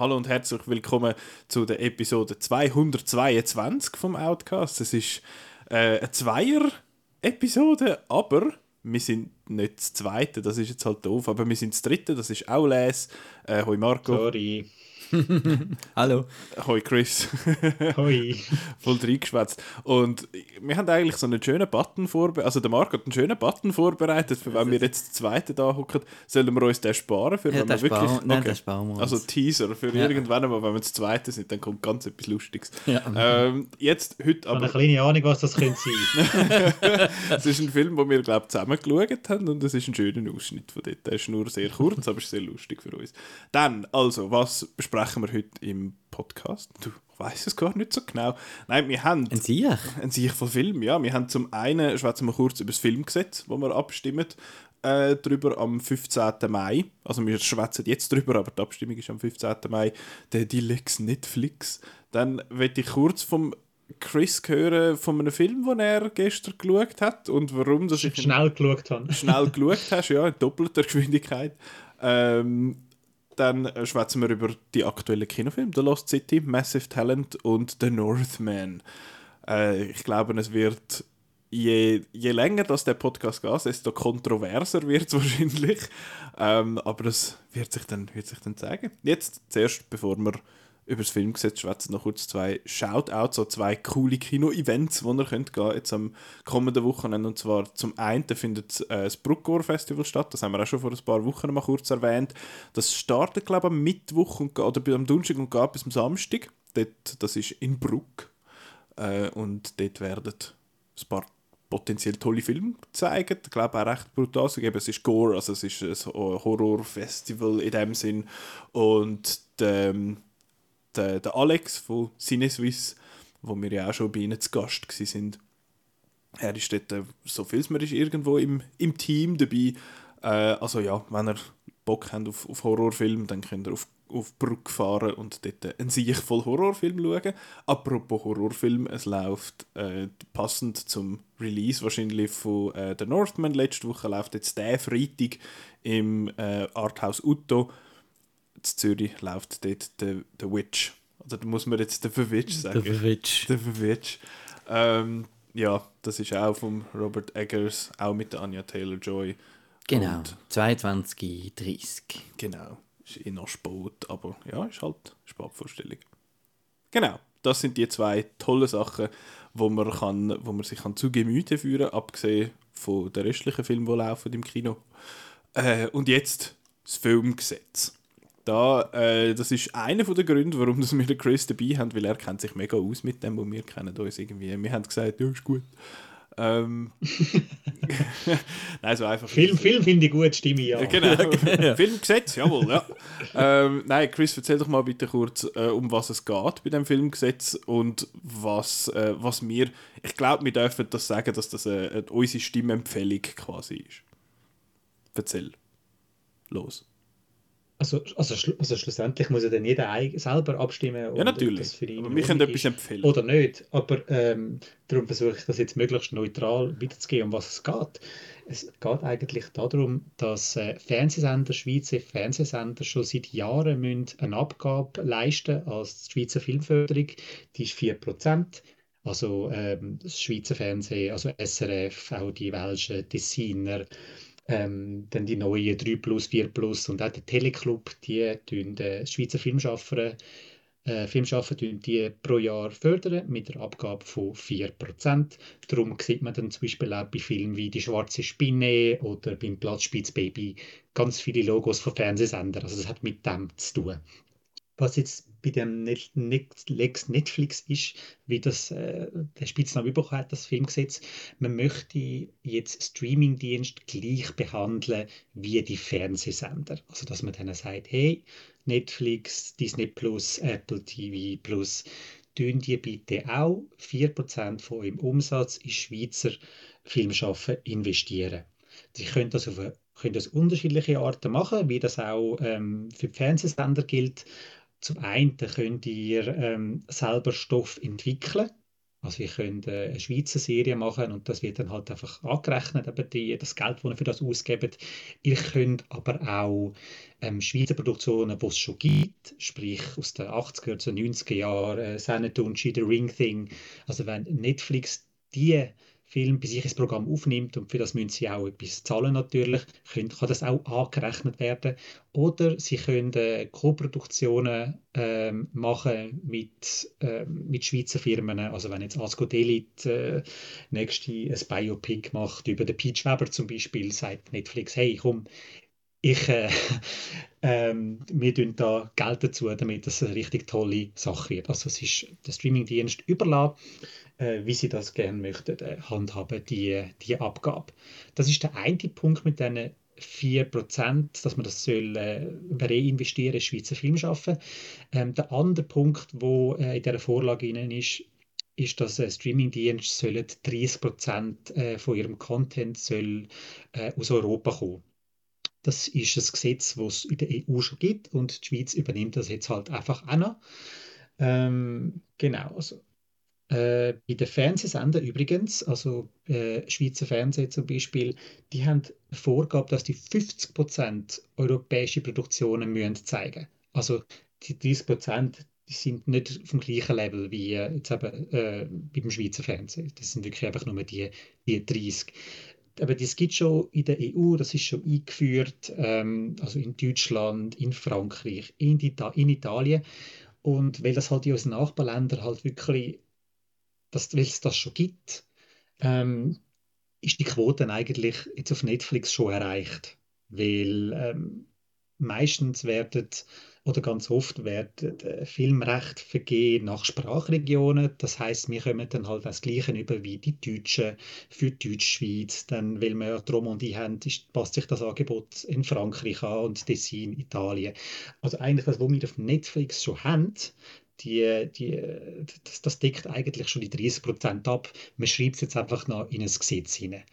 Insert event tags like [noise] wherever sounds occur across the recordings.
Hallo und herzlich willkommen zu der Episode 222 vom Outcast. Es ist äh, eine Zweier-Episode, aber wir sind nicht das Zweite, das ist jetzt halt doof, aber wir sind das Dritte, das ist auch Les. Äh, hoi Marco. Sorry. [laughs] Hallo. Hoi Chris. Hoi. [laughs] Voll reingeschwätzt. Und wir haben eigentlich so einen schönen Button vorbereitet. Also der Marco hat einen schönen Button vorbereitet, für wenn wir jetzt das zweite da hocken, sollen wir uns den sparen, für Ja, wenn wir den wirklich. sparen- nein, den sparen wir uns. Also Teaser für Ja. irgendwann mal, wenn wir das zweite sind, dann kommt ganz etwas Lustiges. Ja. Ähm, jetzt, heute Ich habe eine aber. kleine Ahnung, was das könnte sein. [laughs] Es ist ein Film, den wir, glaube ich, zusammen geschaut haben und es ist ein schöner Ausschnitt von dort. Der ist nur sehr kurz, aber ist sehr lustig für uns. Dann, also, was besprechen wir heute im Podcast? Du weißt es gar nicht so genau. Nein, wir haben Ein Sieg? ein Sicht von Film, ja. Wir haben zum einen, schwätzen wir kurz über das Filmgesetz, wo wir abstimmen, äh, drüber am 15. Mai. Also wir schwätzen jetzt drüber, aber die Abstimmung ist am 15. Mai. Der Dilex Netflix. Dann werde ich kurz vom Chris hören von einem Film, den er gestern geschaut hat und warum das ich Schnell geschaut habe. schnell geschaut hast, ja, in doppelter Geschwindigkeit. Ähm, dann äh, schwätzen wir über die aktuellen Kinofilme, The Lost City, Massive Talent und The Northman. Äh, ich glaube, es wird je, je länger dass der Podcast geht, desto kontroverser wird es [laughs] wahrscheinlich. Ähm, aber es wird sich, dann, wird sich dann zeigen. Jetzt zuerst, bevor wir über das Filmgesetz schwätzen, noch kurz zwei Shoutouts, so zwei coole Kino-Events, wo ihr könnt gehen jetzt am kommenden Wochenende. Und zwar zum einen findet äh, das Bruckgor Festival statt, das haben wir auch schon vor ein paar Wochen mal kurz erwähnt. Das startet, glaube ich, am Mittwoch und, oder am Donnerstag und geht bis am Samstag. Dort, das ist in Bruck. Äh, und dort werden ein paar potenziell tolle Filme gezeigt. Ich glaube auch recht brutal. Also, es ist Gore, also es ist ein Horrorfestival in dem Sinn. Und der, der, der Alex von CineSwiss, wo wir ja auch schon bei ihnen zu Gast sind, er ist dort, äh, so viel es mir ist, irgendwo im, im Team dabei. Äh, also ja, wenn ihr Bock habt auf, auf Horrorfilm, dann könnt ihr auf, auf Bruck fahren und dort einen Sieg voll Horrorfilm schauen. Apropos Horrorfilm, es läuft äh, passend zum Release wahrscheinlich von äh, The Northman letzte Woche, läuft jetzt der Freitag im äh, Arthouse Utto. In Zürich läuft dort The, The Witch. Oder da muss man jetzt The Witch sagen. Der Witch. The Witch. Ähm, ja, das ist auch von Robert Eggers, auch mit der Anya Taylor-Joy. Genau. Und- 22, 30. Genau, ist eh noch spät, aber ja, ist halt Spätvorstellung. Genau, das sind die zwei tollen Sachen, wo man, kann, wo man sich kann zu Gemüte führen kann, abgesehen von den restlichen Filmen, die laufen im Kino. Äh, und jetzt das Filmgesetz. Da, äh, das ist einer der Gründe, warum das wir den Chris dabei haben, weil er kennt sich mega aus mit dem und wir kennen uns irgendwie. Wir haben gesagt, ja, ist gut. Ähm, [laughs] Nein, so einfach. Film, Film finde ich gut, stimme ich [laughs] ja. [laughs] Ja, genau. Filmgesetz, jawohl, ja. ähm, nein, Chris, erzähl doch mal bitte kurz, äh, um was es geht bei dem Filmgesetz und was, äh, was wir, ich glaube, wir dürfen das sagen, dass das äh, äh, unsere Stimmempfehlung quasi ist. Erzähl. Los. Also, also, also schlussendlich muss ja dann jeder selber abstimmen. Ja, natürlich. das für ihn Aber wir können etwas empfehlen. Oder nicht. Aber ähm, darum versuche ich das jetzt möglichst neutral wiederzugeben, um was es geht. Es geht eigentlich darum, dass äh, Fernsehsender, Schweizer Fernsehsender schon seit Jahren müssen eine Abgabe leisten als die Schweizer Filmförderung. Die ist 4%. Also ähm, das Schweizer Fernsehen, also SRF, auch die welschen Designer, ähm, dann die neuen 3 Plus, 4 Plus und auch der Teleclub, die tun äh, Schweizer Filmschaffer, äh, Filmschaffer tun die pro Jahr fördern mit der Abgabe von 4%. Darum sieht man dann zum Beispiel auch bei Filmen wie Die schwarze Spinne oder beim Platzspitzbaby ganz viele Logos von Fernsehsendern. Also das hat mit dem zu tun. Was jetzt bei dem Lex Netflix ist, wie das äh, der Spitznamen bekommen hat, das Filmgesetz, man möchte jetzt Streamingdienst gleich behandeln wie die Fernsehsender. Also dass man denen sagt, hey, Netflix, Disney Plus, Apple TV Plus, tun die bitte auch 4% von eurem Umsatz in Schweizer Filmschaffen investieren. Sie können das auf eine können das unterschiedliche Arten machen, wie das auch ähm, für die Fernsehsender gilt. Zum einen könnt ihr ähm, selber Stoff entwickeln. Also ihr könnt äh, eine Schweizer Serie machen und das wird dann halt einfach angerechnet, eben die, das Geld, das ihr für das ausgebt. Ihr könnt aber auch ähm, Schweizer Produktionen, die es schon gibt, sprich aus den 80er, zu 90er Jahren, äh, Sanetunchi, The Ring Thing, also wenn Netflix die Film bei sich ins Programm aufnimmt und für das müssen sie auch etwas zahlen natürlich, können, kann das auch angerechnet werden. Oder sie können äh, Co-Produktionen ähm, machen mit, äh, mit Schweizer Firmen. Also wenn jetzt Asco Delit äh, nächste ein Biopic macht über den Peach Weber zum Beispiel, sagt Netflix, hey komm, ich, äh, [laughs] ähm, wir tun da Geld dazu, damit das eine richtig tolle Sache wird. Also es ist der Streamingdienst überlassen, äh, wie sie das gerne möchten, äh, handhaben, die, die Abgabe. Das ist der eine Punkt mit diesen 4%, dass man das soll, äh, reinvestieren in Schweizer Film schaffen. Ähm, der andere Punkt, wo äh, in dieser Vorlage ist, ist, dass äh, Streamingdienste 30% äh, von ihrem Content soll, äh, aus Europa kommen. Das ist ein Gesetz, das es in der EU schon gibt und die Schweiz übernimmt das jetzt halt einfach auch noch. Ähm, genau, also äh, bei den Fernsehsendern übrigens, also äh, Schweizer Fernsehen zum Beispiel, die haben eine Vorgabe, dass die 50% europäische Produktionen müssen zeigen Also die 30% die sind nicht vom gleichen Level wie äh, jetzt eben, äh, beim Schweizer Fernsehen. Das sind wirklich einfach nur die, die 30. Aber das gibt schon in der EU, das ist schon eingeführt, ähm, also in Deutschland, in Frankreich, in, in Italien. Und weil das halt in unseren Nachbarländern halt wirklich dass, weil es das schon gibt, ähm, ist die Quote eigentlich jetzt auf Netflix schon erreicht. Weil ähm, meistens werden oder ganz oft werden äh, Filmrechte vergeben nach Sprachregionen. Das heißt, wir kommen dann halt das Gleiche über wie die Deutschen für die Deutschschweiz. Dann, weil wir ja die Romandie haben, ist, passt sich das Angebot in Frankreich an und Tessin, Italien. Also eigentlich das, was wir auf Netflix schon haben, die, die, das, das deckt eigentlich schon die 30 Prozent ab. Man schreibt es jetzt einfach noch in ein Gesetz hinein.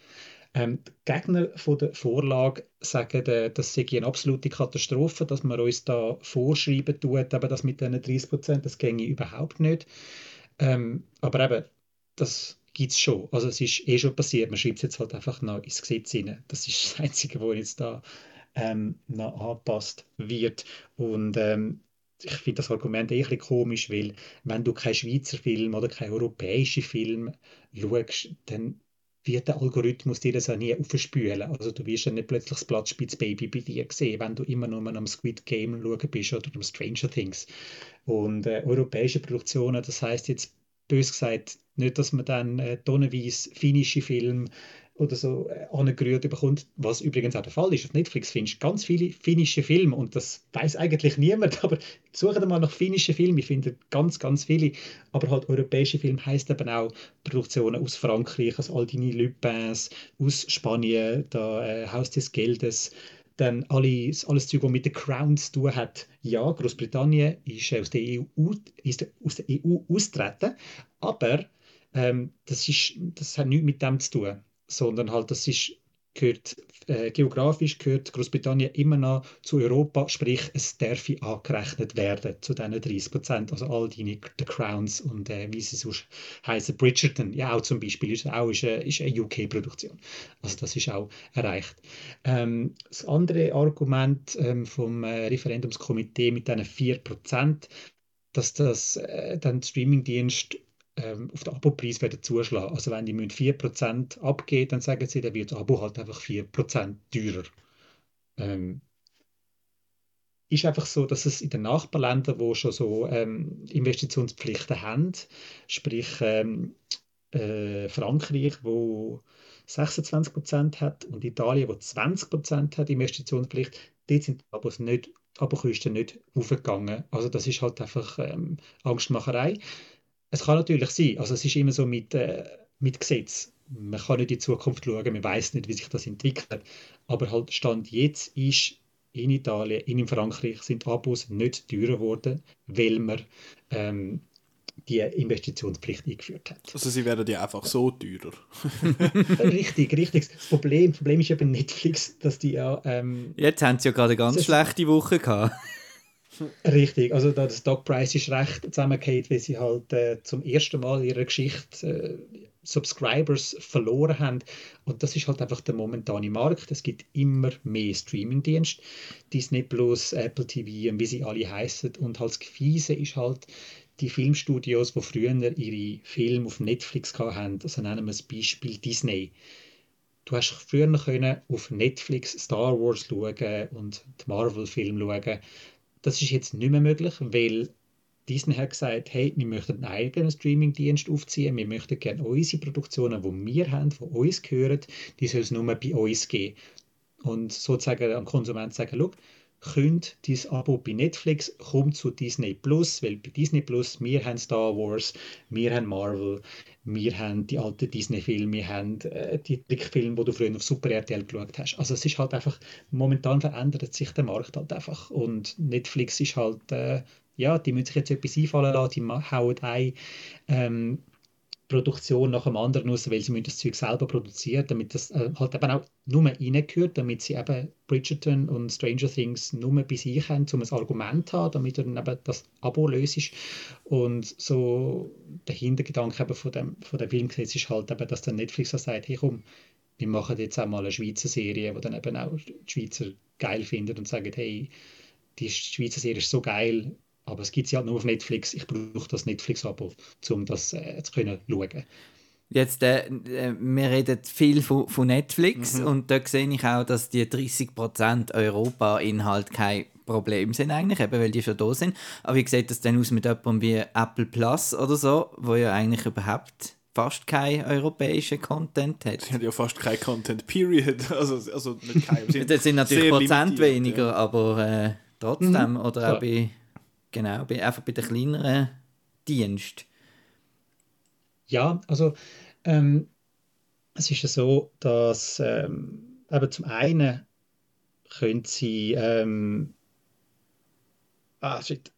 Ähm, die Gegner von der Vorlage sagen, äh, das sei eine absolute Katastrophe, dass man uns da vorschreiben tut, aber das mit diesen 30 Prozent, das ginge überhaupt nicht. Ähm, aber eben, das gibt es schon. Also es ist eh schon passiert, man schreibt es jetzt halt einfach noch ins Gesetz hinein. Das ist das Einzige, was jetzt da ähm, noch angepasst wird. Und ähm, ich finde das Argument eh ein komisch, weil wenn du keinen Schweizer Film oder keinen europäischen Film schaust, dann wird der Algorithmus dir das auch nie aufspülen. Also du wirst ja nicht plötzlich das Platzspitzbaby bei dir sehen, wenn du immer nur am Squid Game schauen bist oder am Stranger Things. Und äh, europäische Produktionen, das heißt jetzt bös gesagt, nicht, dass man dann äh, tonnenweise finnische Filme oder so äh, angerührt bekommt, was übrigens auch der Fall ist. Auf Netflix findest du ganz viele finnische Filme und das weiß eigentlich niemand, [laughs] aber suche mal nach finnischen Filmen, ich finde ganz, ganz viele, aber halt europäische Filme heißt eben auch Produktionen aus Frankreich, aus Aldini Lupins, aus Spanien, da äh, Haus des Geldes, dann alles, alles Zeug, was mit der Crown zu tun hat. Ja, Großbritannien ist aus der EU, ist aus der EU austreten, aber ähm, das, ist, das hat nichts mit dem zu tun sondern halt das ist gehört, äh, geografisch gehört Großbritannien immer noch zu Europa, sprich es darf angerechnet werden zu diesen 30 Prozent, also all die The Crowns und äh, wie sie so heißen, Bridgerton, ja auch zum Beispiel, ist auch ist eine, ist eine UK-Produktion. Also das ist auch erreicht. Ähm, das andere Argument ähm, vom äh, Referendumskomitee mit diesen 4 Prozent, dass das äh, dann Streamingdienst ähm, auf den Abopreis zuschlagen. Also wenn die 4% abgeben, dann sagen sie, dann wird das Abo halt einfach 4% teurer. Ähm, ist einfach so, dass es in den Nachbarländern, wo schon so ähm, Investitionspflichten haben, sprich ähm, äh, Frankreich, wo 26% hat und Italien, wo 20% hat Investitionspflicht, dort sind die Abos nicht, Abokosten nicht aufgegangen. Also das ist halt einfach ähm, Angstmacherei es kann natürlich sein, also es ist immer so mit, äh, mit Gesetz. Man kann nicht in die Zukunft schauen, man weiß nicht, wie sich das entwickelt. Aber halt Stand jetzt ist in Italien, in Frankreich sind Abos nicht teurer geworden, weil man ähm, die Investitionspflicht eingeführt hat. Also sie werden ja einfach so teurer. [laughs] richtig, richtig. Das Problem, das Problem ist eben Netflix, dass die ja... Ähm, Jetzt haben sie ja gerade eine ganz schlechte Woche gehabt. Richtig, also der Stockpreis ist recht zusammengeht, weil sie halt äh, zum ersten Mal in ihrer Geschichte äh, Subscribers verloren haben. Und das ist halt einfach der momentane Markt. Es gibt immer mehr Streamingdienste, Disney Plus, Apple TV und wie sie alle heißen. Und halt das Fiese ist halt, die Filmstudios, die früher ihre Filme auf Netflix hatten, also nennen wir das Beispiel Disney. Du hast früher können auf Netflix Star Wars schauen und die Marvel-Filme schauen. Das ist jetzt nicht mehr möglich, weil Disney hat gesagt, hey, wir möchten einen eigenen Streamingdienst aufziehen, wir möchten gerne unsere Produktionen, die wir haben, die uns gehören, die soll es nur bei uns geben. Und sozusagen am Konsument sagen, schau, könnt dein Abo bei Netflix, komm zu Disney Plus, weil bei Disney Plus, wir haben Star Wars, wir haben Marvel, wir haben die alten Disney-Filme, wir haben äh, die Trickfilme, die du früher auf Super RTL geschaut hast. Also es ist halt einfach, momentan verändert sich der Markt halt einfach und Netflix ist halt, äh, ja, die müssen sich jetzt etwas einfallen lassen, die hauen ein, ähm, Produktion nach dem anderen raus, weil sie das Zeug selber produzieren, damit das äh, halt eben auch nur reingehört, damit sie eben Bridgerton und Stranger Things nur bei sich haben, um ein Argument zu haben, damit dann eben das Abo löst. Und so der Hintergedanke eben von dem, von dem Filmgesetz ist halt eben, dass dann Netflix so sagt, hey komm, wir machen jetzt auch mal eine Schweizer Serie, wo dann eben auch die Schweizer geil findet und sagen, hey, die Schweizer Serie ist so geil, aber es gibt sie halt nur auf Netflix. Ich brauche das Netflix-Abo, um das äh, zu können schauen. Jetzt, äh, äh, wir reden viel von, von Netflix mhm. und da sehe ich auch, dass die 30% Europa-Inhalt kein Problem sind eigentlich, eben weil die schon da sind. Aber wie sieht das denn aus mit jemandem wie Apple Plus oder so, wo ja eigentlich überhaupt fast kein europäischen Content hat. Sie haben ja fast kein Content, period. [laughs] Also, also nicht kein. das sind natürlich Prozent weniger, ja. aber äh, trotzdem. Mhm. Oder auch bei Genau, einfach bei den kleineren Diensten. Ja, also ähm, es ist ja so, dass ähm, eben zum einen können sie ähm, ah shit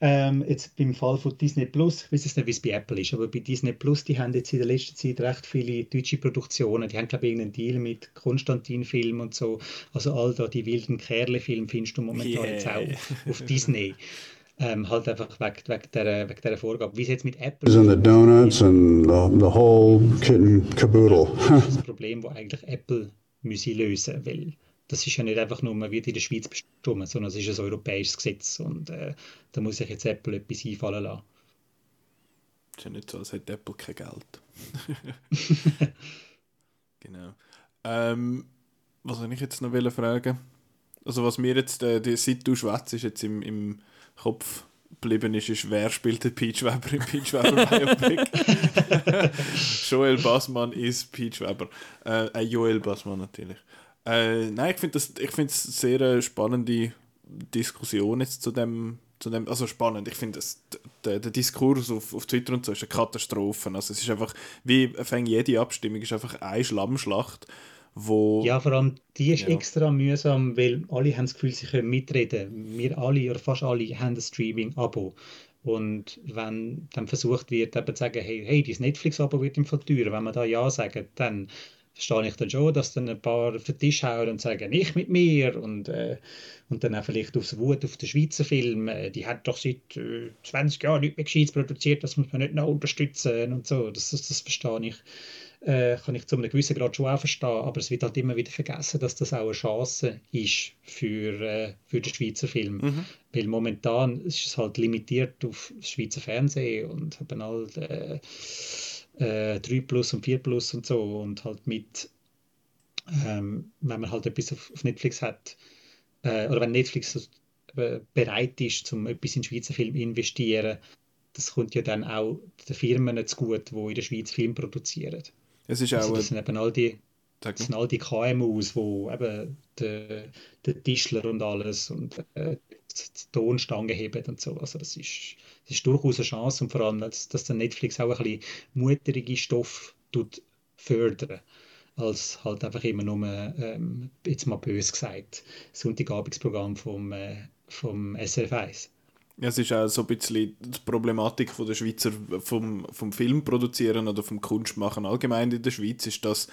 ähm, jetzt beim Fall von Disney Plus, ich weiß jetzt nicht, wie es bei Apple ist, aber bei Disney Plus, die haben jetzt in der letzten Zeit recht viele deutsche Produktionen. Die haben, glaube ich, irgendeinen Deal mit Konstantin-Film und so. Also all da die wilden Kerle-Filme findest du momentan yeah. jetzt auch auf Disney. Ähm, halt einfach wegen, wegen, der, wegen dieser Vorgabe. Wie es jetzt mit Apple and the donuts and the, the whole kit and caboodle. das ist das Problem, das eigentlich Apple müsse lösen weil das ist ja nicht einfach nur, man wird in der Schweiz bestimmt, sondern es ist ein europäisches Gesetz und äh, da muss sich jetzt Apple etwas einfallen lassen. Es ist ja nicht so, als hätte Apple kein Geld. [laughs] genau. Ähm, was soll ich jetzt noch fragen? Also was mir jetzt, äh, seit du schwätzt, ist jetzt im, im Kopf geblieben ist, ist, wer spielt den Peach Weber im Peach Weber Biopic? [laughs] [laughs] Joel Bassmann ist Peach Weber. Äh, äh, Joel Bassmann natürlich. Äh, nein, ich finde es eine sehr äh, spannende Diskussion jetzt zu dem, zu dem also spannend. Ich finde, der, der Diskurs auf, auf Twitter und so ist eine Katastrophe. Also es ist einfach, wie fängt jede Abstimmung, ist einfach eine Schlammschlacht, wo... Ja, vor allem die ist ja. extra mühsam, weil alle haben das Gefühl, sie können mitreden. Wir alle, oder fast alle, haben ein Streaming-Abo. Und wenn dann versucht wird, eben zu sagen, hey, hey dieses Netflix-Abo wird im Fall teurer, wenn man da Ja sagen, dann verstehe ich dann schon, dass dann ein paar auf den Tisch hauen und sagen, nicht mit mir und, äh, und dann auch vielleicht aufs Wut auf den Schweizer Film, äh, die hat doch seit äh, 20 Jahren nicht mehr Gescheites produziert, das muss man nicht noch unterstützen und so, das, das, das verstehe ich. Äh, kann ich zu einem gewissen Grad schon auch verstehen, aber es wird halt immer wieder vergessen, dass das auch eine Chance ist für, äh, für den Schweizer Film. Mhm. Weil momentan ist es halt limitiert auf das Schweizer Fernsehen und haben halt äh, äh, 3 Plus und 4 Plus und so und halt mit, ähm, wenn man halt etwas auf, auf Netflix hat, äh, oder wenn Netflix äh, bereit ist, um etwas in Schweizer Film zu investieren, das kommt ja dann auch den Firmen zu gut, die in der Schweiz Film produzieren. Es ist also auch, das sind eben all die, das sind all die KMUs, wo eben der, der Tischler und alles und äh, die Tonstange heben und so. Also das ist, das ist durchaus eine Chance und vor allem, dass, dass der Netflix auch ein bisschen mutige Stoff tut fördern als halt einfach immer nur, ähm, jetzt mal bös gesagt, Sonntagabendsprogramm vom, äh, vom SRF 1. Ja, es ist auch so ein bisschen die Problematik von der Schweizer vom, vom Film produzieren oder vom Kunstmachen allgemein in der Schweiz ist, dass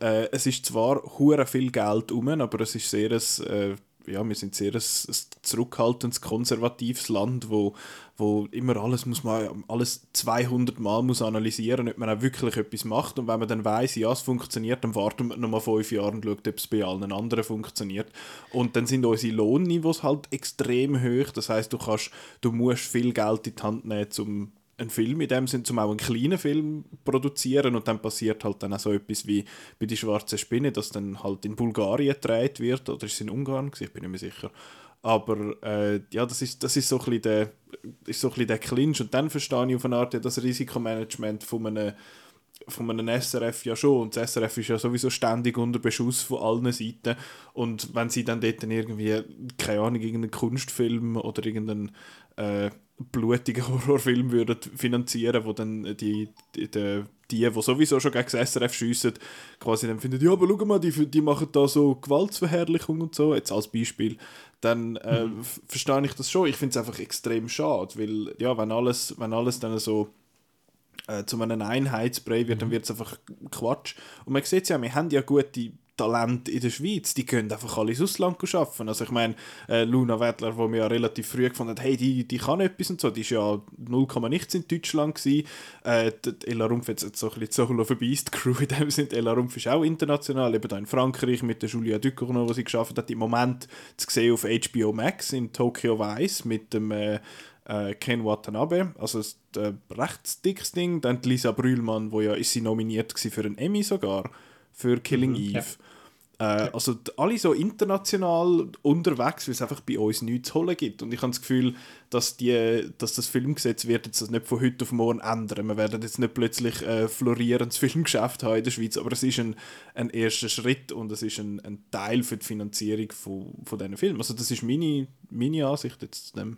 äh, es ist zwar hure viel Geld um, aber es ist sehr ein, äh, ja, wir sind sehr ein, ein zurückhaltendes, konservatives Land, wo, wo immer alles muss man alles 200 Mal muss analysieren, ob man auch wirklich etwas macht. Und wenn man dann weiß, ja, es funktioniert, dann warten wir nochmal fünf Jahre und schaut, ob es bei allen anderen funktioniert. Und dann sind unsere Lohnniveaus halt extrem hoch, das heißt, du kannst, du musst viel Geld in die Hand nehmen, um einen Film in dem Sinn, zum auch einen kleinen Film produzieren und dann passiert halt dann auch so etwas wie bei «Die schwarze Spinne», dass dann halt in Bulgarien gedreht wird, oder ist es in Ungarn, ich bin nicht mehr sicher. Aber äh, ja, das ist, das ist so ein bisschen der, ist so ein bisschen der Clinch und dann verstehe ich auf eine Art ja das Risikomanagement von einem von einem SRF ja schon. Und das SRF ist ja sowieso ständig unter Beschuss von allen Seiten. Und wenn sie dann dort irgendwie, keine Ahnung, irgendeinen Kunstfilm oder irgendeinen äh, blutigen [laughs] Horrorfilm würden finanzieren, wo dann die, die, die, die, die sowieso schon gegen das SRF schiessen, quasi dann finden, ja, aber schau mal, die, die machen da so Gewaltsverherrlichung und so, jetzt als Beispiel, dann äh, mhm. verstehe ich das schon. Ich finde es einfach extrem schade, weil, ja, wenn alles, wenn alles dann so äh, zu einem Einheitsbrei wird, mhm. dann wird es einfach Quatsch. Und man sieht ja, wir haben ja gute Talent in der Schweiz, die können einfach alle ins Ausland arbeiten. Also ich meine, äh, Luna Wettler, wo wir ja relativ früh gefunden haben, hey, die, die kann etwas und so, die war ja 0, nichts in Deutschland gewesen. Äh, Ella Rumpf jetzt so ein bisschen Solo vorbei, die Crew [laughs] in dem Sinne, Ella Rumpf ist auch international, eben da in Frankreich mit der Julia Ducournau, wo sie geschafft hat, im Moment zu sehen auf HBO Max in Tokyo Vice mit dem äh, äh, Ken Watanabe, also das äh, recht dickes Ding. Dann Lisa Brühlmann, wo ja ist sie nominiert für einen Emmy sogar für Killing mhm, Eve. Ja. Äh, also alle so international unterwegs, weil es einfach bei uns nichts zu holen gibt. Und ich habe das Gefühl, dass, die, dass das Filmgesetz wird jetzt das nicht von heute auf morgen ändern. Wir werden jetzt nicht plötzlich äh, florierendes [laughs] Filmgeschäft haben in der Schweiz, aber es ist ein, ein erster Schritt und es ist ein, ein Teil für die Finanzierung von, von diesen Filmen. Also das ist meine, meine Ansicht jetzt zu dem,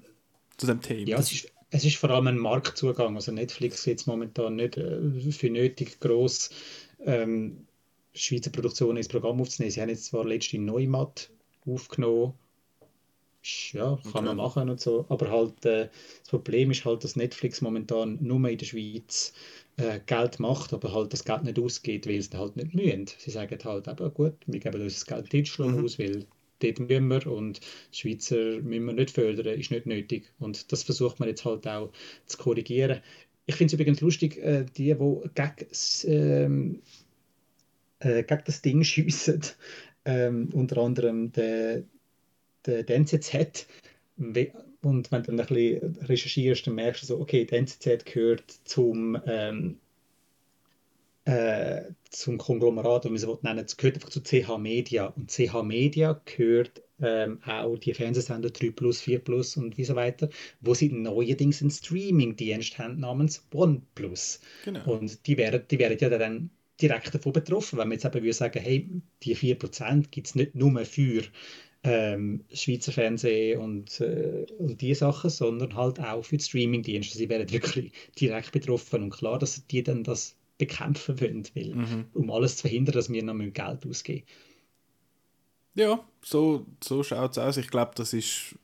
zu dem Thema. Ja, es ist, es ist vor allem ein Marktzugang. Also Netflix jetzt momentan nicht äh, für nötig groß ähm, Schweizer Produktion ins Programm aufzunehmen. Sie haben jetzt zwar letzte Neumatt aufgenommen, ja, kann okay. man machen und so, aber halt äh, das Problem ist halt, dass Netflix momentan nur in der Schweiz äh, Geld macht, aber halt das Geld nicht ausgeht, weil sie halt nicht mühen. Sie sagen halt, aber gut, wir geben uns das Geld Deutschland mhm. aus, weil dort müssen wir und Schweizer müssen wir nicht fördern, ist nicht nötig. Und das versucht man jetzt halt auch zu korrigieren. Ich finde es übrigens lustig, äh, die, die gegen äh, äh, gegen das Ding [laughs] schiessen. Ähm, unter anderem der, der, der NZZ. Und wenn du dann ein bisschen recherchierst, dann merkst du so, okay, der NZZ gehört zum, ähm, äh, zum Konglomerat, wie man es nennen es gehört einfach zu CH Media. Und CH Media gehört ähm, auch die Fernsehsender 3 Plus, 4 Plus und wie so weiter, wo sie neuerdings einen Streaming-Dienst haben namens OnePlus. Genau. Und die werden, die werden ja dann direkt davon betroffen. Wenn wir jetzt eben sagen, hey, die 4% gibt es nicht nur für ähm, Schweizer Fernsehen und, äh, und diese Sachen, sondern halt auch für die Streamingdienste. Sie werden wirklich [laughs] direkt betroffen und klar, dass die dann das bekämpfen wollen, weil, mhm. um alles zu verhindern, dass wir noch Geld ausgeben ja, so, so schaut es aus. Ich glaube, das ist,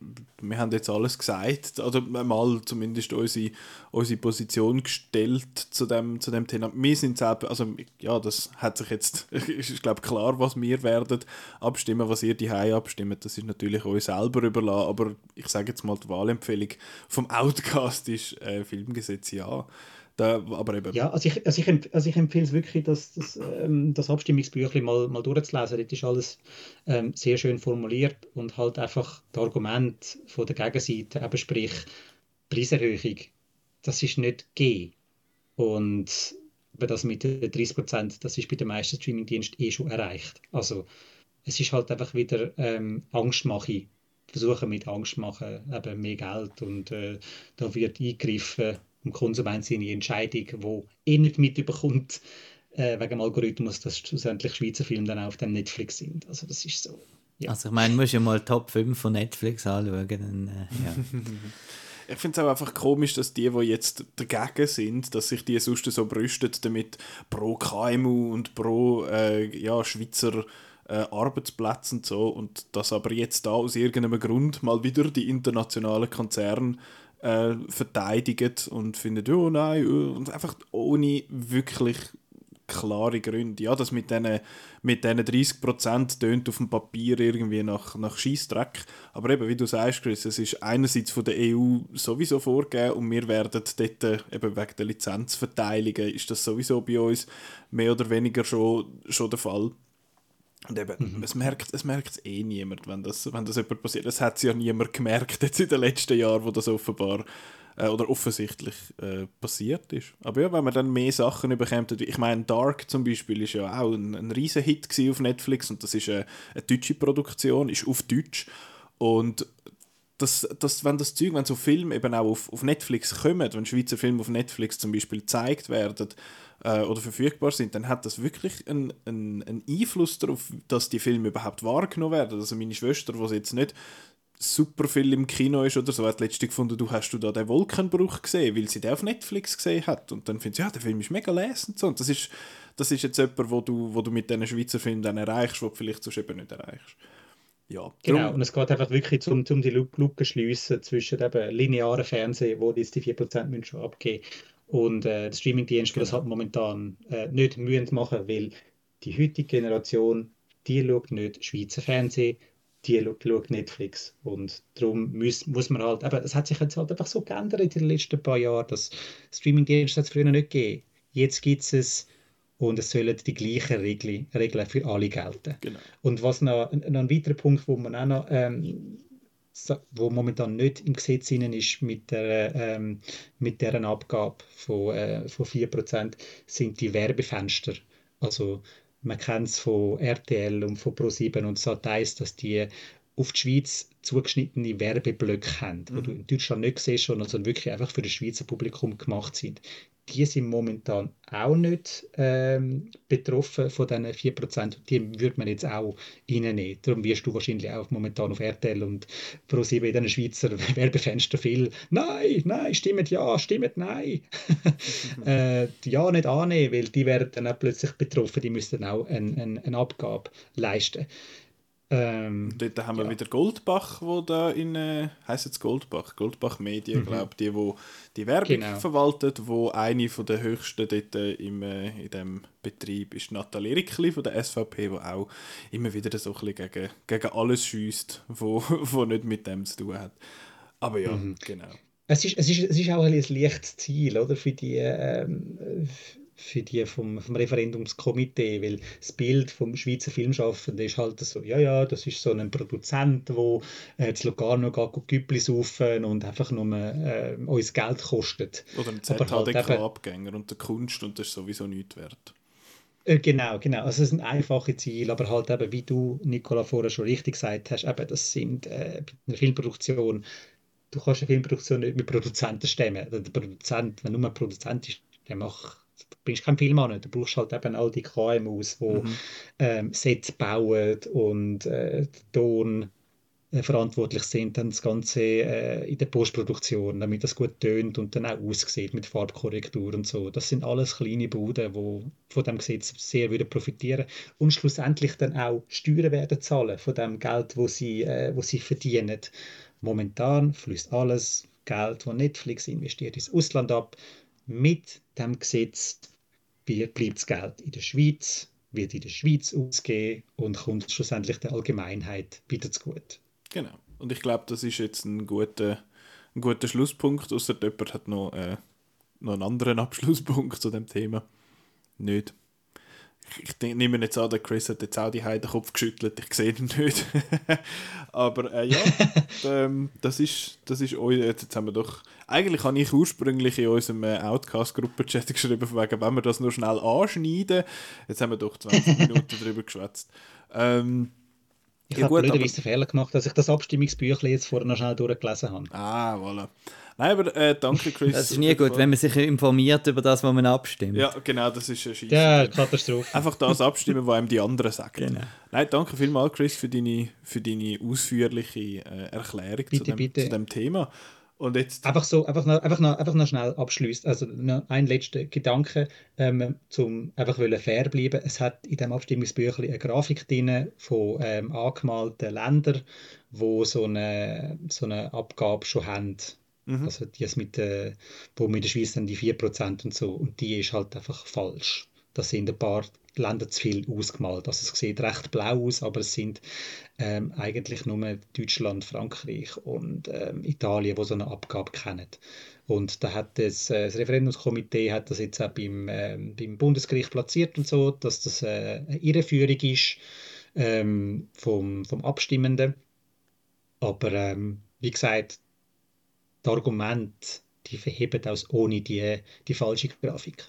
wir haben jetzt alles gesagt, oder mal zumindest unsere, unsere Position gestellt zu dem, zu dem Thema. Wir sind selber, also ja, das hat sich jetzt, [laughs] ist glaube klar, was wir werden abstimmen, was ihr die abstimmt. Das ist natürlich euch selber überlassen, aber ich sage jetzt mal, die Wahlempfehlung vom Outcast ist äh, Filmgesetz ja. Da, aber eben. Ja, also ich, also ich, also ich empfehle es wirklich, das, das, ähm, das Abstimmungsbüchlein mal, mal durchzulesen. Dort ist alles ähm, sehr schön formuliert und halt einfach das Argument von der Gegenseite, eben sprich Preiserhöhung, das ist nicht G. Und das mit den 30 Prozent, das ist bei den meisten Streamingdiensten eh schon erreicht. Also es ist halt einfach wieder ähm, Angstmache. Versuchen mit Angst machen, eben mehr Geld und äh, da wird eingegriffen dem Konsument seine Entscheidung, die er nicht mitbekommt, äh, wegen dem Algorithmus, dass schlussendlich Schweizer Filme dann auch auf dem Netflix sind. Also das ist so. Ja. Also ich meine, du musst ja mal Top 5 von Netflix anschauen. Dann, äh, ja. [laughs] ich finde es auch einfach komisch, dass die, die jetzt dagegen sind, dass sich die sonst so brüstet damit pro KMU und pro äh, ja, Schweizer äh, Arbeitsplätze und so. Und dass aber jetzt da aus irgendeinem Grund mal wieder die internationalen Konzerne äh, verteidigen und finden, oh nein, oh, und einfach ohne wirklich klare Gründe. Ja, das mit diesen mit 30% tönt auf dem Papier irgendwie nach, nach Scheissdreck. Aber eben, wie du sagst, Chris, es ist einerseits von der EU sowieso vorgegeben und wir werden dort, äh, eben wegen der Lizenzverteilungen, ist das sowieso bei uns mehr oder weniger schon, schon der Fall. Und eben, mhm. es merkt es merkt eh niemand, wenn das, wenn das jemand passiert. Es hat es ja niemand gemerkt jetzt in den letzten Jahren, wo das offenbar äh, oder offensichtlich äh, passiert ist. Aber ja, wenn man dann mehr Sachen bekommt, ich meine, Dark zum Beispiel ist ja auch ein, ein riesen Hit auf Netflix und das ist eine, eine deutsche Produktion, ist auf Deutsch und das, das, wenn das Zeug, wenn so Filme eben auch auf, auf Netflix kommen, wenn Schweizer Filme auf Netflix zum Beispiel gezeigt werden äh, oder verfügbar sind, dann hat das wirklich einen, einen, einen Einfluss darauf, dass die Filme überhaupt wahrgenommen werden. Also meine Schwester, die jetzt nicht super viel im Kino ist oder so, hat letztens gefunden, du hast du da den Wolkenbruch gesehen, weil sie den auf Netflix gesehen hat und dann findet sie, ja, der Film ist mega lesend so. und das ist, das ist jetzt etwas, wo du, wo du mit diesen Schweizer Filmen dann erreichst, wo du vielleicht sonst eben nicht erreichst. Ja, genau, und es geht einfach wirklich um, um die Lücke schliessen zwischen eben linearen Fernsehen, wo jetzt die 4% müssen schon abgeben und äh, Streamingdienste, genau. das halt momentan äh, nicht mühen machen, weil die heutige Generation, die schaut nicht Schweizer Fernsehen, die schaut Netflix. Und darum muss, muss man halt, aber es hat sich jetzt halt einfach so geändert in den letzten paar Jahren, dass Streaming-Dienste es früher nicht gegeben. Jetzt gibt es es und es sollen die gleichen Regeln, Regeln für alle gelten. Genau. Und was noch, noch ein weiterer Punkt, wo man auch noch ähm, wo momentan nicht im Gesetz ist mit der, ähm, mit deren Abgabe von, äh, von 4%, sind die Werbefenster. Also man kennt es von RTL und von Pro7 und so heißt, dass die auf die Schweiz zugeschnittene Werbeblöcke haben, mhm. die du in Deutschland nicht siehst, sondern wirklich einfach für das Schweizer Publikum gemacht sind die sind momentan auch nicht ähm, betroffen von diesen 4%. Die würde man jetzt auch reinnehmen. Darum wirst du wahrscheinlich auch momentan auf RTL und Pro7 in den Schweizer [laughs] Werbefenster viel «Nein, nein, stimmt ja, stimmt nein». [laughs] äh, ja nicht annehmen, weil die werden dann auch plötzlich betroffen. Die müssen auch eine ein, ein Abgabe leisten. Ähm, Dort haben wir ja. wieder Goldbach, wo da in, äh, heisst jetzt Goldbach, Goldbach Medien, mhm. glaube die, wo die Werbung genau. verwaltet, wo eine von der höchsten dort äh, im, äh, in dem Betrieb ist Nathalie Rickli von der SVP, wo auch immer wieder so ein bisschen gegen, gegen alles schießt, wo, [laughs] wo nicht mit dem zu tun hat. Aber ja, mhm. genau. Es ist, es, ist, es ist auch ein, ein leichtes Ziel, oder, für die ähm, für die vom, vom Referendumskomitee, weil das Bild vom Schweizer Filmschaffenden ist halt so, ja, ja, das ist so ein Produzent, der äh, zu Locarno geht, Güppli saufen und einfach nur äh, uns Geld kostet. Oder ein ZHDK-Abgänger halt und der Kunst und das ist sowieso nichts wert. Äh, genau, genau. Also es sind einfache Ziele, aber halt eben, wie du, Nicola, vorher schon richtig gesagt hast, eben, das sind äh, eine Filmproduktion, du kannst eine Filmproduktion nicht mit Produzenten stemmen. Der Produzent, wenn nur ein Produzent ist, der macht du bist kein Filmmann, du brauchst halt eben all die KMUs, die mhm. ähm, Sets bauen und äh, Ton äh, verantwortlich sind, dann das Ganze äh, in der Postproduktion, damit das gut tönt und dann auch aussieht mit Farbkorrektur und so. Das sind alles kleine Buden, die von dem Gesetz sehr würden profitieren und schlussendlich dann auch Steuern werden zahlen von dem Geld, wo sie, äh, wo sie verdienen. Momentan fließt alles Geld, das Netflix investiert, ins Ausland ab mit dem Gesetz bleibt das Geld in der Schweiz, wird in der Schweiz ausgegeben und kommt schlussendlich der Allgemeinheit wieder zugute. Genau. Und ich glaube, das ist jetzt ein guter, ein guter Schlusspunkt, außer jemand hat noch, äh, noch einen anderen Abschlusspunkt zu dem Thema. Nicht ich nehme jetzt an, der Chris hat jetzt auch die den Kopf geschüttelt, ich sehe ihn nicht. [laughs] Aber äh, ja, [laughs] ähm, das ist, das ist euer, jetzt haben wir doch, eigentlich habe ich ursprünglich in unserem äh, Outcast-Gruppenchat [laughs] geschrieben, wegen, wenn wir das nur schnell anschneiden, jetzt haben wir doch 20 Minuten darüber geschwätzt. Ähm, ich ja, habe blöderweise den Fehler gemacht, dass ich das Abstimmungsbüchlein jetzt vorher noch schnell durchgelesen habe. Ah, voilà. Nein, aber äh, danke, Chris. Das ist nie gut, wenn man sich informiert über das, was man abstimmt. Ja, genau, das ist ein Scheiß. Ja, Katastrophe. Einfach das abstimmen, was einem die anderen sagen. Genau. Nein, danke vielmals, Chris, für deine, für deine ausführliche äh, Erklärung bitte, zu, dem, bitte. zu dem Thema. Und jetzt. Einfach so, einfach noch, einfach noch, einfach noch schnell abschließt. Also noch ein letzter Gedanke, ähm, zum einfach wollen fair bleiben. Es hat in dem Abstimmungsbüchlein eine Grafik drin von ähm, angemalten Ländern, wo so eine, so eine Abgabe schon haben. Mhm. Also die ist mit, äh, wo mit der Schweiz dann die 4% und so. Und die ist halt einfach falsch. Das sind ein paar Länder zu viel ausgemalt. Also es sieht recht blau aus, aber es sind ähm, eigentlich nur Deutschland, Frankreich und ähm, Italien, die so eine Abgabe kennen. Und da hat das, äh, das Referendumskomitee hat das jetzt auch beim, ähm, beim Bundesgericht platziert und so, dass das äh, eine Irreführung ist ähm, vom, vom Abstimmenden. Aber ähm, wie gesagt, die Argumente, die verheben aus ohne die, die falsche Grafik.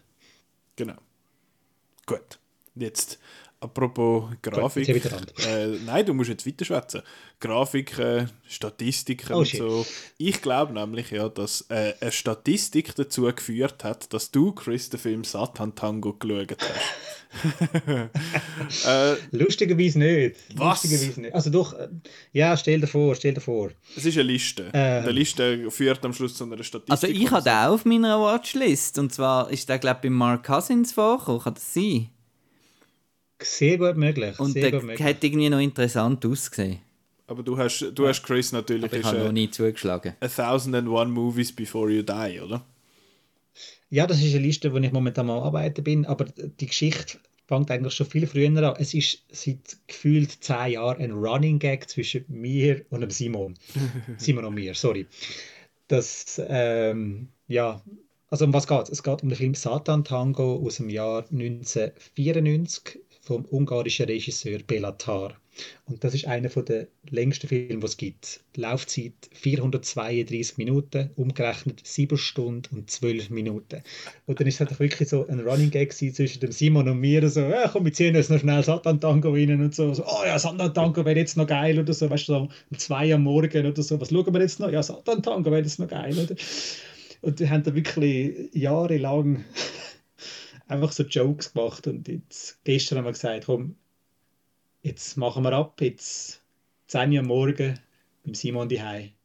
Genau. Gut. Jetzt, apropos Grafik. Gut, äh, nein, du musst jetzt weiter schwätzen. Grafiken, Statistiken Oh, und so. Ich glaube nämlich ja, dass äh, eine Statistik dazu geführt hat, dass du, Chris, den Film Satan Tango geschaut hast. [laughs] äh, Lustigerweise nicht. Was? Lustigerweise nicht. Also doch, äh, ja, stell dir vor, stell dir vor. es ist eine Liste. Ähm. Die Liste führt am Schluss zu einer Statistik. Also ich habe den auch auf meiner Watchlist. Und zwar ist der, glaube ich, bei Mark Cousins vorgekommen. Kann das sein? Sehr gut möglich. Und sehr der gut möglich. hat irgendwie noch interessant ausgesehen. Aber du hast, du hast Chris natürlich Aber ich habe noch äh, nie zugeschlagen. A Thousand and One Movies Before You Die, oder? Ja, das ist eine Liste, wo ich momentan am arbeiten bin, aber die Geschichte fängt eigentlich schon viel früher an. Es ist seit gefühlt zehn Jahren ein Running Gag zwischen mir und dem Simon. [laughs] Simon und mir, sorry. Das, ähm, ja, also um was geht es? Es geht um den Film Satan Tango aus dem Jahr 1994 vom ungarischen Regisseur Belatar. Und das ist einer der längsten Filme, die es gibt. Laufzeit 432 Minuten, umgerechnet 7 Stunden und 12 Minuten. Und dann ist es halt wirklich so ein Running Gag zwischen dem Simon und mir, so, ja, komm, wir ziehen uns noch schnell Satan-Tango rein und so, so oh ja, Satan-Tango wäre jetzt noch geil oder so, weißt du, so um 2 am Morgen oder so, was schauen wir jetzt noch? Ja, Satan-Tango wäre jetzt noch geil, oder? Und wir haben da wirklich jahrelang einfach so Jokes gemacht und jetzt, gestern haben wir gesagt, komm, jetzt machen wir ab, jetzt 10 Uhr Morgen beim Simon die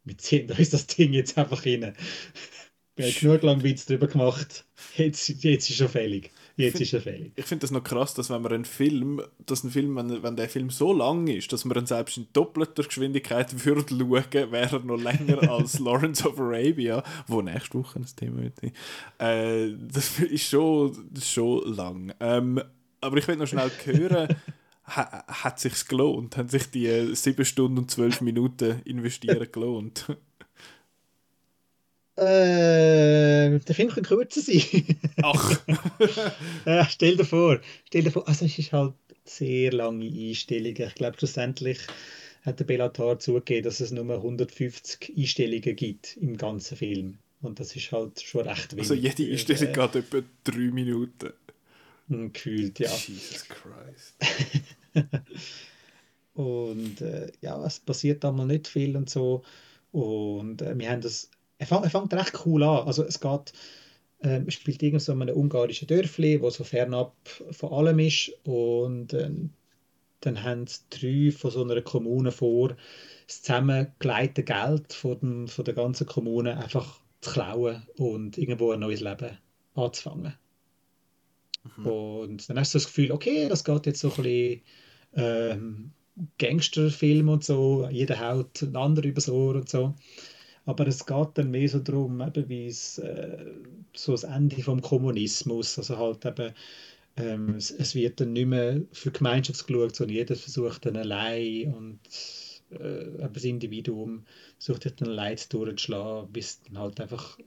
Wir ziehen uns das Ding jetzt einfach rein. Wir haben genug lang Witz darüber gemacht. Jetzt, jetzt ist er fällig. Jetzt ist er fällig. Ich finde das noch krass, dass wenn man einen Film, dass ein Film, wenn, wenn der Film so lang ist, dass man ihn selbst in doppelter Geschwindigkeit [laughs] würde schauen, wäre er noch länger [laughs] als Lawrence of Arabia, wo nächste Woche ein Thema wird. Äh, das ist schon, schon lang. Ähm, aber ich will noch schnell hören, ha, hat sich's gelohnt? Haben sich die äh, 7 Stunden und 12 Minuten investieren gelohnt? Äh, der Film kann kürzer sein. Ach, [laughs] ja, stell dir vor, stell dir vor, also es ist halt sehr lange Einstellungen. Ich glaube, schlussendlich hat der Bellatar zugegeben, dass es nur 150 Einstellungen gibt im ganzen Film. Und das ist halt schon recht wenig. also jede Einstellung Äh, geht etwa 3 Minuten. Gefühlt, ja. Jesus Christ. [laughs] Und äh, ja, es passiert einmal nicht viel und so. Und äh, wir haben das. Er fängt, er fängt recht cool an. Also es geht. Äh, spielt irgend so in einem ungarischen Dörfli, wo so fernab von allem ist. Und ähm, dann haben drei von so einer Kommune vor, das zusammengelegte Geld von, dem, von der ganzen Kommune einfach zu klauen und irgendwo ein neues Leben anzufangen. Und dann hast du das Gefühl, okay, das geht jetzt so ein bisschen ähm, Gangsterfilm und so, jeder haut einen anderen übers Ohr und so. Aber es geht dann mehr so darum, eben wie es äh, so das Ende vom Kommunismus, also halt eben, ähm, es, es wird dann nicht mehr für die Gemeinschaft geschaut, sondern jeder versucht dann allein und äh, das Individuum versucht sich dann allein zu durchzuschlagen, bis dann halt einfach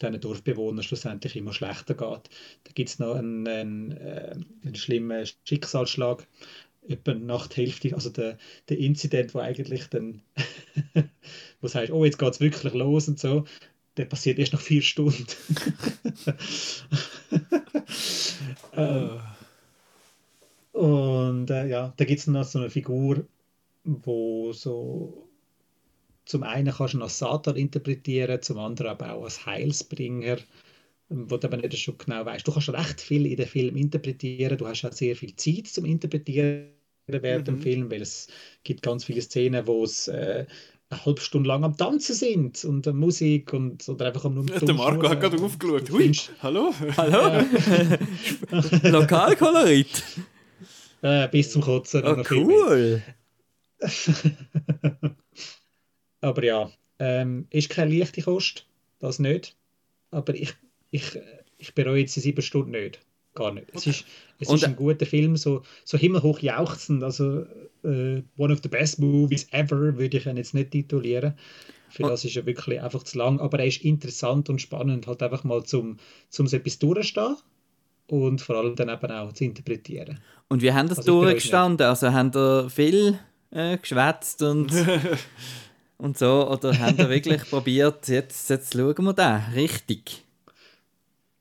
diesen Dorfbewohnern schlussendlich immer schlechter geht. Da gibt es noch einen, einen, äh, einen schlimmen Schicksalsschlag, etwa nach der Hälfte, also der, der Inzident, wo eigentlich dann, [laughs] wo sagst, oh, jetzt geht es wirklich los und so, der passiert erst nach vier Stunden. [laughs] ähm, und äh, ja, da gibt es noch so eine Figur, wo so zum einen kannst du als Satan interpretieren, zum anderen aber auch als Heilsbringer, wo du aber nicht schon genau weißt. Du kannst recht viel in den Film interpretieren, du hast auch sehr viel Zeit zum Interpretieren während dem Mhm. Film, weil es gibt ganz viele Szenen, wo es äh, eine halbe Stunde lang am Tanzen sind und äh, Musik und oder einfach am nur Der Marco hat gerade aufgeschaut. Hui, hallo? Hallo? [laughs] Lokalkolorit. [laughs] Äh, bis zum Kotzen. Oh, cool. [laughs] Aber ja, ähm, ist keine leichte Kost, das nicht. Aber ich, ich, ich bereue jetzt die sieben Stunden nicht. Gar nicht. Es ist, es Und- ist ein guter Film, so, so himmelhoch jauchzend. Also, äh, one of the best movies ever, würde ich ihn jetzt nicht titulieren. Für Und- das ist er wirklich einfach zu lang. Aber er ist interessant und spannend, halt einfach mal zum, zum so etwas durchstehen und vor allem dann eben auch zu interpretieren. Und wie haben das Also durchgestanden? Also haben ihr viel äh, geschwätzt und, [laughs] und so? Oder haben ihr wirklich [laughs] probiert, jetzt, jetzt schauen wir den richtig?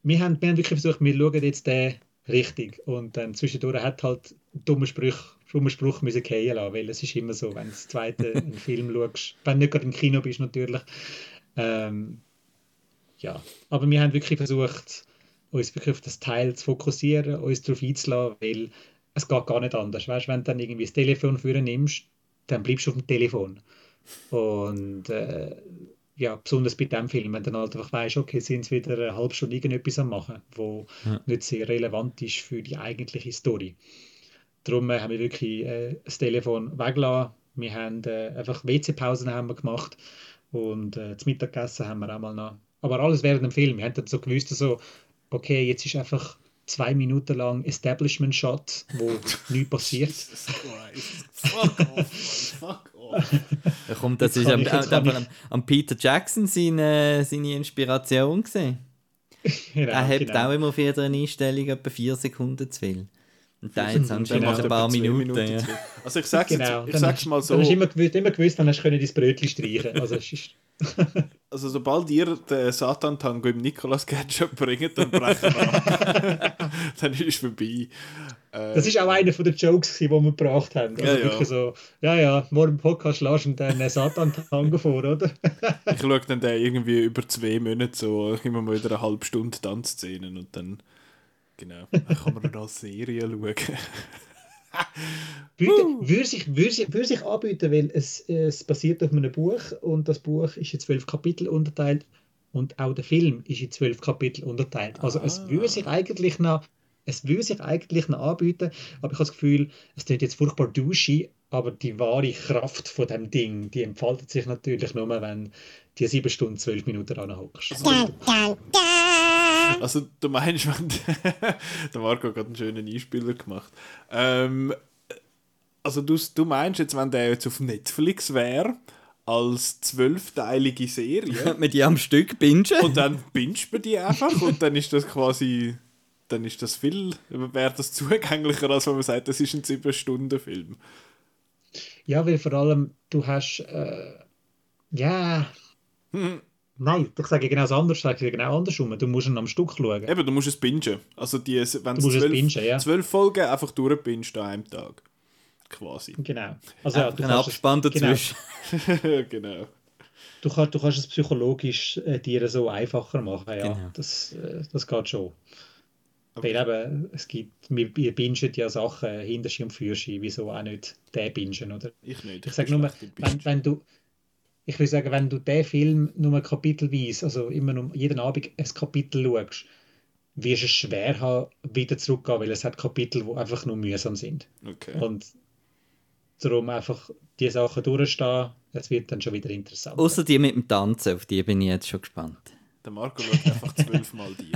Wir haben, wir haben wirklich versucht, wir schauen jetzt den richtig. Und dann zwischendurch hat halt dumme Spruch, dummer Spruch müssen fallen lassen, weil es ist immer so, wenn du das zweite [laughs] einen Film schaust, wenn du nicht gerade im Kino bist natürlich. Ähm, ja, aber wir haben wirklich versucht, uns wirklich auf das Teil zu fokussieren, uns darauf einzulassen, weil es geht gar nicht anders. Weißt, wenn du dann irgendwie das Telefon für nimmst, dann bleibst du auf dem Telefon. Und äh, ja, besonders bei dem Film, wenn du dann halt einfach weißt, okay, sind sie wieder eine halbe Stunde irgendetwas am machen, wo nicht sehr relevant ist für die eigentliche Story. Darum äh, haben wir wirklich äh, das Telefon weggelassen. Wir haben äh, einfach WC-Pausen haben wir gemacht und äh, das Mittagessen haben wir auch mal noch. Aber alles während dem Film. Wir haben dann so gewusst, so, okay, jetzt ist einfach zwei Minuten lang Establishment-Shot, wo [laughs] nichts passiert. Jesus Christ. Fuck off. Fuck off. [laughs] Ja, komm, das ist am, ich- am, am, am Peter Jackson seine, seine Inspiration gesehen. [laughs] Genau, er hat genau. auch immer auf jeder Einstellung etwa vier Sekunden zu viel. Und da [laughs] jetzt haben sie Genau. ein paar zwei Minuten. ja. zu viel. Also ich sag's, Genau. jetzt, ich Dann sag's mal so, Dann hast du immer gewusst, immer gewusst dann hast du können dein Brötchen streichen. Also also sobald ihr den Satan-Tango im Nicolas Ketchup bringt, dann brechen wir ab. dann ist es vorbei. Äh, das ist auch einer von den Jokes, die wir gebracht haben. Also Ja, ja. wirklich so, ja, ja, morgen im Podcast lässt du dann Satan-Tango vor, oder? ich schaue dann den irgendwie über zwei Monate so immer mal wieder eine halbe Stunde Tanzszenen und dann genau, dann kann man noch Serie schauen. Würde, würde, sich, würde, sich, würde sich anbieten, weil es, es basiert auf einem Buch und das Buch ist in zwölf Kapitel unterteilt und auch der Film ist in zwölf Kapitel unterteilt. Also es würde sich eigentlich noch es würde sich eigentlich noch anbieten, aber ich habe das Gefühl, es klingt jetzt furchtbar duschig, aber die wahre Kraft von dem Ding, die entfaltet sich natürlich nur, wenn die sieben Stunden, zwölf Minuten anhockst. Also du meinst, [laughs] wenn der Marco hat gerade einen schönen Einspieler gemacht. Ähm, also du, du meinst jetzt, wenn der jetzt auf Netflix wäre, als zwölfteilige Serie [laughs] Mit die am Stück bingen. und dann bingst man die einfach und dann ist das quasi, dann ist das viel, wäre das zugänglicher, als wenn man sagt, das ist ein 7-Stunden-Film. Ja, weil vor allem du hast, äh, ja, nein, ich sage genau das anders, ich sage genau andersrum. Du musst ihn am Stück schauen. Eben, du musst es bingen. Also die, wenn Du musst es zwölf, bingen, ja. zwölf Folgen einfach durchbingst an einem Tag. Quasi. Genau. Also ja, du Ein kannst es- Abspann genau. dazwischen. [laughs] genau. Du, kannst, du kannst es psychologisch äh, dir so einfacher machen, ja. Genau. Das, äh, das geht schon. Aber- Weil eben, es gibt, wir, wir bingen ja Sachen Hinterski und Fürschi, wieso auch nicht den bingen, oder? Ich nicht. Ich sage bin nur, wenn, wenn du, ich will sagen, wenn du den Film nur kapitelweise, also immer nur jeden Abend ein Kapitel schaust, wirst du es schwer haben, wieder zurückzugehen, weil es hat Kapitel, die einfach nur mühsam sind. Okay. Und darum einfach die Sachen durchstehen, es wird dann schon wieder interessant. Außer die mit dem Tanzen, auf die bin ich jetzt schon gespannt. Der Marco schaut einfach [laughs] zwölfmal die.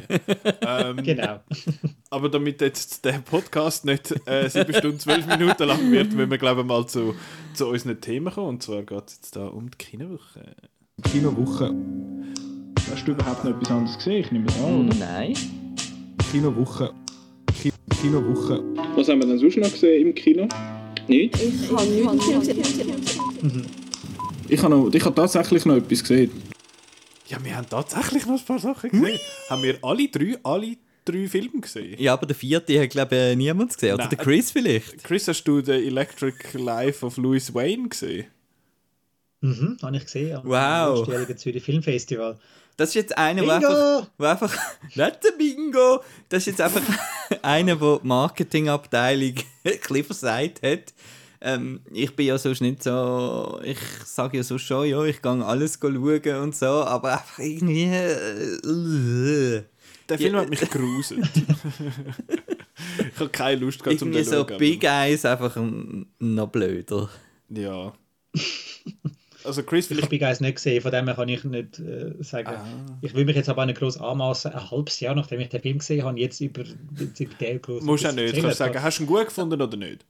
ähm, Genau. [laughs] Aber damit jetzt der Podcast nicht äh, sieben Stunden, zwölf Minuten lang wird, müssen wir, glaube ich, mal zu, zu unseren Themen kommen. Und zwar geht es jetzt da um die Kinowoche. Kinowoche. Hast du überhaupt noch etwas anderes gesehen? Ich nehme es an, oder? Nein. Kinowoche. Ki Kinowoche. Was haben wir denn sonst noch gesehen im Kino? Nichts? Ich habe nichts gesehen. Ich habe, noch, ich habe tatsächlich noch etwas gesehen. Ja, wir haben tatsächlich noch ein paar Sachen gesehen. haben wir alle drei, alle drei Filme gesehen? Ja, aber der vierte hat, glaube ich, niemand gesehen. Oder Nein. der Chris vielleicht. Chris, hast du den Electric Life of Louis Wayne gesehen? Mhm, habe ich gesehen. am Wow. letztjährigen Zürich Filmfestival. Das ist jetzt einer, der einfach, wo einfach. [laughs] Nicht der Bingo! Das ist jetzt einfach [laughs] einer, der die Marketingabteilung [laughs] ein versagt hat. Ähm, ich bin ja sonst nicht so, ich sage ja so schon, ja, ich gehe alles schauen und so, aber einfach irgendwie... Äh, Der Film hat mich gruselt. [laughs] ich habe keine Lust gehabt, zum irgendwie den so zu schauen. Big Eyes einfach noch blöder. Ja. Also Chris, Ich. Big Eyes nicht gesehen, von dem her kann ich nicht äh, sagen. Ah. Ich will mich jetzt aber nicht groß anmaßen, ein halbes Jahr nachdem ich den Film gesehen habe, jetzt über, jetzt über den groß. Musst du auch nicht. Kannst du sagen, hast du ihn gut gefunden oder nicht?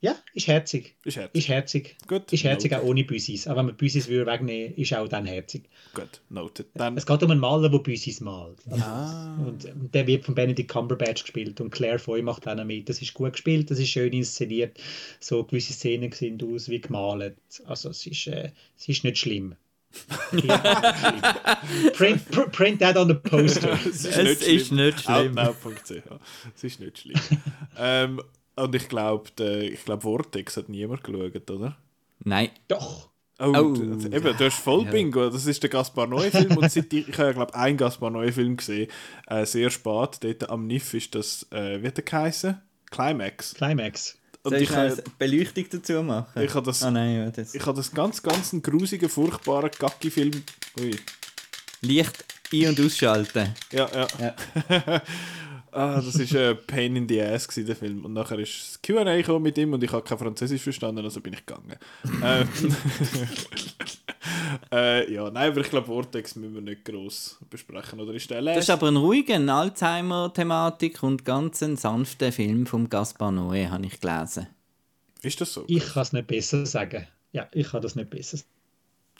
Ja, ist herzig. Ist herzig. Ist herzig. Gut. Ist herzig auch ohne Büsis. Aber wenn man Büsis würde wegnehmen, ist auch dann herzig. Gut, noted. Dann... Es geht um einen Maler, der Büsis malt. Also, Ah. Und der wird von Benedict Cumberbatch gespielt und Claire Foy macht auch noch mit. Das ist gut gespielt, das ist schön inszeniert. So gewisse Szenen sehen aus wie gemalt. Also es ist, äh, es ist nicht schlimm. [laughs] print, pr print that on the poster. es ist Es nicht ist schlimm. nicht schlimm. Outnow.ch. Es ist nicht schlimm. [laughs] ähm, und ich glaube, ich glaub, Vortex hat niemand geschaut, oder? Nein. Doch. Oh, Oh. du- eben, du hast voll Bingo. Das ist der Gaspar Noé-Film. und seit ich, ich habe ja, glaube einen Gaspar Noé-Film gesehen, äh, sehr spät. Dort am NIF ist das, äh, wie hat der geheißen? Climax. Climax. Und Soll ich, ich habe Beleuchtung dazu machen? ich habe das, Ah nein, ja, das ich habe das ganz, ganz einen grusigen, furchtbaren Gacki-Film. Ui. Licht ein- und ausschalten. Ja, ja. [laughs] ah, das war ein Pain in the Ass, gewesen, der Film. Und nachher ist das Q&A gekommen mit ihm und ich habe kein Französisch verstanden, also bin ich gegangen. ähm, [laughs] äh, ja, nein, aber ich glaube, Vortex müssen wir nicht gross besprechen. Oder ist der Das ist aber ein ruhiger, eine Alzheimer-Thematik und ganz ein sanfter Film vom Gaspar Noé, habe ich gelesen. Ist das so? Ich kann es nicht besser sagen. Ja, ich kann das nicht besser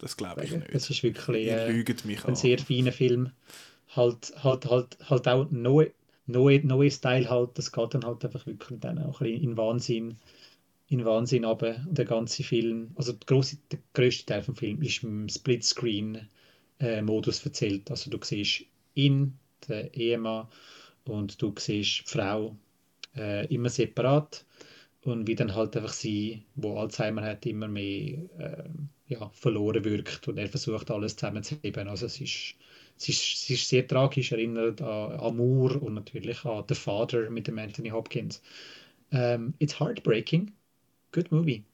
Das glaube ich sagen. nicht. Es ist wirklich äh, lügt mich ein an. sehr feiner Film. Halt, halt, halt, halt auch neue, neue, neue Style halt. Das geht dann halt einfach wirklich dann auch ein bisschen in Wahnsinn, in Wahnsinn. Und der ganze Film, also der, grosse, der grösste Teil vom Film ist im Splitscreen-Modus erzählt. Also du siehst ihn, den Ehemann, und du siehst die Frau äh, immer separat. Und wie dann halt einfach sie, wo Alzheimer hat, immer mehr ähm, ja, verloren wirkt und er versucht alles zusammenzuheben. Also es ist, es ist, es ist sehr tragisch, erinnert an Amour und natürlich an The Father mit dem Anthony Hopkins. Ähm, it's heartbreaking, good movie.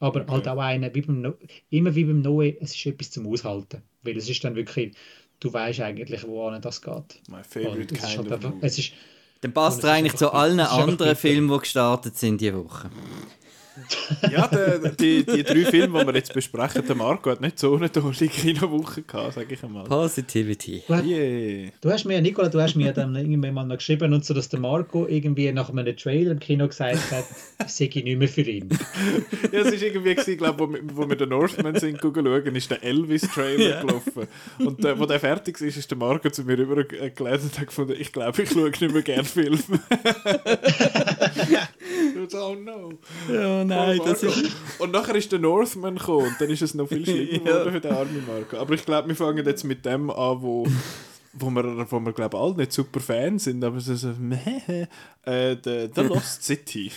Aber halt auch eine, wie beim no immer wie beim Noe, es ist etwas zum Aushalten. Weil es ist dann wirklich, du weißt eigentlich, wohin das geht. My favorite es ist kind halt of einfach, movie. es ist, Dann passt er eigentlich zu allen anderen. Filmen, die gestartet sind diese Woche. [laughs] Ja, der, die, die drei Filme, die wir jetzt besprechen, der Marco hat nicht so eine tolle Kinowoche gehabt, sage ich einmal. Positivity. Yeah. Du hast mir, Nicola, du hast mir dann [laughs] irgendwann mal noch geschrieben und so, dass der Marco irgendwie nach einem Trailer im Kino gesagt hat, sei nicht mehr für ihn. [laughs] Ja, es war irgendwie, gewesen, glaub, wo, wir- wo wir den Northman sind schauen, ist der Elvis-Trailer gelaufen. Und äh, wo der fertig ist, ist der Marco zu mir rübergelesen und hat gefunden, ich glaube, ich schaue nicht mehr gerne Filme. oh no. Ja, Oh, Marco. [laughs] Und nachher ist der Northman gekommen und dann ist es noch viel [laughs] schlimmer Ja. geworden für den armen Marco. Aber ich glaube, wir fangen jetzt mit dem an, wo, wo wir, wo wir glaube alle nicht super Fans sind, aber es ist so, meh, äh, the, the Lost City.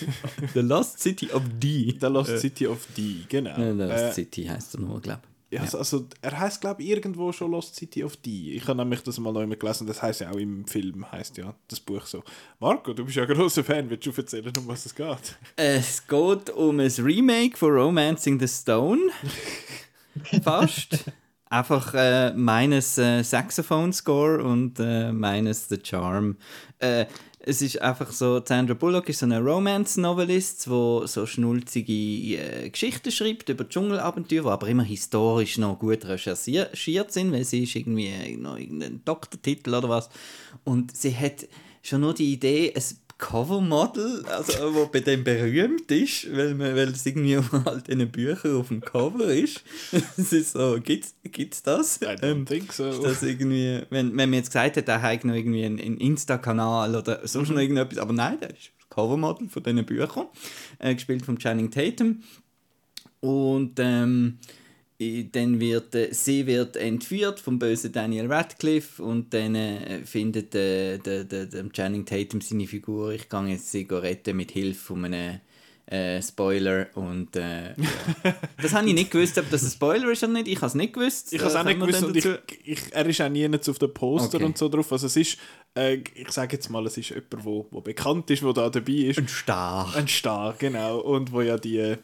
The Lost City of D. The Lost City of D, genau. The Lost Äh, City heisst er nur, glaube ich. Ja, also, also, er heißt glaube ich irgendwo schon Lost City of D. Ich habe nämlich das mal noch immer gelesen, das heißt ja auch im Film, heißt ja das Buch so. Marco, du bist ja ein großer Fan, willst du erzählen, um was es geht? Es geht um ein Remake von Romancing the Stone. [laughs] Fast. Einfach äh, meines äh, Saxophone-Score und äh, meines The Charm. Äh, es ist einfach so, Sandra Bullock ist so eine Romance-Novelist, die so schnulzige äh, Geschichten schreibt über Dschungelabenteuer, die aber immer historisch noch gut recherchiert sind, weil sie ist irgendwie noch irgendein Doktortitel oder was. Und sie hat schon nur die Idee, ein Covermodel, also wo bei dem berühmt ist, weil, man, weil es irgendwie [laughs] auf all diesen Büchern auf dem Cover ist. [laughs] Es ist so, gibt's, gibt's das? I don't Ähm, think so. ist das irgendwie, wenn, wenn man jetzt gesagt hat, er hat noch irgendwie einen, einen Insta-Kanal oder sonst noch irgendetwas, aber nein, der ist das Covermodel von diesen Büchern, äh, gespielt von Channing Tatum. Und ähm, dann wird äh, sie wird entführt vom bösen Daniel Radcliffe und dann äh, findet äh, der, der, der Channing Tatum seine Figur, ich gehe jetzt sie retten mit Hilfe von einem Äh, Spoiler und äh, ja. das habe ich nicht gewusst, ob das ein Spoiler ist oder nicht. Ich habe es nicht gewusst. Ich habe es auch nicht gewusst und ich, ich, er ist auch nie jetzt auf den Poster Okay. und so drauf. Also es ist, äh, ich sage jetzt mal, es ist jemand, wo, wo bekannt ist, wo da dabei ist. Ein Star. Ein Star, genau. Und wo ja die,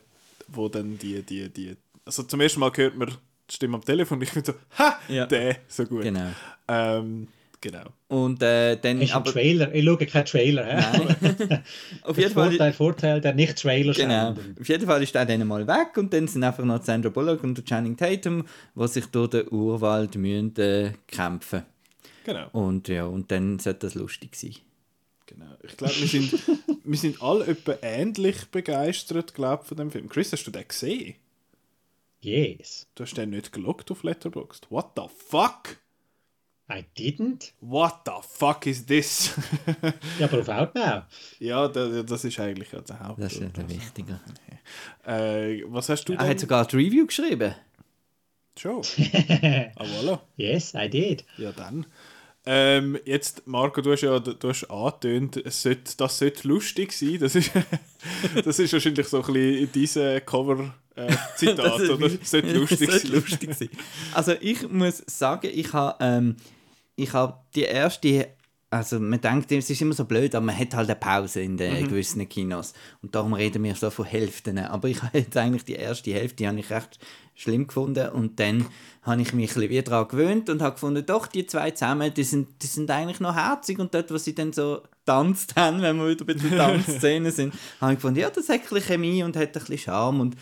wo dann die, die, die, also zum ersten Mal hört man die Stimme am Telefon und ich bin so, ha, Ja. der, so gut. Genau. Ähm, genau. Und äh, dann. Einen Aber, Trailer? Ich schaue keinen Trailer. hä? nein. [laughs] Auf jeden Fall. Vorteil, Vorteil der Nicht-Trailer Genau. schauen. Auf jeden Fall ist der dann mal weg und dann sind einfach noch Sandra Bullock und der Channing Tatum, die sich durch den Urwald müssen, äh, kämpfen. Genau. Und ja, und dann sollte das lustig sein. genau. Ich glaube, wir sind, wir sind alle etwa ähnlich begeistert, glaub, von dem Film. Chris, hast du den gesehen? Yes. Du hast den nicht gelockt auf Letterboxd. What the fuck? I didn't. What the fuck is this? [laughs] Ja, aber auf Outnow. ja, da- das ist eigentlich ja der Haupt. Das ist ja der Wichtige. [laughs] Äh, was hast du Er denn? hat sogar die Review geschrieben. Schon. [laughs] ah, voilà. Yes, I did. Ja, dann. Ähm, jetzt, Marco, du hast ja du hast angetönt, es sollte, das sollte lustig sein. Das ist, [laughs] das ist wahrscheinlich so ein bisschen diese Cover-Zitat, Das ist oder? Es sollte lustig [laughs] sollte sein. lustig sein. Also ich muss sagen, ich habe ähm, ich habe die erste, also man denkt, es ist immer so blöd, aber man hat halt eine Pause in den gewissen Kinos und darum reden wir so von Hälften. Aber ich [laughs] habe jetzt eigentlich die erste Hälfte, die habe ich recht schlimm gefunden und dann habe ich mich ein bisschen wieder daran gewöhnt und habe gefunden, doch, die zwei zusammen, die sind, die sind eigentlich noch herzig und dort, wo sie dann so tanzt haben, wenn wir wieder bei der [laughs] Tanzszene sind, habe ich gefunden, ja, das hat ein bisschen Chemie und hat ein bisschen Charme und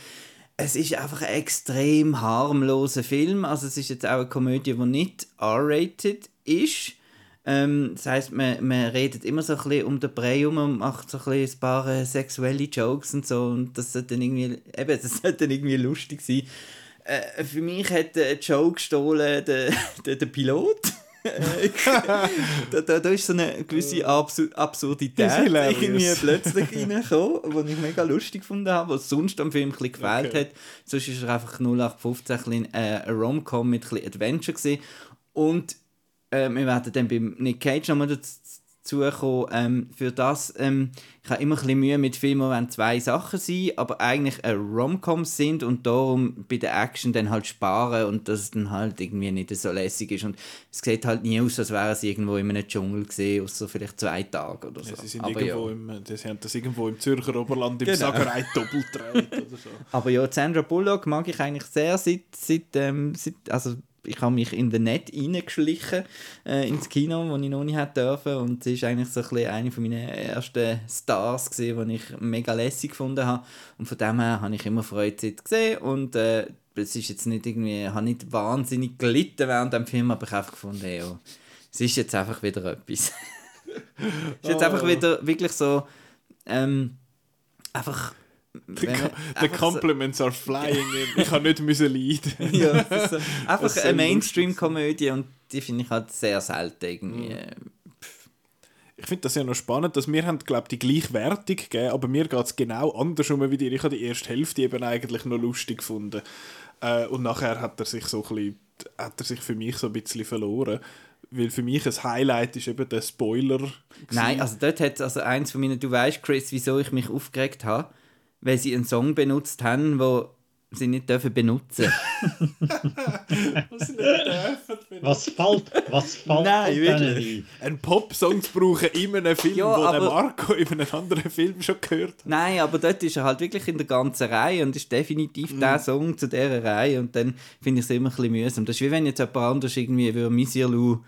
es ist einfach ein extrem harmloser Film. Also es ist jetzt auch eine Komödie, die nicht R-rated ist. Ähm, das heisst, man, man redet immer so ein bisschen um den Brei herum und macht so ein, bisschen ein paar äh, sexuelle Jokes und so. Und das sollte dann irgendwie, [laughs] eben, das sollte dann irgendwie lustig sein. Äh, für mich hat äh, Joe gestohlen, der, [laughs] der, der Pilot. [laughs] Da, da, da ist so eine gewisse Absur Absurdität irgendwie plötzlich reingekommen, die ich mega lustig gefunden habe, was sonst am Film ein bisschen gefehlt Okay. hat. Sonst ist er einfach 0815 ein äh, ein Rom-Com mit ein bisschen Adventure gewesen. Und äh, wir werden dann beim Nick Cage nochmal dazu kommen. Ähm, für das, ähm, ich habe immer ein bisschen Mühe mit Filmen, wenn zwei Sachen sind, aber eigentlich ein Rom-Com sind und darum bei der Action dann halt sparen und dass es dann halt irgendwie nicht so lässig ist. Und es sieht halt nie aus, als wären sie irgendwo in einem Dschungel gesehen, außer vielleicht zwei Tage oder so. Ja, sie sind aber, irgendwo ja. im, die haben das irgendwo im Zürcher Oberland im Genau. Sagerei doppelt oder so. aber ja, Sandra Bullock mag ich eigentlich sehr, seit, seit, ähm, seit also ich habe mich in den Net reingeschlichen äh, ins Kino, wo ich noch nicht hätte dürfen. Und sie ist eigentlich so ein bisschen eine von meinen ersten Stars gewesen, die ich mega lässig gefunden habe. Und von dem her habe ich immer Freude sie zu sehen und äh, es ist jetzt nicht irgendwie, habe nicht wahnsinnig gelitten während dem Film, aber ich habe einfach gefunden, ja, es ist jetzt einfach wieder etwas. [laughs] es ist jetzt einfach wieder wirklich so ähm, einfach The, the einfach so- compliments are flying in. Ich habe nicht müssen leiden. [laughs] ja, so, einfach eine Mainstream-Komödie und die finde ich halt sehr selten irgendwie. äh, Ich finde das ja noch spannend, dass wir haben, glaube die gleiche Wertung gegeben, aber mir geht es genau andersrum wie dir. Ich habe die erste Hälfte eben eigentlich noch lustig gefunden. Äh, und nachher hat er sich so ein bisschen, hat er sich für mich so ein bisschen verloren. Weil für mich ein Highlight ist eben der Spoiler. Nein, also dort hat also eins von meinen, du weißt Chris, wieso ich mich aufgeregt habe, weil sie einen Song benutzt haben, wo sie nicht dürfen benutzen. [laughs] Was fällt, was fällt Nein, wirklich. ein? Ein Popsong zu brauchen in einem Film, Ja, wo der aber- Marco in einem anderen Film schon gehört hat. Nein, aber dort ist er halt wirklich in der ganzen Reihe und ist definitiv der Song zu dieser Reihe und dann finde ich es immer ein bisschen mühsam. Das ist wie wenn jetzt jemand anders irgendwie würde Monsieur Lou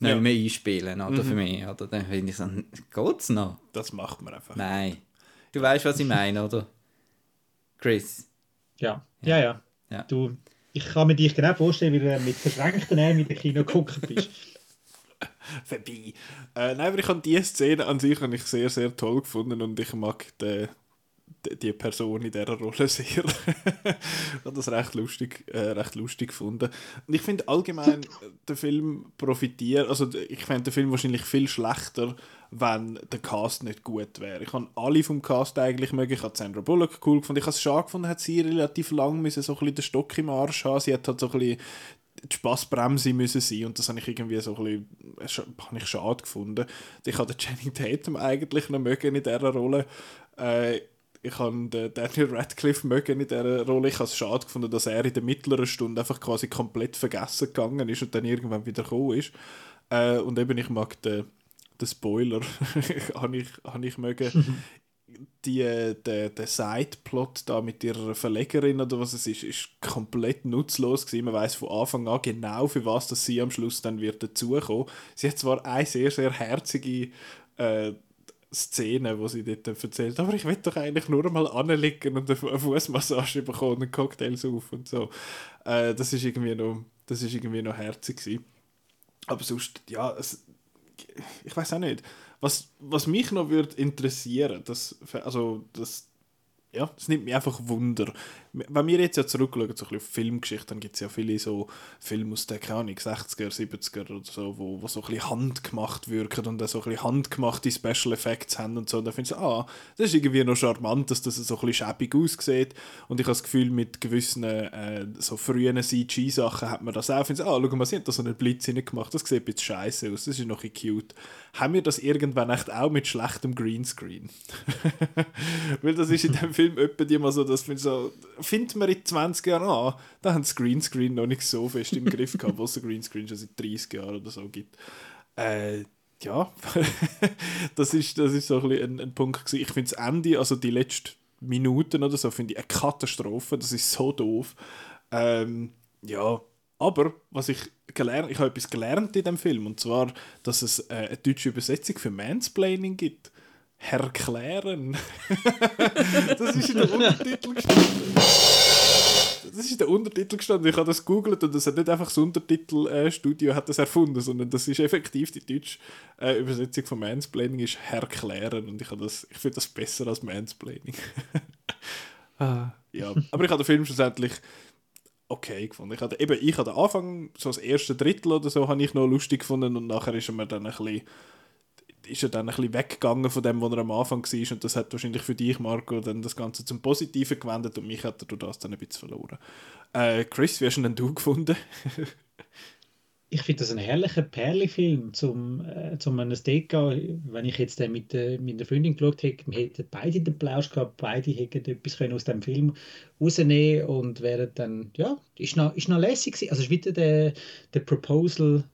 nicht Ja. mehr einspielen, oder für mich, oder? Dann finde ich so, geht's noch? Das macht man einfach. Nein. Du weißt, was ich meine, oder? Chris. Ja, ja, ja. Ja. Du, ich kann mir dich genau vorstellen, wie du mit verschränkten Armen in der Kino gucken bist. [laughs] vorbei. Äh, nein, aber ich habe diese Szene an sich ich sehr, sehr toll gefunden und ich mag die, die, die Person in dieser Rolle [laughs] sehr. ich habe das recht lustig, äh, recht lustig gefunden. Und ich finde allgemein, äh, der Film profitiert, also ich fände den Film wahrscheinlich viel schlechter, wenn der Cast nicht gut wäre. Ich habe alle vom Cast eigentlich mögen. Ich habe Sandra Bullock cool gefunden. Ich habe es schade gefunden, hat sie relativ lang müssen so ein den Stock im Arsch haben. Sie hat halt so ein bisschen die Spassbremse müssen sein und das habe ich irgendwie so ein bisschen, äh, habe ich schade gefunden. Ich habe Channing Tatum eigentlich noch mögen in dieser Rolle. Äh, ich habe Daniel Radcliffe mögen in dieser Rolle. Ich habe es schade gefunden, dass er in der mittleren Stunde einfach quasi komplett vergessen gegangen ist und dann irgendwann wieder gekommen ist. Äh, und eben, ich mag den, den Spoiler, [laughs] habe ich, hab ich mögen. [laughs] die, der, der Sideplot da mit ihrer Verlegerin oder was es ist, ist komplett nutzlos gewesen. Man weiß von Anfang an genau, für was das sie am Schluss dann wird dazukommen. Sie hat zwar eine sehr, sehr herzige äh, Szene, wo sie dort erzählt, aber ich will doch eigentlich nur mal anliegen und eine Fußmassage bekommen und Cocktails auf und so. Äh, das ist irgendwie noch, das ist irgendwie noch herzig gewesen. Aber sonst, ja, es, ich weiß auch nicht. Was, was mich noch würde interessieren, das, also das ja, es nimmt mich einfach Wunder. Wenn wir jetzt ja zurückschauen, so auf Filmgeschichte, dann gibt es ja viele so Filme aus der, keine Ahnung, 60er, 70er oder so, wo, wo so ein bisschen handgemacht wirken und dann so ein bisschen handgemachte Special Effects haben und so. Und dann finde ich, ah, das ist irgendwie noch charmant, dass das so ein bisschen schäbig aussieht. Und ich habe das Gefühl, mit gewissen äh, so frühen CG-Sachen hat man das auch. Ich finde, ah, schau mal, sie haben da so einen Blitz gemacht, das sieht ein bisschen scheiße aus, das ist noch ein cute. Haben wir das irgendwann echt auch mit schlechtem Greenscreen? [laughs] Weil das ist in dem Film etwa die mal so, dass man so, findet man in 20 Jahren an, da haben das Greenscreen noch nicht so fest im Griff gehabt, was es Greenscreen schon seit 30 Jahren oder so gibt. Äh, ja, [laughs] das ist, das ist so ein, ein, ein Punkt gewesen. Ich finde das Ende, also die letzten Minuten oder so, finde ich eine Katastrophe, das ist so doof. Ähm, ja, aber was ich gelernt, ich habe etwas gelernt in dem Film und zwar, dass es äh, eine deutsche Übersetzung für Mansplaining gibt. Erklären. [laughs] das ist in der Untertitel gestanden. Das ist in der Untertitel gestanden. Ich habe das gegoogelt und das hat nicht einfach das Untertitelstudio äh, das erfunden, sondern das ist effektiv die deutsche äh, Übersetzung von Mansplaining ist Erklären und ich, das, ich finde das besser als Mansplaining. ah, ja, aber ich habe den Film schlussendlich okay gefunden. Ich hatte, eben, ich hatte Anfang, so das erste Drittel oder so, habe ich noch lustig gefunden und nachher ist er mir dann ein bisschen ist er dann ein bisschen weggegangen von dem, was er am Anfang war und das hat wahrscheinlich für dich, Marco, dann das Ganze zum Positiven gewendet und mich hat er durch das dann ein bisschen verloren. Äh, Chris, wie hast du denn du gefunden? [laughs] ich finde das ein herrlicher Perlefilm zum, äh, zum an Date gehen. Wenn ich jetzt den mit, äh, mit der Freundin geschaut hätte, wir hätten beide den Plausch gehabt, beide hätten etwas können aus dem Film rausnehmen und wären dann, ja, ist noch, ist noch lässig gewesen. Also es ist wieder der, der Proposal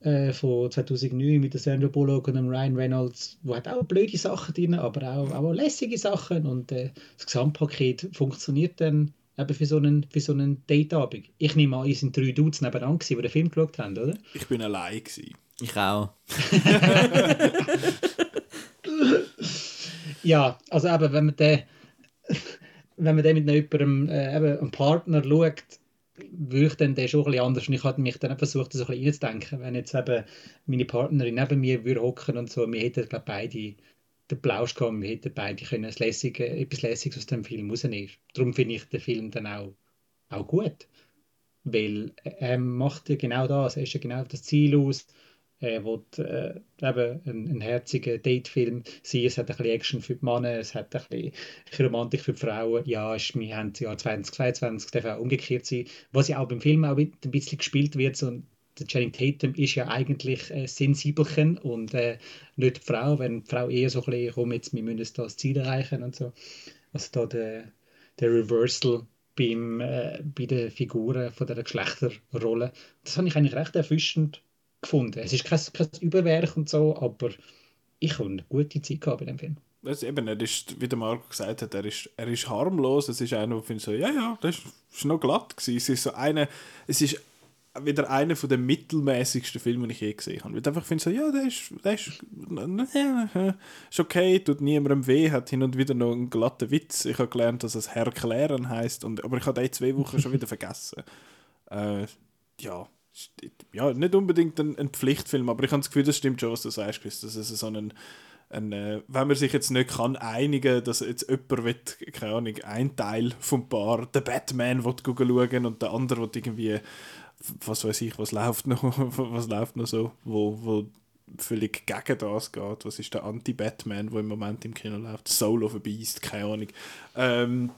äh, von 2009 mit der Sandra Bullock und dem Ryan Reynolds, wo hat auch blöde Sachen drin, aber auch, auch lässige Sachen und äh, das Gesamtpaket funktioniert dann eben für so einen, für so einen Dateabend. Ich nehme an, ihr sind drei Dudes nebenan gewesen, die den Film geschaut haben, oder? Ich bin allein. Gewesen. Ich auch. [laughs] ja, also eben, wenn man den, [laughs] wenn man den mit jemandem, äh, eben einem Partner schaut, ich dann den schon ein bisschen anders und ich habe mich dann versucht, das ein bisschen einzudenken, wenn jetzt eben meine Partnerin neben mir würde hocken und so, wir hätten glaube beide den Plausch gehabt, wir hätten beide können Lässige, etwas Lässiges aus dem Film rausnehmen. Darum finde ich den Film dann auch, auch gut. Weil er macht ja genau das, er ist ja genau auf das Ziel aus. Er will äh, eben ein, ein herziger Datefilm sein. Es hat ein bisschen Action für die Männer, es hat ein bisschen Romantik für die Frauen. Ja, ist, wir haben das Jahr 2022, darf auch umgekehrt sein. Was ja auch beim Film auch ein bisschen gespielt wird, so der Tatum ist ja eigentlich äh, sensibelchen und äh, nicht die Frau, wenn die Frau eher so ein bisschen, komm jetzt, wir müssen das Ziel erreichen und so. Also da der, der Reversal beim, äh, bei den Figuren von der Geschlechterrolle, das habe ich eigentlich recht erfrischend gefunden. Es ist kein, kein Überwerk und so, aber ich habe eine gute Zeit gehabt bei dem Film. Das eben, er ist, wie der Marco gesagt hat, er ist, er ist harmlos. Es ist einer, der findet so, ja, ja, das ist noch glatt gewesen. Es ist so eine, es ist wieder einer von den mittelmäßigsten Filmen, die ich je gesehen habe. Weil ich einfach finde so, ja, der ist, der ist, ist okay, tut niemandem weh, hat hin und wieder noch einen glatten Witz. Ich habe gelernt, dass es Herr Klären heisst, und, aber ich habe den zwei Wochen schon wieder [laughs] vergessen. Äh, ja, ja, nicht unbedingt ein, ein, Pflichtfilm, aber ich habe das Gefühl, das stimmt schon, was du sagst, Chris, dass es so einen ein, äh, wenn man sich jetzt nicht kann einigen, dass jetzt jemand will, keine Ahnung, ein Teil vom Paar, der Batman will schauen und der andere will irgendwie was weiß ich, was läuft noch, [laughs] was läuft noch so, wo, wo völlig gegen das geht. Was ist der Anti-Batman, der im Moment im Kino läuft? Soul of a Beast, keine Ahnung. Ähm,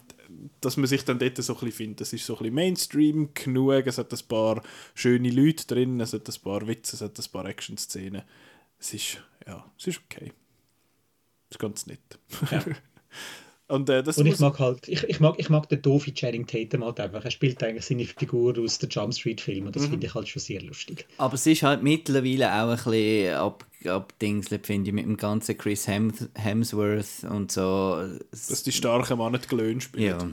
dass man sich dann dort so ein bisschen findet. Das ist so ein bisschen Mainstream genug, es hat ein paar schöne Leute drin, es hat ein paar Witze, es hat ein paar Action-Szenen. Es ist, ja, es ist okay. Es ist ganz nett. Ja. [laughs] Und, äh, das Und ich mag halt, ich, ich, mag, ich mag den doofen Channing Tatum halt einfach. Er spielt eigentlich seine Figur aus der Jump Street Film und das Mhm. finde ich halt schon sehr lustig. Aber es ist halt mittlerweile auch ein bisschen ab, abdingselt, finde ich, mit dem ganzen Chris Hem Hemsworth und so. Dass die starken Männer die Glöhn spielen. ja.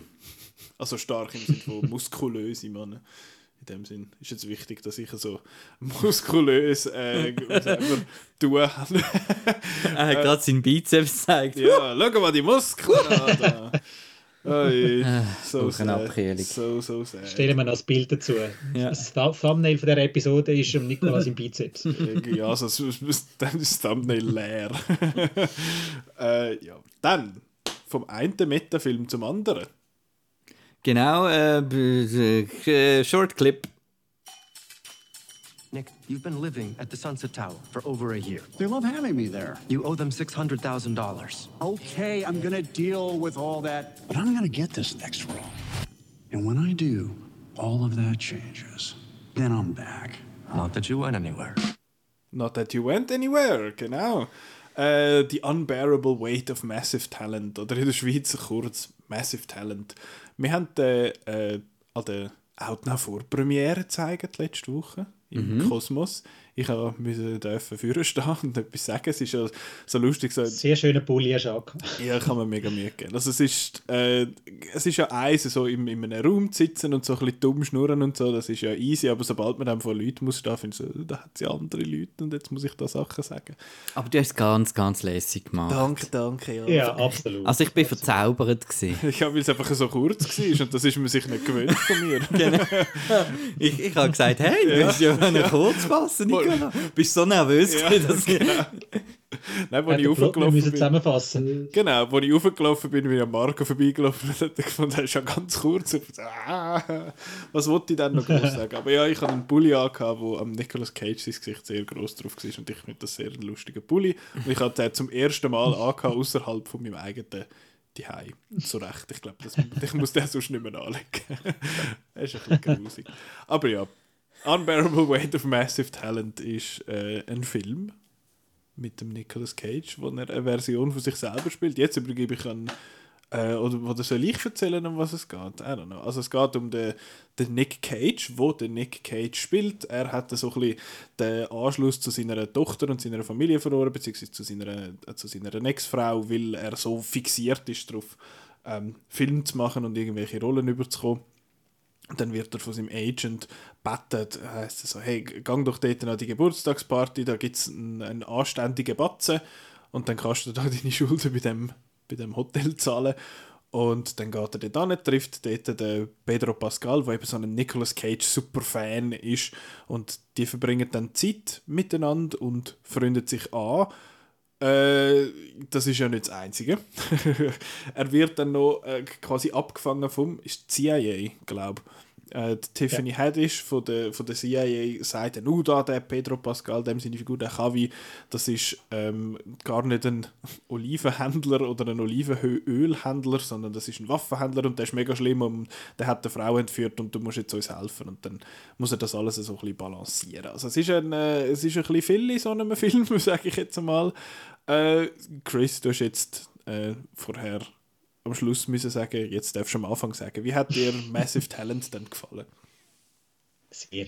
Also stark im Sinne von muskulöse Männer. In dem Sinn ist jetzt wichtig, dass ich so muskulös äh, [laughs] tun habe. Er hat gerade seinen Bizeps gezeigt. ja, schau mal die Muskeln an. Oi, [laughs] so sad. So, so sad. Stellen wir noch das Bild dazu. Ja. Das Thu- Thumbnail von dieser Episode ist um Nikolas im Bizeps. [laughs] Ja, also, es- es- es- dann ist das Thumbnail leer. äh, ja. Dann, vom einen Metafilm zum anderen. Genau, äh, b- äh, Short Clip. Nick, you've been living at the Sunset Tower for over a year. They love having me there. You owe them $600,000. Okay, I'm gonna deal with all that. But I'm gonna get this next role. And when I do, all of that changes. Then I'm back. Not that you went anywhere. Not that you went anywhere, genau. Äh, The Unbearable Weight of Massive Talent, oder in der Schweiz kurz Massive Talent. Wir haben den äh, an der Outnow Vorpremiere gezeigt letzte Woche im Kosmos. Ich musste dürfen führen stehen und etwas sagen. Es ist ja so lustig, so, Sehr schöner Pulli hast du ja, kann man mega Mühe geben. Also es ist, äh, es ist ja eins, so in, in einem Raum zu sitzen und so ein bisschen dumm schnurren und so, das ist ja easy, aber sobald man dann vor Leuten muss stehen, finde ich so, da hat es ja andere Leute und jetzt muss ich da Sachen sagen. Aber du hast es ganz, ganz lässig gemacht. Danke, danke, ja. Ja, absolut. Also ich bin verzaubert gewesen. [laughs] Ich habe, weil es einfach so kurz war und das ist man sich nicht gewöhnt von mir. [laughs] Ich, ich habe gesagt, hey, du musst ja einen kurz fassen, Nicola. Bist so nervös Ja, [laughs] dass ich... genau. Nein, wo ich müssen bin. zusammenfassen. Genau, als ich hochgelaufen bin, bin ich an Marco vorbeigelaufen und hat gefunden, das ist ja ganz kurz. Und so, ah, was wollte ich denn noch groß sagen? Aber ja, ich hatte einen Pulli angehabt, wo am Nicolas Cage sein Gesicht sehr groß drauf war und ich finde das sehr ein lustiger Pulli. Und ich hatte den zum ersten Mal angehabt, außerhalb von meinem eigenen Zuhause. Zu Recht, ich glaube, das- ich muss den sonst nicht mehr anlegen. das [laughs] ist ein bisschen grusig. Aber ja, Unbearable Weight of Massive Talent ist äh, ein Film mit dem Nicolas Cage, wo er eine Version von sich selber spielt. Jetzt übergebe ich an äh, oder, oder soll ich erzählen, um was es geht? I don't know. Also es geht um den, den Nick Cage, wo der Nick Cage spielt. Er hat so ein den Anschluss zu seiner Tochter und seiner Familie verloren, beziehungsweise zu seiner, äh, seiner Ex-Frau, weil er so fixiert ist darauf, ähm, Film zu machen und irgendwelche Rollen überzukommen. Dann wird er von seinem Agent gebeten, heisst es so, hey, gang doch dort an die Geburtstagsparty, da gibt es einen, einen anständigen Batzen und dann kannst du da deine [laughs] Schulden bei dem, bei dem Hotel zahlen. Und dann geht er dort hin, trifft dort den Pedro Pascal, der eben so ein Nicolas Cage Superfan ist und die verbringen dann Zeit miteinander und freundet sich an. Äh, das ist ja nicht das Einzige. [laughs] er wird dann noch äh, quasi abgefangen vom ist CIA, glaube äh, die Tiffany Haddish von der, von der CIA sagt dann, oh, da, der Pedro Pascal, dem seine Figur, der Kavi, das ist ähm, gar nicht ein [laughs] Olivenhändler oder ein Olivenölhändler, sondern das ist ein Waffenhändler und der ist mega schlimm und der hat eine Frau entführt und du musst jetzt uns helfen und dann muss er das alles so ein bisschen balancieren. Also es ist ein, äh, es ist ein bisschen viel in so einem [laughs] Film, sage ich jetzt einmal. Äh, Chris, du hast jetzt äh, vorher am Schluss müssen sagen, jetzt darfst du am Anfang sagen, wie hat dir Massive Talent denn gefallen? Sehr.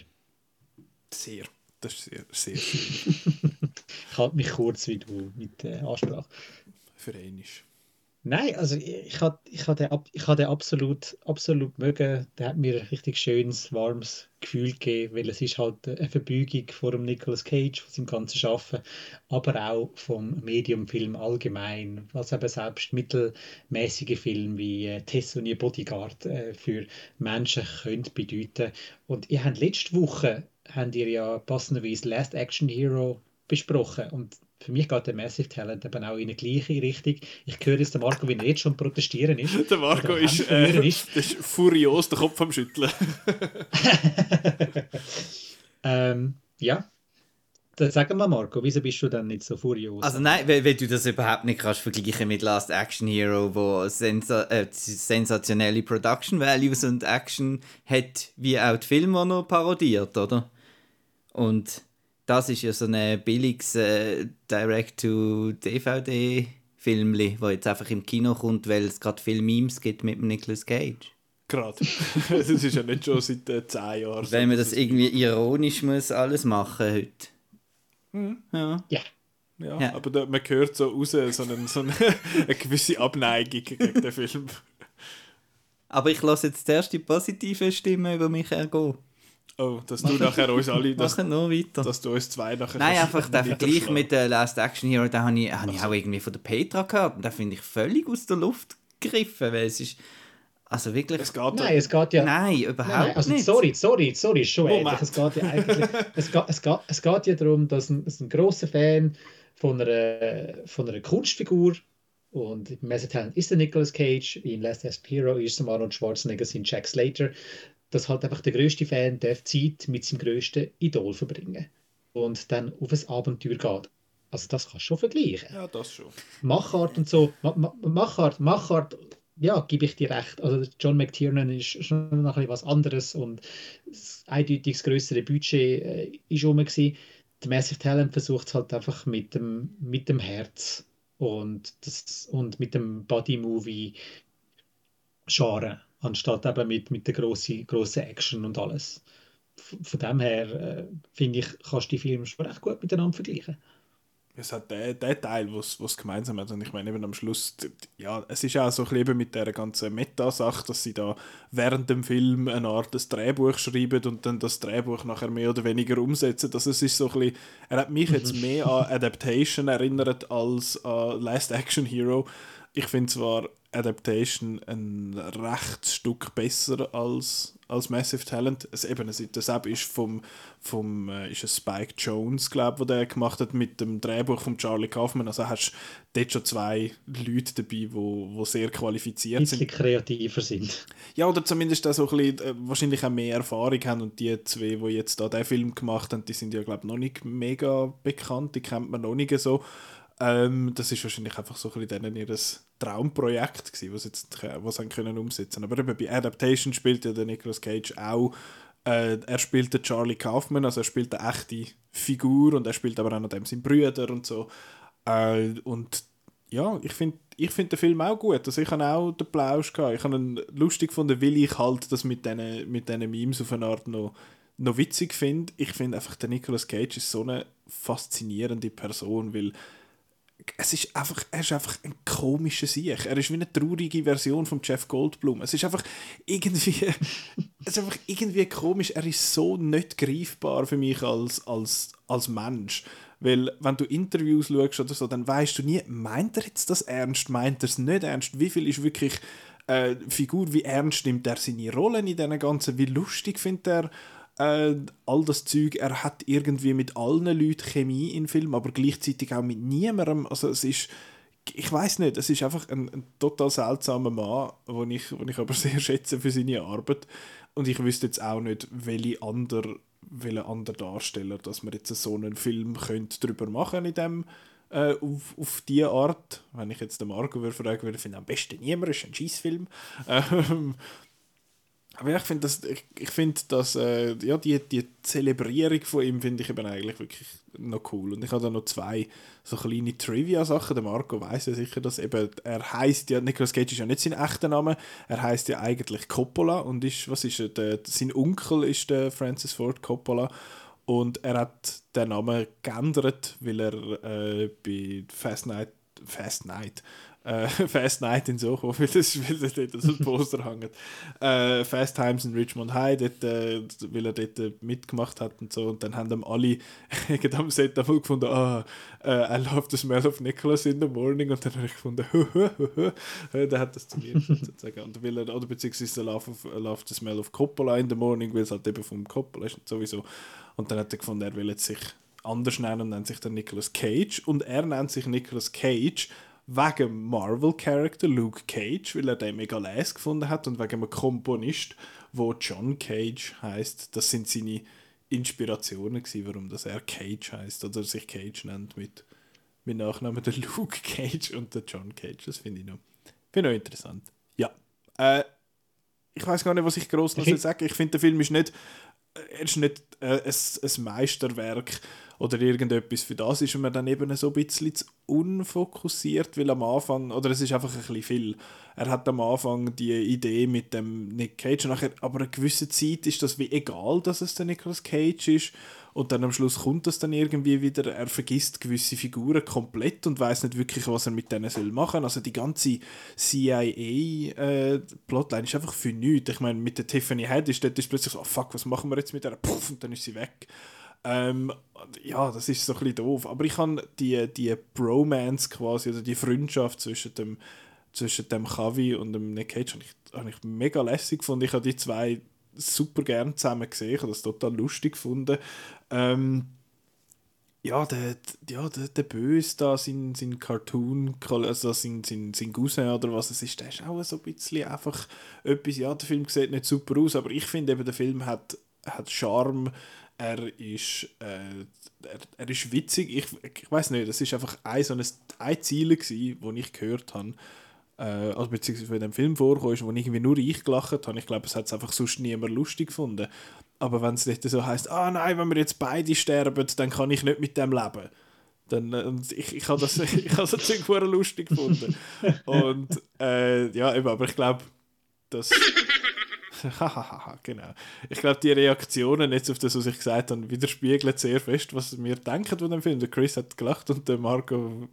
Sehr. Das ist sehr, sehr [laughs] Ich halte mich kurz wie du mit der Ansprache. für Einisch. Nein, also ich, habe ich hab den, ich hab den absolut, absolut mögen. Der hat mir ein richtig schönes, warmes Gefühl gegeben, weil es ist halt eine Verbeugung vor dem Nicolas Cage, von seinem ganzen Schaffen, aber auch vom Mediumfilm allgemein, was eben selbst mittelmäßige Filme wie äh, Tess und ihr Bodyguard äh, für Menschen können bedeuten. Und ihr habt letzte Woche habt ihr ja passenderweise Last Action Hero besprochen und für mich geht der Massive Talent eben auch in eine gleiche Richtung. Ich höre jetzt den Marco, wie er jetzt schon protestieren ist. Der Marco ist, äh, ist. [laughs] ist furios, der Kopf am Schütteln. [laughs] Ähm, ja. Dann sag mal, Marco, wieso bist du dann nicht so furios? Also nein, weil, weil du das überhaupt nicht kannst vergleichen mit Last Action Hero, wo sensa äh, sensationelle Production Values und Action hat, wie auch die Filme noch parodiert, oder? Und das ist ja so ein billiges äh, Direct-to-DVD Filmli, wo jetzt einfach im Kino kommt, weil es gerade viele Memes gibt mit dem Nicolas Cage. Gerade. [laughs] das ist ja nicht schon seit äh, 10 Jahren. Wenn man das irgendwie ironisch muss alles machen heute. Ja. Ja. Ja, Ja. aber da, man hört so raus, so, einen, so eine, [laughs] eine gewisse Abneigung gegen den Film. Aber ich lasse jetzt zuerst die positive Stimme über mich ergehen. Oh, dass du nachher uns [laughs] alle, dass, Machen noch weiter. dass du uns zwei nachher Nein, einfach der Vergleich mit der Last Action Hero, den habe ich, habe ich auch irgendwie von der Petra gehört. Und den finde ich völlig aus der Luft gegriffen, weil es ist. Also wirklich. Es geht Nein, es geht ja. Nein, überhaupt Nein, also nicht. sorry, sorry, sorry, ist schon. Es geht ja eigentlich, es geht, es geht, es geht ja darum, dass ein, dass ein grosser Fan von einer, von einer Kunstfigur und im ist der Nicolas Cage, in Last Action Hero ist Arnold Schwarzenegger, sind Jack Slater, dass halt einfach der grösste Fan darf Zeit mit seinem grössten Idol verbringen und dann auf ein Abenteuer geht. Also das kannst du schon vergleichen. Ja, das schon. Machart und so, Ma Ma Machart, Machart, ja, gebe ich dir recht. Also John McTiernan ist schon noch ein was anderes und das eindeutig das größere Budget äh, ist rum gewesen. Der Massive Talent versucht es halt einfach mit dem, mit dem Herz und, das, und mit dem Body-Movie Genre, anstatt eben mit, mit der grossen, grossen Action und alles. Von dem her äh, finde ich, kannst du die Filme schon recht gut miteinander vergleichen. Es hat den, den Teil, was es gemeinsam hat. Und ich meine, eben am Schluss, ja, es ist auch so ein bisschen mit der ganzen Meta-Sache, dass sie da während dem Film eine Art des Drehbuch schreiben und dann das Drehbuch nachher mehr oder weniger umsetzen. Also es ist so ein bisschen, er hat mich jetzt mehr an Adaptation erinnert als an Last Action Hero. Ich finde zwar Adaptation ein rechtes Stück besser als, als Massive Talent. Es, eben, es, das App ist vom, vom äh, ist es Spike Jones, glaube ich, der gemacht hat mit dem Drehbuch von Charlie Kaufman. Also hast du dort schon zwei Leute dabei, wo, wo sehr Ein qualifiziert bisschen sind. kreativer sind. Ja, oder zumindest auch so ein bisschen, äh, wahrscheinlich auch mehr Erfahrung haben und die zwei, die jetzt da den Film gemacht haben, die sind ja, glaube ich, noch nicht mega bekannt, die kennt man noch nicht so. Ähm, das ist wahrscheinlich einfach so ein bisschen ihr Traumprojekt gewesen, was jetzt was sie können umsetzen. Aber eben bei Adaptation spielt ja der Nicolas Cage auch äh, er spielt den Charlie Kaufman, also er spielt eine echte Figur und er spielt aber auch noch dem seinen Brüder und so. Äh, und ja, ich finde ich find den Film auch gut. Also ich habe auch den Plausch gehabt. Ich habe ihn lustig gefunden, weil ich halt das mit diesen mit Memes auf eine Art noch, noch witzig finde. Ich finde einfach, der Nicolas Cage ist so eine faszinierende Person, weil es ist einfach, er ist einfach ein komischer Sieg. Er ist wie eine traurige Version von Jeff Goldblum. Es ist einfach irgendwie, [laughs] es ist einfach irgendwie komisch. Er ist so nicht greifbar für mich als, als, als Mensch. Weil, wenn du Interviews schaust oder so, dann weißt du nie, meint er jetzt das ernst, meint er es nicht ernst? Wie viel ist wirklich äh, Figur, wie ernst nimmt er seine Rollen in diesen ganzen, wie lustig findet er äh, all das Zeug, er hat irgendwie mit allen Leuten Chemie im Film, aber gleichzeitig auch mit niemandem. Also es ist, ich weiß nicht, es ist einfach ein, ein total seltsamer Mann, den ich, den ich aber [laughs] sehr schätze für seine Arbeit. Und ich wüsste jetzt auch nicht, welche andere, welche andere Darsteller, dass man jetzt so einen Film könnte drüber machen dem äh, auf, auf diese Art. Wenn ich jetzt den Marco würde fragen würde, finde ich am besten niemand, ist ein Schießfilm. [laughs] Ähm, aber ich finde das, ich, ich finde dass äh, ja, die, die Zelebrierung von ihm finde ich eben eigentlich wirklich noch cool. Und ich habe da noch zwei so kleine Trivia-Sachen. Der Marco weiß ja sicher, dass eben, er heißt ja, Nicolas Cage ist ja nicht sein echter Name, er heißt ja eigentlich Coppola und ist, was ist er, der, sein Onkel ist der Francis Ford Coppola. Und er hat den Namen geändert, weil er äh, bei Fast Night, Fast Night, äh, [laughs] Fast Night in Soho, [laughs] weil das, weil das dort so ein Poster hängt. Äh, Fast Times in Richmond High, dort, äh, weil er dort äh, mitgemacht hat und so. Und dann haben ihm alle [laughs] am Set einmal gefunden, ah, äh, I love the smell of Nicholas in the morning. Und dann habe ich gefunden, äh, der hat das zu mir sozusagen. Und weil er, oder beziehungsweise I love, of, love the smell of Coppola in the morning, weil es halt eben vom Coppola ist und sowieso. Und dann hat er gefunden, er will jetzt sich anders nennen und nennt sich dann Nicolas Cage. Und er nennt sich Nicolas Cage wegen Marvel-Charakter Luke Cage, weil er den mega les gefunden hat und wegen einem Komponist, wo John Cage heißt. Das sind seine Inspirationen gewesen, warum das er Cage heißt oder sich Cage nennt mit, mit Nachnamen der Luke Cage und der John Cage. Das finde ich noch, finde ich noch interessant. Ja. Äh, ich weiß gar nicht, was ich groß noch sagen soll. Ich finde, der Film ist nicht er ist nicht äh, ein, ein Meisterwerk oder irgendetwas. Für das ist man dann eben so ein bisschen zu unfokussiert, weil am Anfang, oder es ist einfach ein bisschen viel. Er hat am Anfang die Idee mit dem Nick Cage, nachher, aber eine gewisse Zeit ist das wie egal, dass es der Nicolas Cage ist und dann am Schluss kommt das dann irgendwie wieder, er vergisst gewisse Figuren komplett und weiß nicht wirklich, was er mit denen soll machen. Also die ganze CIA-Plotline äh, ist einfach für nichts. Ich meine, mit der Tiffany Head ist dort ist plötzlich so, oh fuck, was machen wir jetzt mit der? Puff, und dann ist sie weg. Ähm, ja, das ist so ein bisschen doof. Aber ich habe die, die Bromance quasi, also die Freundschaft zwischen dem, zwischen dem Kavi und dem Nick Cage, habe ich, habe ich mega lässig gefunden. Ich habe die zwei super gern zusammen gesehen. Ich habe das total lustig gefunden. Ähm, ja, der, ja, der, der Böse da, sein, sein Cartoon, also sein, sein, sein Cousin oder was es ist, der ist auch so ein bisschen einfach etwas, ja, der Film sieht nicht super aus, aber ich finde eben, der Film hat, hat Charme, er ist, äh, er, er ist witzig, ich, ich weiß nicht, das ist einfach ein, so ein, ein Ziel gewesen, das ich gehört habe, äh, also beziehungsweise in dem Film vorkam, wo irgendwie nur ich gelacht habe. Ich glaube, es hat es einfach sonst niemand lustig gefunden. Aber wenn es nicht so heißt, ah nein, wenn wir jetzt beide sterben, dann kann ich nicht mit dem leben. Dann, äh, ich, ich habe das, [laughs] ich habe das Zeug lustig gefunden. [laughs] Und äh, ja, eben, aber ich glaube, das. [laughs] [laughs] genau. Ich glaube, die Reaktionen jetzt auf das, was ich gesagt habe, widerspiegeln sehr fest, was wir denken von dem Film. Der Chris hat gelacht und der Marco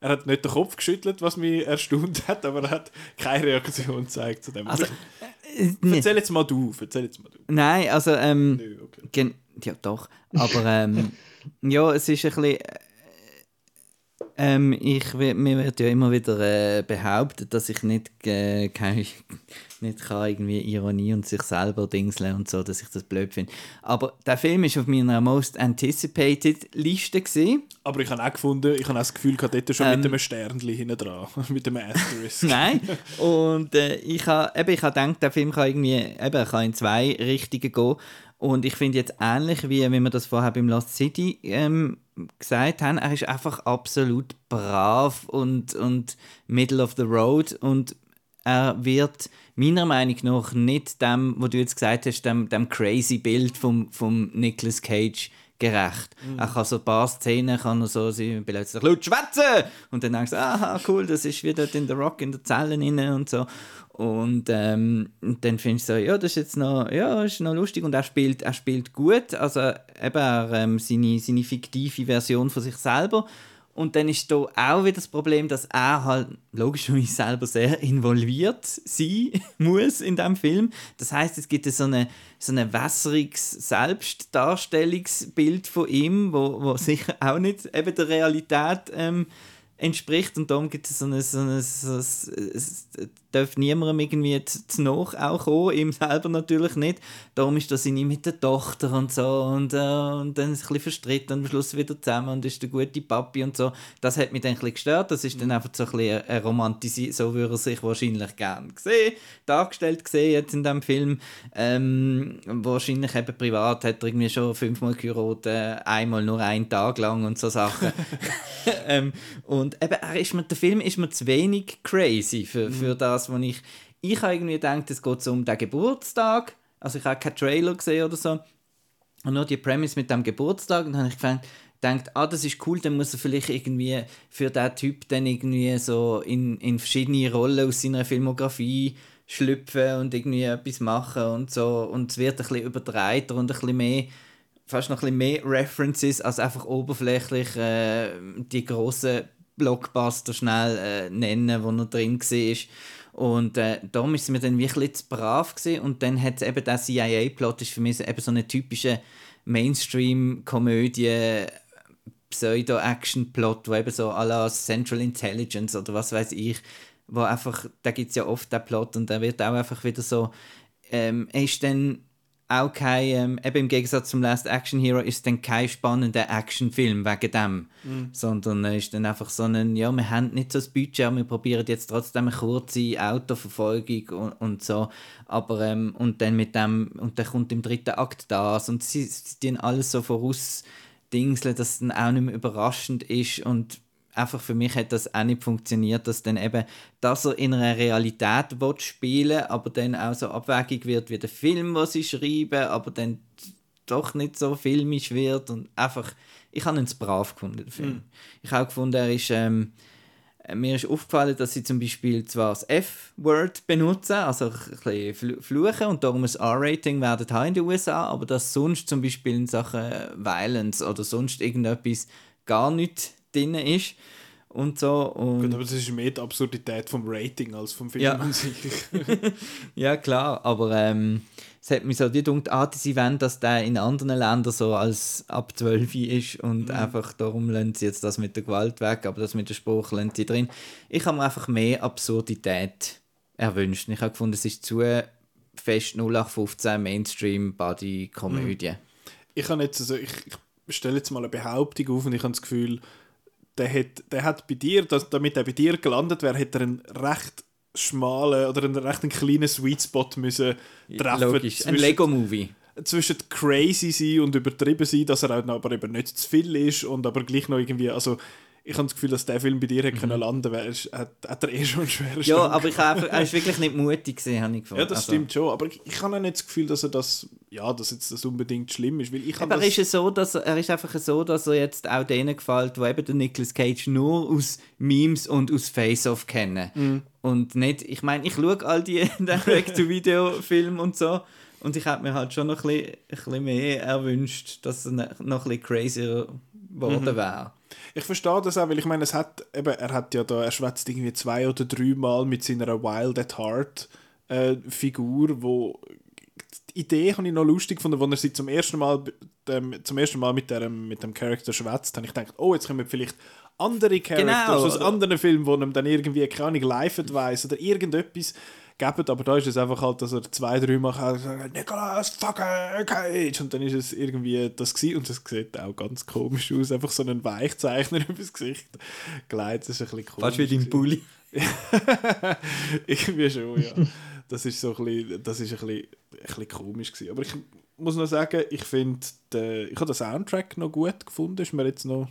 er hat nicht den Kopf geschüttelt, was mich erstaunt hat, aber er hat keine Reaktion gezeigt zu dem. Also, äh, erzähl jetzt mal du, erzähl jetzt mal du. Nein, also, ähm, Nö, okay. ja doch, aber ähm, [laughs] ja, es ist ein bisschen... Äh, ähm, ich, mir wird ja immer wieder äh, behauptet, dass ich nicht, äh, keine, nicht kann irgendwie Ironie und sich selber dingseln und so, dass ich das blöd finde. Aber der Film ist auf meiner Most Anticipated Liste gewesen. Aber ich habe auch gefunden, ich habe auch das Gefühl gehabt, dort schon ähm, mit einem Sternchen hinten dran, [laughs] mit dem Asterisk. [laughs] Nein, und äh, ich habe eben, ich habe gedacht, der Film kann irgendwie, eben, kann in zwei Richtungen gehen. Und ich finde jetzt ähnlich, wie, wie wir das vorher beim Lost City ähm, gesagt haben, er ist einfach absolut brav und, und middle of the road und er wird meiner Meinung nach nicht dem, was du jetzt gesagt hast, dem, dem crazy Bild vom, vom Nicolas Cage gerecht. Mhm. Er kann so ein paar Szenen, kann er so sie plötzlich laut schwätzen und dann denkst du, aha, cool, das ist wieder in der Rock in der Zelle inne und so. Und ähm, dann findest du so, ja, das ist jetzt noch, ja, ist noch lustig und er spielt, er spielt gut, also eben er, ähm, seine, seine fiktive Version von sich selber und dann ist da auch wieder das Problem, dass er halt logischerweise selber sehr involviert sein [laughs] muss in dem Film. Das heißt, es gibt so eine so ein wässriges Selbstdarstellungsbild von ihm, wo, wo [laughs] sicher auch nicht eben der Realität ähm, entspricht und darum gibt es so ein, so ein, so ein, es darf niemandem irgendwie zu, zu nach auch kommen, ihm selber natürlich nicht. Darum ist das ihm mit der Tochter und so und, äh, und dann ist es ein bisschen verstritten und am Schluss wieder zusammen und ist der gute Papi und so. Das hat mich dann ein bisschen gestört, das ist dann einfach so ein bisschen eine Romantisierung, so würde er sich wahrscheinlich gerne sehen, dargestellt gesehen jetzt in dem Film. Ähm, wahrscheinlich eben privat hat er irgendwie schon fünfmal geheiratet, einmal nur einen Tag lang und so Sachen. [laughs] [laughs] ähm, und eben, er ist mir, der Film ist mir zu wenig crazy für, für mhm. Das, was ich... Ich habe irgendwie gedacht, es geht so um den Geburtstag. Also ich habe keinen Trailer gesehen oder so. Und nur die Premise mit dem Geburtstag. Und dann habe ich gedacht, ah, das ist cool, dann muss er vielleicht irgendwie für diesen Typ dann irgendwie so in, in verschiedene Rollen aus seiner Filmografie schlüpfen und irgendwie etwas machen und so. Und es wird ein bisschen übertreiter und ein bisschen mehr fast noch ein bisschen mehr References als einfach oberflächlich äh, die großen Blockbuster schnell äh, nennen, wo er drin war. Und äh, darum es mir dann wirklich zu brav gewesen. und dann hat eben der CIA-Plot ist für mich eben so eine typische Mainstream-Komödie Pseudo-Action-Plot, wo eben so à la Central Intelligence oder was weiß ich, wo einfach, da gibt es ja oft den Plot und da wird auch einfach wieder so, ähm, ist dann auch kein, ähm, eben im Gegensatz zum Last Action Hero, ist dann kein spannender Actionfilm wegen dem, mhm. sondern äh, ist dann einfach so ein, ja, wir haben nicht so das Budget, wir probieren jetzt trotzdem eine kurze Autoverfolgung und, und so, aber ähm, und dann mit dem, und dann kommt im dritten Akt das und sie, sie alles so voraus dingseln, dass es dann auch nicht mehr überraschend ist und einfach für mich hat das auch nicht funktioniert, dass dann eben, dass er in einer Realität will spielen aber dann auch so abwägig wird wie der Film, was sie schreiben, aber dann doch nicht so filmisch wird und einfach, ich habe ihn brav gefunden, den Film. Mm. Ich habe auch gefunden, er ist, ähm, mir ist aufgefallen, dass sie zum Beispiel zwar das F-Word benutzen, also ein bisschen fluchen und darum ein R-Rating werden haben in den USA, aber dass sonst zum Beispiel in Sachen Violence oder sonst irgendetwas gar nicht drin ist und so. Und Gut, aber das ist mehr die Absurdität vom Rating als vom Film ja. an sich. [laughs] [laughs] ja, klar, aber ähm, es hat mich so die gedacht, ah, sie wollen, dass der in anderen Ländern so als ab 12 ist und mhm. einfach darum lassen sie jetzt das mit der Gewalt weg, aber das mit dem Spruch lassen sie drin. Ich habe mir einfach mehr Absurdität erwünscht. Ich habe gefunden, es ist zu fest 0815 Mainstream-Body-Komödie. Mhm. Ich habe jetzt also, ich, ich stelle jetzt mal eine Behauptung auf und ich habe das Gefühl, der hat, der hat bei dir, dass, damit er bei dir gelandet wäre, hat er einen recht schmalen oder einen recht kleinen Sweet Spot müssen treffen. Logisch, ein Lego-Movie. Zwischen crazy sein und übertrieben sein, dass er auch aber eben nicht zu viel ist und aber gleich noch irgendwie, also ich habe das Gefühl, dass der Film bei dir hätte mhm. landen können, hat, hat er eh schon einen schweren Ja, Stand aber ich habe, er ist wirklich nicht mutig gesehen, habe ich gefunden. Ja, das also. stimmt schon, aber ich, ich habe auch nicht das Gefühl, dass er das, ja, dass jetzt das unbedingt schlimm ist, weil ich aber das... ist es so, dass er, er ist einfach so, dass er jetzt auch denen gefällt, die eben den Nicolas Cage nur aus Memes und aus Face-Off kennen. Mhm. Und nicht, ich meine, ich schaue all die [laughs] Direct-to-Video-Filme und so und ich hätte mir halt schon noch ein bisschen, ein bisschen mehr erwünscht, dass er noch ein bisschen crazier geworden mhm. wäre. Ich verstehe das auch, weil ich meine, es hat, eben, er hat ja da, er schwätzt irgendwie zwei oder drei Mal mit seiner Wild at Heart äh, Figur, wo die Idee habe ich noch lustig gefunden, als er sie zum ersten Mal, ähm, zum ersten Mal mit, dem, mit dem Charakter schwätzt, habe ich gedacht, oh, jetzt kommen vielleicht andere Characters genau. aus anderen Filmen, wo ihm dann irgendwie, keine Ahnung, Live-Advice oder irgendetwas geben, aber da ist es einfach halt, dass er zwei, drei Mal sagt, Nicolas fucking Cage und dann ist es irgendwie das gewesen und es sieht auch ganz komisch aus, einfach so ein Weichzeichner [laughs] übers Gesicht geleitet, das ist ein bisschen komisch. Fast wie dein Bulli. [laughs] Irgendwie schon, ja. Das ist so ein bisschen, das ist ein bisschen, ein bisschen komisch gewesen. Aber ich muss noch sagen, ich finde, ich habe den Soundtrack noch gut gefunden, ist mir jetzt noch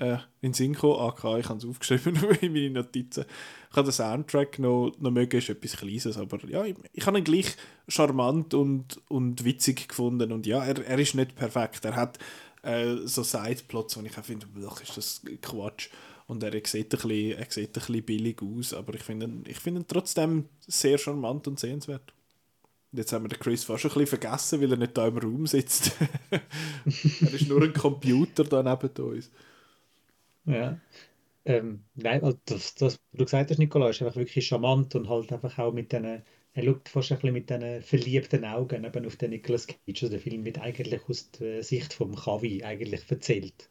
äh, in gekommen. AK, ich habe es aufgeschrieben [laughs] in meine Notizen. Ich habe den Soundtrack noch, noch mögen, ist etwas Kleines, aber ja, ich, ich habe ihn gleich charmant und, und witzig gefunden. Und ja, er, er ist nicht perfekt. Er hat äh, so Sideplots, wo ich auch finde, ist das Quatsch. Und er sieht ein bisschen, er sieht ein bisschen billig aus, aber ich finde ihn, ich find ihn trotzdem sehr charmant und sehenswert. Jetzt haben wir den Chris fast ein bisschen vergessen, weil er nicht da im Raum sitzt. [laughs] er ist nur ein Computer da neben uns. Ja. Ähm, nein, also das, das, was du gesagt hast, Nikolaus, ist einfach wirklich charmant und halt einfach auch mit diesen, er schaut fast ein bisschen mit diesen verliebten Augen eben auf den Nicolas Cage. Also der Film wird eigentlich aus der Sicht vom Kavi eigentlich erzählt.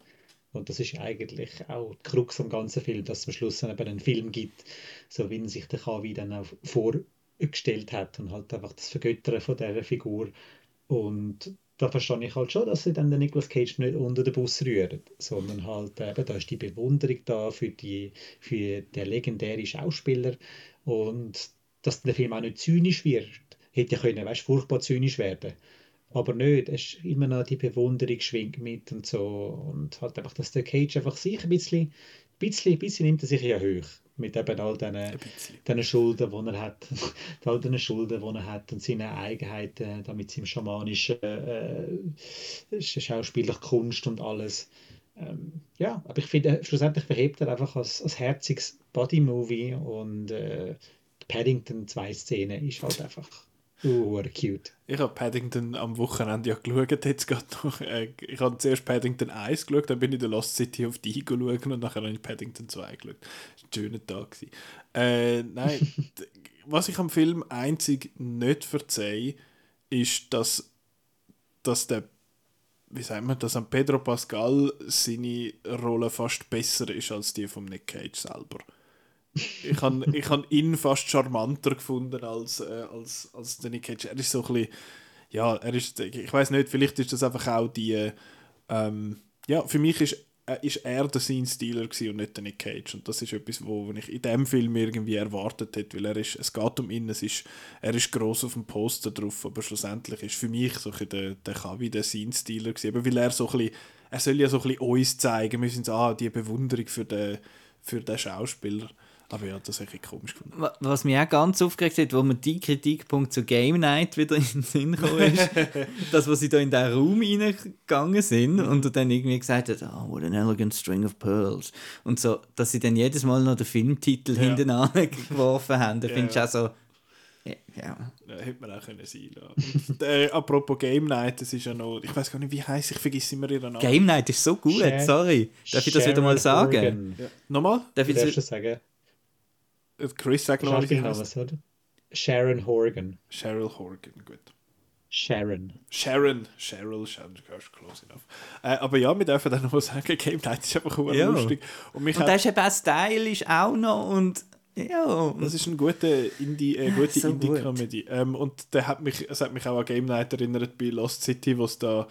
Und das ist eigentlich auch die Krux am ganzen Film, dass es am Schluss dann eben einen Film gibt, so wie sich der Kavi dann auch vorgestellt hat und halt einfach das Vergöttern von dieser Figur. Und da verstehe ich halt schon, dass sie dann den Nicolas Cage nicht unter den Bus rühren, sondern halt eben, da ist die Bewunderung da für, die, für den legendären Schauspieler und dass der Film auch nicht zynisch wird. Hätte ja können, weißt, furchtbar zynisch werden. Aber nicht, es ist immer noch die Bewunderung schwingt mit und so und halt einfach, dass der Cage einfach sich ein bisschen, bisschen, bisschen nimmt er sich ja hoch mit eben all diesen, Schulden, die er hat, [laughs] all diesen Schulden, die er hat und seinen Eigenheiten, da mit seinem schamanischen äh, schauspielerischen Kunst und alles. Ähm, ja, aber ich finde, schlussendlich verhebt er einfach als, als herziges Body-Movie und äh, Paddington zwei Szenen ist halt einfach Uh, cute. Ich habe Paddington am Wochenende ja geschaut, jetzt gerade noch. Äh, ich habe zuerst Paddington 1 geschaut, dann bin ich in der Lost City auf die geschaut und nachher habe ich Paddington 2 geschaut. Das war ein schöner Tag. Äh, nein, [laughs] was ich am Film einzig nicht verzeihe, ist, dass, dass der wie sagt man, dass an Pedro Pascal seine Rolle fast besser ist als die von Nick Cage selber ich habe ich hab ihn fast charmanter gefunden als, äh, als, als den Nick Cage. Er ist so ein bisschen, ja, er ist, ich weiß nicht, vielleicht ist das einfach auch die, ähm, ja, für mich ist, äh, ist er der Scene-Stealer und nicht der Nick Cage. Und das ist etwas, wo, wo ich in dem Film irgendwie erwartet hätte, weil er ist, es geht um ihn, es ist, er ist gross auf dem Poster drauf, aber schlussendlich ist für mich so der, der Kavi der Scene-Stealer weil er so ein bisschen, er soll ja so ein bisschen uns zeigen, wir sind so, ah, die Bewunderung für den für den Schauspieler. Aber ja, das habe ich komisch gefunden. Wa- Was mich auch ganz aufgeregt hat, wo mir die Kritikpunkt zu Game Night wieder [laughs] in den Sinn gekommen ist, [laughs] dass, wo sie da in diesen Raum reingegangen sind und dann irgendwie gesagt hast, oh, what an elegant string of pearls. Und so, dass sie dann jedes Mal noch den Filmtitel Ja. hinten angeworfen [laughs] haben. Da Ja. findest du auch so, ja, ja. Ja, hätte man auch können sein lassen. Äh, apropos Game Night, das ist ja noch, ich weiß gar nicht, wie heißt ich vergesse immer ihren Namen. Game Night ist so gut, Sha- sorry. Darf ich das wieder mal sagen? Horgan. Nochmal? Darf ich das, das sagen. Äh, Chris, sag nochmal, wie Schauspielname, heißt. oder? Sharon Horgan. Cheryl Horgan, gut. Sharon. Sharon, Cheryl, Sharon, that's close enough. Äh, aber ja, wir dürfen dann noch mal sagen, Game Night ist einfach ja. Ja. lustig. Und mich und hat, der ist eben auch stylisch auch noch und ja. das ist eine gute Indie, äh, gute So Indie-Comedy. Ähm, und der hat mich, es hat mich auch an Game Night erinnert bei Lost City, wo es da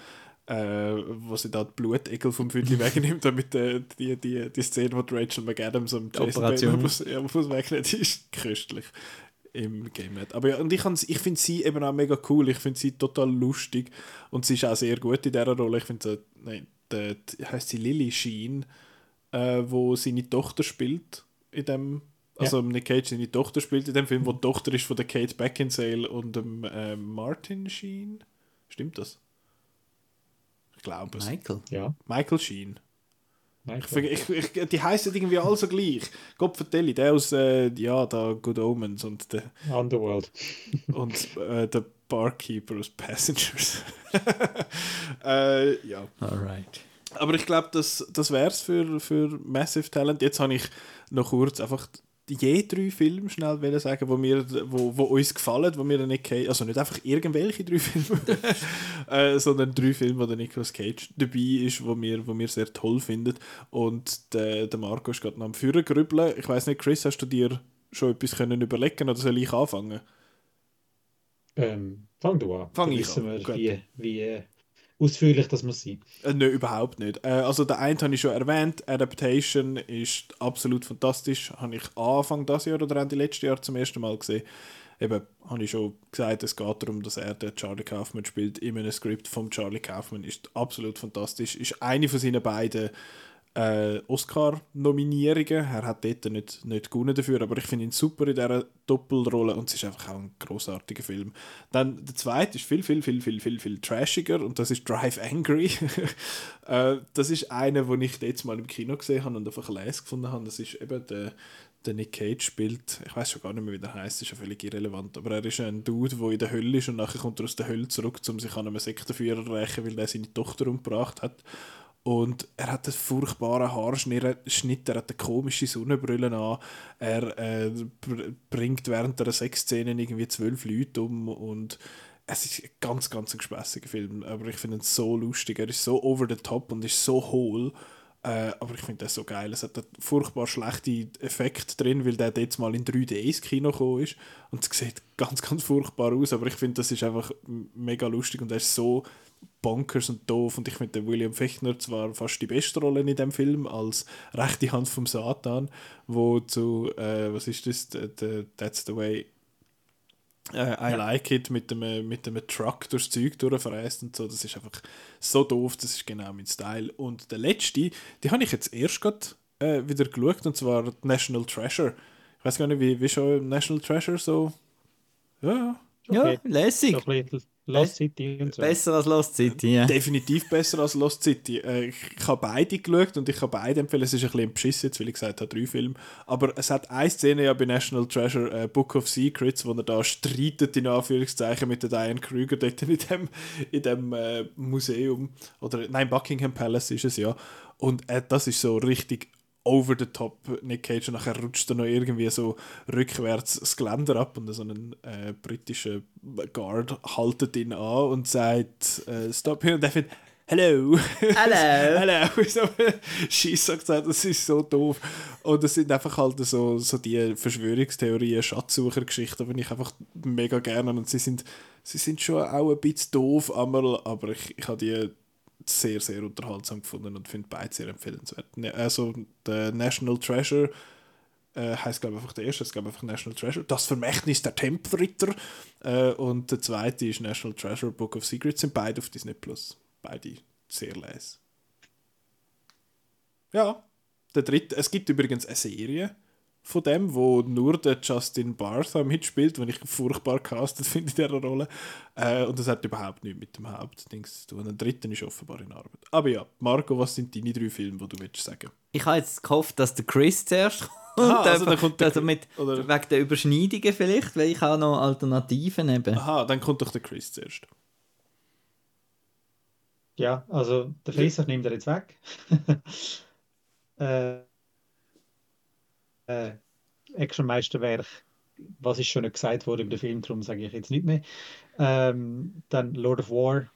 äh, wo sie da die Blutegel vom Füdli [laughs] wegnimmt, damit äh, die, die, die Szene, wo die Rachel McAdams und Jason. Bateman muss, ja, muss wegnimmt, [laughs] ist köstlich im Game Night. Aber ja, und ich, ich finde sie eben auch mega cool, ich finde sie total lustig und sie ist auch sehr gut in dieser Rolle. Ich finde so, nein, die, die, heisst sie Lily Sheen, äh, wo seine Tochter spielt in dem also Nick Cage seine Tochter spielt in dem Film, wo die Tochter ist von der Kate Beckinsale und dem äh, Martin Sheen. Stimmt das? Ich glaube es. Michael. Ja. Michael Sheen. Ich, Michael. verge- ich, ich, die heißen irgendwie alle so gleich. Gott vertelle, der aus äh, ja, da Good Omens und der, Underworld. und äh, der Barkeeper aus Passengers. [laughs] äh, ja. Alright. Aber ich glaube, das, das wäre es für, für Massive Talent. Jetzt habe ich noch kurz einfach je drei Filme schnell wollen sagen, wo, mir, wo, wo uns gefallen, wo wir nicht Cage, also nicht einfach irgendwelche drei Filme, [laughs] äh, sondern drei Filme, wo der Nicolas Cage dabei ist, wo wir, wo wir sehr toll finden. Und der, der Marco ist gerade noch am Führer grübeln. Ich weiß nicht, Chris, hast du dir schon etwas können überlegen oder soll ich anfangen? Ähm, fang du an. Fang Dann ich an. Wir, wie, wie ausführlich das muss sein. Äh, Nein, überhaupt nicht. Äh, also der eine habe ich schon erwähnt, Adaptation ist absolut fantastisch. Habe ich Anfang dieses Jahr oder Ende letztes Jahr zum ersten Mal gesehen. Eben, habe ich schon gesagt, es geht darum, dass er den Charlie Kaufman spielt in einem Skript von Charlie Kaufman. Ist absolut fantastisch. Ist eine von seinen beiden äh, Oscar-Nominierungen. Er hat dort nicht, nicht gewonnen dafür, aber ich finde ihn super in dieser Doppelrolle und es ist einfach auch ein großartiger Film. Dann der zweite ist viel, viel, viel, viel, viel, viel trashiger und das ist Drive Angry. [laughs] äh, das ist einer, den ich jetzt mal im Kino gesehen habe und einfach les gefunden habe. Das ist eben der, der Nick Cage spielt, ich weiß schon gar nicht mehr, wie der heißt, ist ja völlig irrelevant, aber er ist ein Dude, der in der Hölle ist und nachher kommt er aus der Hölle zurück, um sich an einem Sektenführer zu rächen, weil er seine Tochter umgebracht hat. Und er hat einen furchtbaren Haarschnitt, Schnitt, er hat eine komische Sonnenbrille an. Er äh, br bringt während der Sexszene irgendwie zwölf Leute um. Und es ist ein ganz, ganz ein gespässiger Film. Aber ich finde ihn so lustig. Er ist so over the top und ist so hohl. Äh, aber ich finde das so geil. Es hat einen furchtbar schlechte Effekt drin, weil der jetzt mal in 3D ins Kino gekommen ist. Und es sieht ganz, ganz furchtbar aus. Aber ich finde, das ist einfach mega lustig und er ist so bonkers und doof. Und ich finde, William Fechner zwar fast die beste Rolle in dem Film als rechte Hand vom Satan, wo zu, äh, was ist das, The- the- That's the way äh, I like it mit dem, äh, mit dem Truck durchs Zeug durchfräst und so. Das ist einfach so doof, das ist genau mein Style. Und der letzte, die habe ich jetzt erst gerade äh, wieder geschaut, und zwar National Treasure. Ich weiß gar nicht, wie, wie schon National Treasure so. Ja, Ja, Okay. lässig. Lost City und so. Besser als Lost City, ja. definitiv besser als Lost City. Äh, ich ich habe beide geschaut und ich kann beide empfehlen. Es ist ein bisschen beschissen, jetzt, weil ich gesagt habe, drei Filme. Aber es hat eine Szene ja bei National Treasure, äh, Book of Secrets, wo er da streitet, in Anführungszeichen, mit der Diane Krüger dort in dem, in dem äh, Museum. Oder, nein, Buckingham Palace ist es ja. Und äh, das ist so richtig over the top Nick Cage und nachher rutscht er noch irgendwie so rückwärts das Geländer ab und so ein äh, britischer Guard haltet ihn an und sagt äh, stop here und er findet Hello. Hello. [laughs] Hello. So, Scheiss sagt er, das ist so doof. Und das sind einfach halt so, so die Verschwörungstheorien, Schatzsuchergeschichten, die ich einfach mega gerne und sie sind, sie sind schon auch ein bisschen doof, einmal, aber ich, ich habe die sehr, sehr unterhaltsam gefunden und finde beide sehr empfehlenswert. Ne, Also, der National Treasure äh, heißt glaube ich einfach der erste, ist glaube einfach National Treasure. Das Vermächtnis der Tempelritter. Äh, und der zweite ist National Treasure Book of Secrets, sind beide auf Disney Plus. Beide sehr les. Ja, Der dritte, es gibt übrigens eine Serie von dem, wo nur der Justin Bartha mitspielt, den ich furchtbar castet [laughs] finde in dieser Rolle. Äh, und das hat überhaupt nichts mit dem Hauptding zu tun. Der dritte ist offenbar in Arbeit. Aber ja, Marco, was sind deine drei Filme, die du willst sagen? Ich habe jetzt gehofft, dass der Chris zuerst kommt. Aha, also dann kommt der also Chris- mit, oder- wegen der Überschneidungen vielleicht, weil ich habe noch Alternativen eben. Aha, dann kommt doch der Chris zuerst. Ja, also der Face nimmt er jetzt weg. [laughs] äh, äh, Actionmeisterwerk, was ist schon gesagt worden über den Film, darum sage ich jetzt nicht mehr. Ähm, dann Lord of War,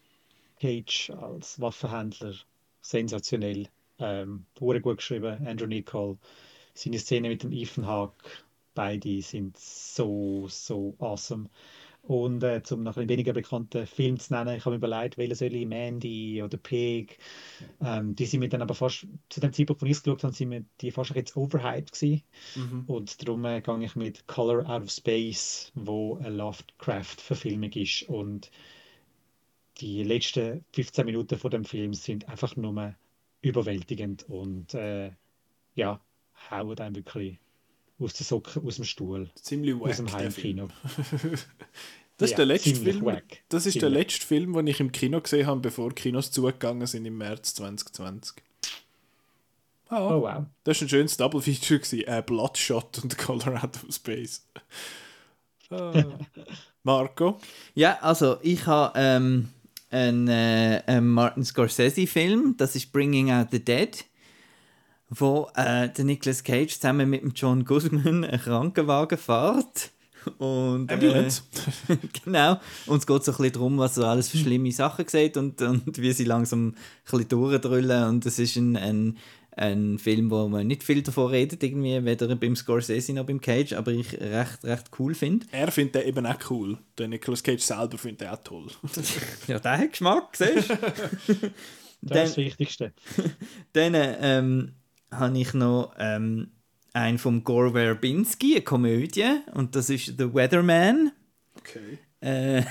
Cage als Waffenhändler, sensationell. Ähm, gut geschrieben, Andrew Nicol. Seine Szene mit dem Ethan Hawke, beide sind so, so awesome. Und äh, zum noch ein weniger bekannten Film zu nennen, ich habe mir überlegt, welchen soll ich, Mandy oder Pig. Ähm, die sind mir dann aber fast, zu dem Zeitpunkt, wo ich es geschaut habe, sind mir die fast jetzt overhyped gewesen. Und darum äh, gehe ich mit Color Out of Space, wo eine Lovecraft-Verfilmung ist. Und die letzten 15 Minuten von dem Film sind einfach nur überwältigend und äh, ja, hauen einem wirklich aus den Socken, aus dem Stuhl, Ziemlich wack, aus dem Heimkino. [laughs] Das ist Ja, der letzte Film. wack. Das ist der letzte Film, den ich im Kino gesehen habe, bevor Kinos zugegangen sind im März 2020. Ah, Oh wow. Das war ein schönes Double Feature. Gewesen. Äh, Bloodshot und Color Out of Space. Ah. [laughs] Marco? Ja, also ich habe ähm, einen, äh, einen Martin Scorsese-Film, das ist Bringing Out the Dead, wo äh, der Nicolas Cage zusammen mit dem John Goodman einen Krankenwagen fährt. Und, äh, Ambulance. [laughs] genau. Und es geht so ein bisschen darum, was so alles für schlimme Sachen sieht und, und wie sie langsam ein bisschen durchdrüllen. Und es ist ein, ein, ein Film, wo man nicht viel davon redet, irgendwie, weder beim Scorsese noch beim Cage, aber ich recht, recht cool finde. Er findet den eben auch cool. Der Nicolas Cage selber findet den auch toll. [laughs] Ja, der hat Geschmack, siehst du? [laughs] Das ist das Wichtigste. Dann ähm, habe ich noch ähm, einen vom Gore Verbinski, eine Komödie, und das ist The Weatherman. Okay. Äh,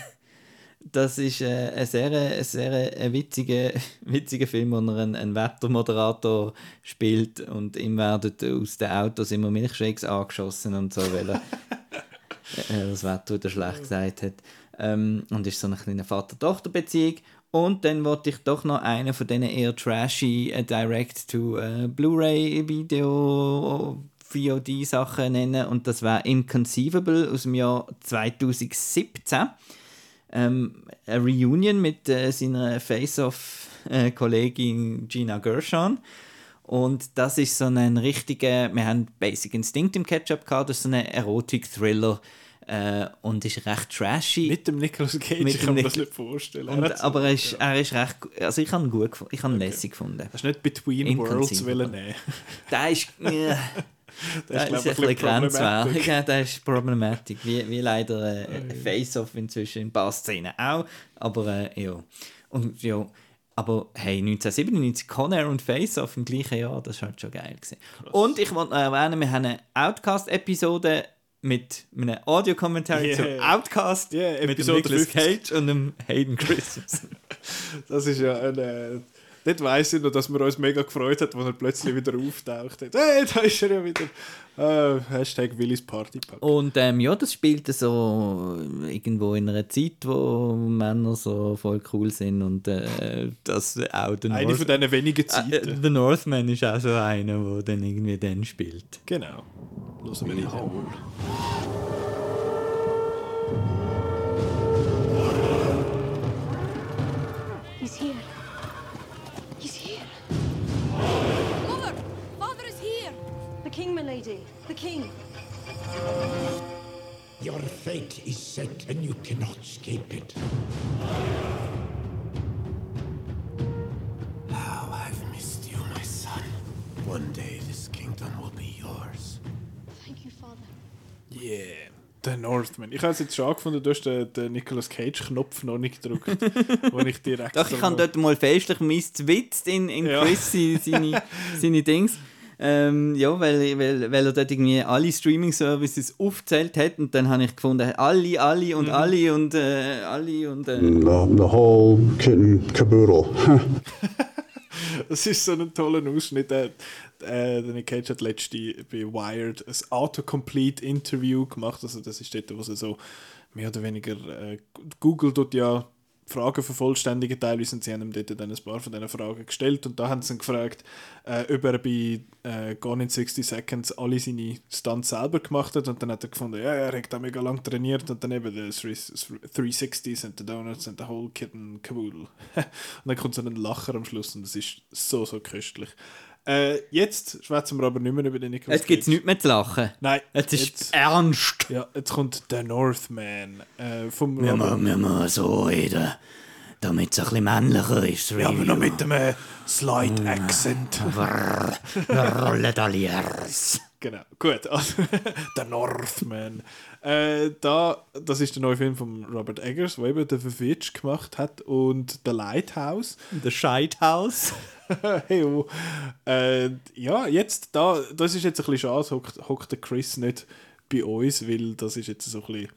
das ist äh, ein sehr, ein sehr äh, witziger, [laughs] witziger Film, wo er einen, einen Wettermoderator spielt und ihm werden aus den Autos immer Milchshakes angeschossen und so, weil er [laughs] äh, das Wetter wieder schlecht gesagt hat. Ähm, und ist so eine kleine Vater-Tochter-Beziehung. Und dann wollte ich doch noch einen von diesen eher trashy äh, Direct-to-Blu-ray-Video VOD-Sachen nennen. Und das war Inconceivable aus dem Jahr 2017 ähm, eine Reunion mit äh, seiner Face-Off-Kollegin Gina Gershon. Und das ist so ein richtiger, wir haben Basic Instinct im Ketchup gehabt, das ist so ein Erotik-Thriller äh, und ist recht trashy. Mit dem Nicolas Cage, Mit ich kann mir das Nic- nicht vorstellen. und, Er aber er ist, er ist recht, also ich habe ihn gut gefunden, ich habe ihn lässig gefunden. Hast du nicht Between Worlds wollen nehmen? [laughs] Der ist, [laughs] ja, Das ist, ich, ein bisschen grenzwertig. problematisch. [laughs] Ja, der ist problematisch. Wie, wie leider äh, Face-Off inzwischen in paar Szenen auch. Aber äh, ja. Und ja. Aber hey, 1997 Conair und Face-Off im gleichen Jahr, das war halt schon geil. Gewesen. Und ich wollte noch erwähnen, wir haben eine Outcast-Episode mit einem Audiokommentar Yeah. zu Outcast Yeah, mit Episode Nicolas 50. Cage und dem Hayden Christensen. [laughs] Das ist ja ein. Äh, dort weiss ich noch, dass wir uns mega gefreut hat, als er plötzlich wieder auftaucht hat. Hey, da ist er ja wieder. Äh, Hashtag Willis Partypack. Und ähm, ja, das spielt so irgendwo in einer Zeit, wo Männer so voll cool sind und äh, das auch der Eine von diesen wenigen äh, Zeiten. The Northman ist auch so einer, der dann irgendwie dann spielt. Genau. Hören wir nicht. Milady. The king. Your fate is set and you cannot escape it. How I've missed you, my son. One day this kingdom will be yours. Thank you, father. Yeah. Der Northman. Ich habe es jetzt schon gefunden, du hast den, den Nicolas Cage-Knopf noch nicht gedrückt. wo ich direkt. [laughs] Doch, ich habe dort mal festlich mistzwitzt in, in Ja. Chris seine, seine, [laughs] seine Dings. Ähm, ja, weil, weil, weil er dort irgendwie alle Streaming-Services aufgezählt hat und dann habe ich gefunden, alle, alle und alle und äh, alle und äh, The, the whole kit and caboodle. [laughs] Das ist so ein toller Ausschnitt. Äh, äh, Nick Cage hat letzte bei Wired ein Autocomplete-Interview gemacht. Also das ist dort, wo sie so mehr oder weniger äh, Google dort ja Fragen vervollständigen teilweise und sie haben ihm dort dann ein paar von diesen Fragen gestellt und da haben sie ihn gefragt, äh, ob er bei äh, Gone in 60 Seconds alle seine Stunts selber gemacht hat und dann hat er gefunden, ja, er hat da mega lang trainiert und dann eben die 360s und die Donuts und the whole kit and caboodle. [laughs] und dann kommt so ein Lacher am Schluss und das ist so, so köstlich. Äh, jetzt schwätzen wir aber nicht mehr über den Nicolas Jetzt gibt es nichts mehr zu lachen. Nein. Jetzt ist jetzt, ernst. Ja, jetzt kommt der Northman. Äh, vom wir, müssen, wir müssen so reden, damit es ein bisschen männlicher ist. Ja, aber noch mit einem Slight Accent. [laughs] Rolle d'Aliers. Genau, gut. Also, [laughs] der Northman. Äh, da, das ist der neue Film von Robert Eggers, der eben The Fitch gemacht hat und The Lighthouse. The Scheithaus. [laughs] hey, oh. äh, ja, jetzt, da, das ist jetzt ein bisschen schade, hockt, hockt der Chris nicht bei uns, weil das ist jetzt so ein bisschen,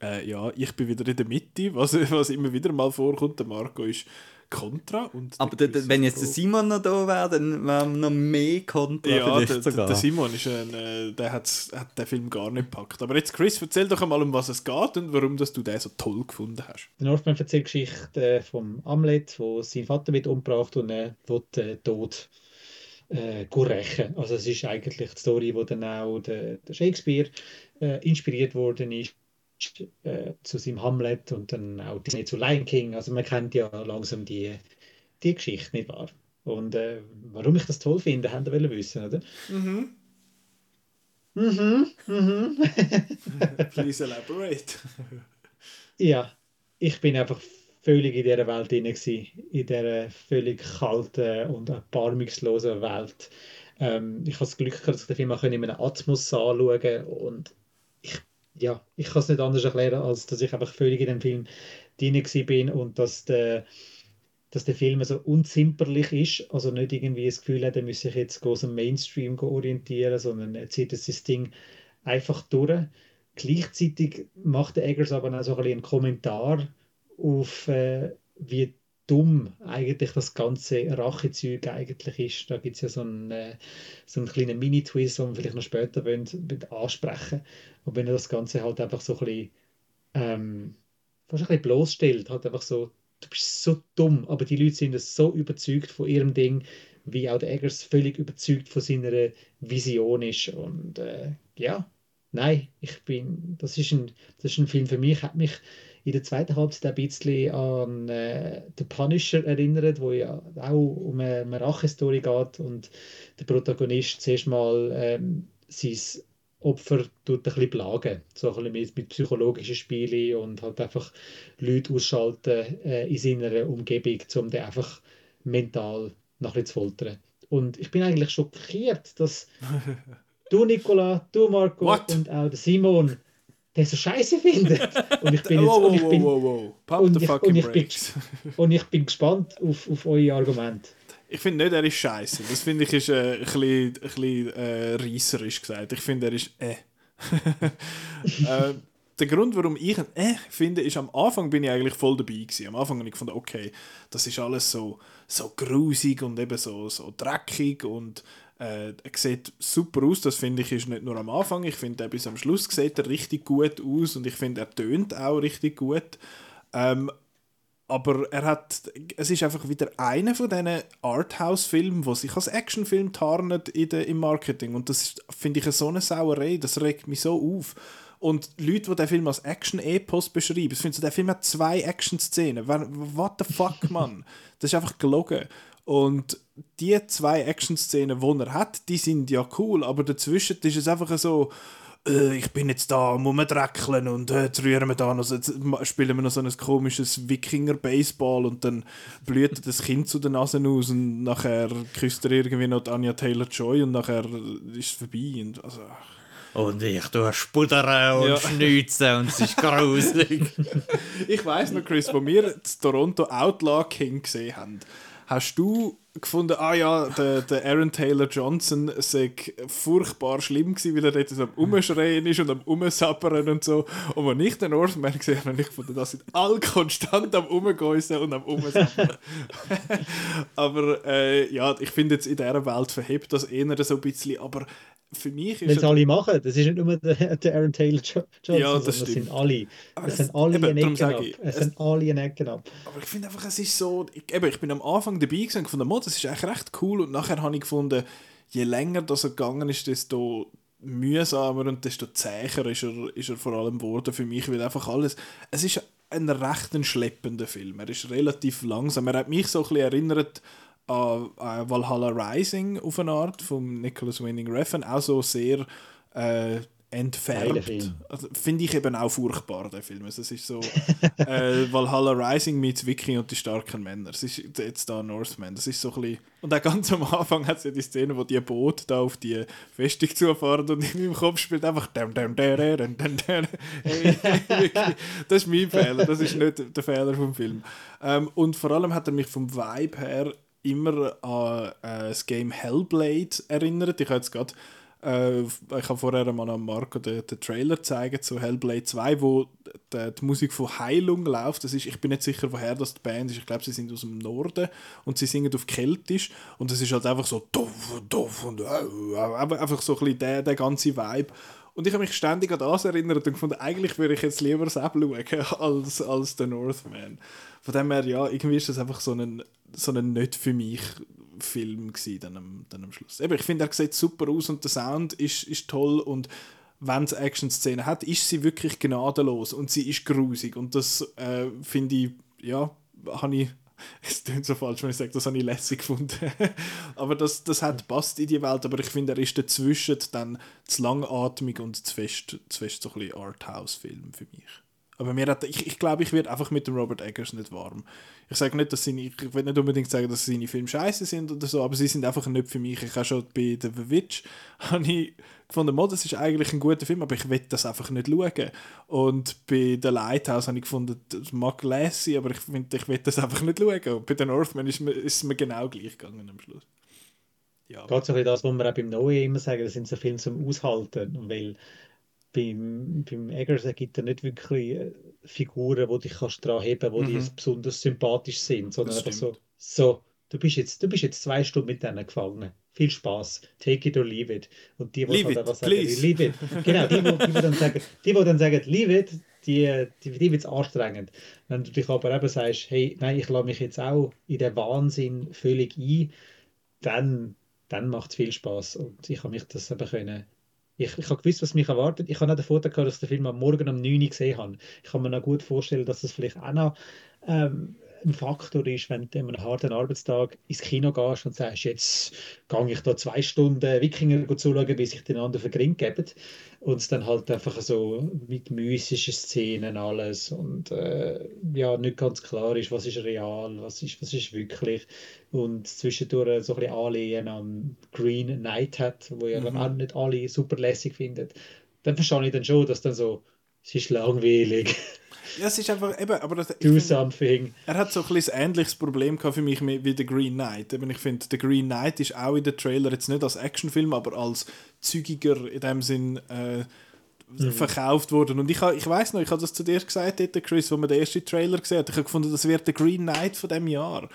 äh, ja, ich bin wieder in der Mitte, was, was immer wieder mal vorkommt. Der Marco ist Contra. Und Aber der, der, wenn jetzt der Simon noch da wäre, dann wären wir noch mehr Contra ja, der, sogar. der Simon ist ein, äh, der hat den Film gar nicht gepackt. Aber jetzt, Chris, erzähl doch einmal, um was es geht und warum dass du den so toll gefunden hast. Der Northman erzählt die Geschichte vom Amlet, wo sein Vater wird umgebracht und er wird äh, tot äh, rächen. Also es ist eigentlich die Story, wo dann auch der, der Shakespeare äh, inspiriert worden ist äh, zu seinem Hamlet und dann auch Disney zu Lion King. Also man kennt ja langsam die, die Geschichte, nicht wahr? Und äh, warum ich das toll finde, habt ihr wissen, oder? Mhm. Mhm, mhm. [laughs] Please elaborate. [laughs] ja, ich bin einfach völlig in dieser Welt drin gewesen, in dieser völlig kalten und erbarmungslosen Welt. Ähm, ich habe das Glück gehabt, dass ich den Film auch in einem Atmos anschauen konnte und ja, ich kann es nicht anders erklären, als dass ich einfach völlig in dem Film drin bin und dass der, dass der Film so unzimperlich ist, also nicht irgendwie das Gefühl hat, er müsse sich jetzt groß am Mainstream orientieren, sondern er zieht das Ding einfach durch. Gleichzeitig macht der Eggers aber auch so ein einen Kommentar auf, äh, wie dumm eigentlich das ganze Rachezeug eigentlich ist. Da gibt es ja so einen, äh, so einen kleinen Mini-Twist, den wir vielleicht noch später wollen, ansprechen Und wenn er das Ganze halt einfach so ein bisschen, ähm, fast ein bisschen bloßstellt, halt einfach so, du bist so dumm, aber die Leute sind so überzeugt von ihrem Ding, wie auch der Eggers völlig überzeugt von seiner Vision ist. Und äh, ja, nein, ich bin, das ist ein, das ist ein Film für mich, hat mich in der zweiten Halbzeit ein bisschen an äh, The Punisher erinnert, wo ja auch um eine, eine Rachestory geht und der Protagonist zuerst mal ähm, sein Opfer tut ein bisschen plagen, so ein bisschen mit, mit psychologischen Spielen und halt einfach Leute ausschalten äh, in seiner Umgebung, um den einfach mental noch ein zu foltern. Und ich bin eigentlich schockiert, dass [laughs] du, Nicola, du, Marco What? und auch der Simon der so scheiße findet. Und ich bin jetzt, wow, und ich bin, wow, wow, wow. und ich, und ich bin, und ich bin gespannt auf, auf eure Argumente. Ich finde nicht, er ist scheiße. Das finde ich ist äh, ein bisschen, ein bisschen äh, reisserisch gesagt. Ich finde, er ist äh. [laughs] äh. Der Grund, warum ich ihn äh finde, ist, am Anfang bin ich eigentlich voll dabei gewesen. Am Anfang habe ich gefunden, okay, das ist alles so, so grusig und eben so, so dreckig und äh, er sieht super aus, das finde ich ist nicht nur am Anfang, ich finde, bis am Schluss sieht er richtig gut aus und ich finde, er tönt auch richtig gut. Ähm, aber er hat, es ist einfach wieder einer von diesen Arthouse-Filmen, wo sich als Actionfilm tarnet in der, im Marketing und das finde ich so eine Sauerei, das regt mich so auf. Und Leute, die den Film als Action-Epos beschreiben, ich finde, der Film hat zwei Action-Szenen. What the fuck, Mann? Das ist einfach gelogen. Und die zwei Action-Szenen, die er hat, die sind ja cool, aber dazwischen ist es einfach so, äh, ich bin jetzt da am Rumdreckeln und äh, jetzt rühren wir da noch, jetzt spielen wir noch so ein komisches Wikinger-Baseball und dann blüht das Kind zu den Nasen aus und nachher küsst er irgendwie noch Anja Taylor-Joy und nachher ist es vorbei. Und, also, und ich tue spuddern und ja. schnitzen und es ist gruselig. [laughs] ich weiß noch, Chris, wo wir Toronto Outlaw King gesehen haben, Hast du gefunden, ah ja, der, der Aaron Taylor Johnson sei furchtbar schlimm gewesen, weil er dort am Umschreien ist und am Umsappern und so. Und wenn ich den Northman gesehen habe, ich gefunden, das sind alle konstant am Umgäusen und am Umsappern. [laughs] aber äh, ja, ich finde jetzt in dieser Welt verhebt das eher so ein bisschen, aber für mich ist Wenn es alle machen, das ist nicht nur der, [laughs] der Aaron Taylor Johnson, Ja, das stimmt. sind alle. Aber Es es- sind alle eben, in darum Ecken sage ab. Es es- sind alle in Ecken ab. Aber ich finde einfach, es ist so. Ich, eben, ich bin am Anfang dabei gewesen und gefunden, «Mo, das ist eigentlich recht cool. Und nachher habe ich gefunden, je länger das er gegangen ist, desto mühsamer und desto zäher ist er, ist er vor allem geworden für mich, weil einfach alles. Es ist ein recht ein schleppender Film. Er ist relativ langsam. Er hat mich so ein bisschen erinnert an, an Valhalla Rising auf eine Art von Nicholas Winning Refn. Auch so sehr äh. Film. Also, Finde ich eben auch furchtbar, der Film. Also, es ist so äh, [laughs] Valhalla Rising mit Viking und die starken Männer. Es ist jetzt da Northman. Das ist so ein bisschen... Und auch ganz am Anfang hat es ja die Szene, wo die Boot da auf die Festung zufahren und in meinem Kopf spielt einfach dam, dam, dam, Das ist mein Fehler, das ist nicht der Fehler vom Film. Ähm, und vor allem hat er mich vom Vibe her immer an äh, das Game Hellblade erinnert. Ich habe gerade äh, ich habe vorher mal an Marco den, den Trailer gezeigt zu Hellblade 2, wo die, die Musik von Heilung läuft. Das ist, ich bin nicht sicher, woher das die Band ist. Ich glaube, sie sind aus dem Norden und sie singen auf Keltisch. Und es ist halt einfach so und duff und äh, äh, einfach so ein bisschen der, der ganze Vibe. Und ich habe mich ständig an das erinnert und gefunden, eigentlich würde ich jetzt lieber Sepp schauen [laughs] als, als The Northman. Von dem her, ja, irgendwie ist das einfach so ein, so ein nicht für mich Film gewesen, dann am, dann am Schluss. Eben, ich finde, er sieht super aus und der Sound ist, ist toll und wenn es Action-Szenen hat, ist sie wirklich gnadenlos und sie ist grusig und das äh, finde ich, ja, habe ich [laughs] es klingt so falsch, wenn ich sage, das habe ich lässig gefunden. [laughs] aber das, das hat passt in die Welt, aber ich finde, er ist dazwischen dann zu langatmig und zu fest, zu fest so ein bisschen Arthouse-Film für mich. Aber mir hat, ich, ich glaube, ich werde einfach mit dem Robert Eggers nicht warm. Ich sage nicht, dass seine, ich will nicht unbedingt sagen, dass seine Filme scheiße sind oder so, aber sie sind einfach nicht für mich. Ich habe schon bei The Witch [laughs] habe ich gefunden, «Mo, das ist eigentlich ein guter Film, aber ich will das einfach nicht schauen. Und bei The Lighthouse habe ich gefunden, das mag lässig, aber ich finde, ich will das einfach nicht schauen. Und bei The Northman ist, ist es mir genau gleich gegangen am Schluss. Ja. Geht so ein das, was wir auch beim Neuen immer sagen, das sind so Filme zum Aushalten. Weil beim, beim Eggers gibt er nicht wirklich äh, Figuren, wo dich kannst dran heben, wo die Mhm. besonders sympathisch sind, sondern einfach so, so, du bist jetzt, du bist jetzt zwei Stunden mit denen gefangen. Viel Spaß. Take it or leave it. Und die, die halt einfach sagen, leave it. [laughs] Genau, die, die, die, die dann sagen, die, die dann sagen, leave it, die, die, die wird es anstrengend. Wenn du dich aber eben sagst, hey, nein, ich lasse mich jetzt auch in den Wahnsinn völlig ein, dann, dann macht es viel Spaß. Und ich habe mich das eben können. Ich, ich habe gewusst, was mich erwartet. Ich habe auch den Vorteil gehabt, dass ich den Film am Morgen um 9 Uhr gesehen habe. Ich kann mir noch gut vorstellen, dass das vielleicht auch noch ähm, ein Faktor ist, wenn du an einem harten Arbeitstag ins Kino gehst und sagst, jetzt gehe ich da zwei Stunden Wikinger zuschauen, bis sich den anderen vergringt geben. Und es dann halt einfach so mit mystischen Szenen alles und äh, ja, nicht ganz klar ist, was ist real, was ist, was ist wirklich. Und zwischendurch so ein bisschen Anlehen am Green Knight hat, wo ja Mhm. auch nicht alle super lässig finden. Dann verstehe ich dann schon, dass dann so, es ist langweilig, Ja, es ist einfach, eben, aber das, do something. Er hat so ein, bisschen ein ähnliches Problem gehabt für mich wie The Green Knight. Eben, ich finde, The Green Knight ist auch in den Trailer jetzt nicht als Actionfilm, aber als zügiger in dem Sinn äh, verkauft worden. Und ich, ha- ich weiß noch, ich habe das zu dir gesagt, dort, Chris, wo man den ersten Trailer gesehen hat. Ich habe gefunden, das wird der Green Knight von dem Jahr.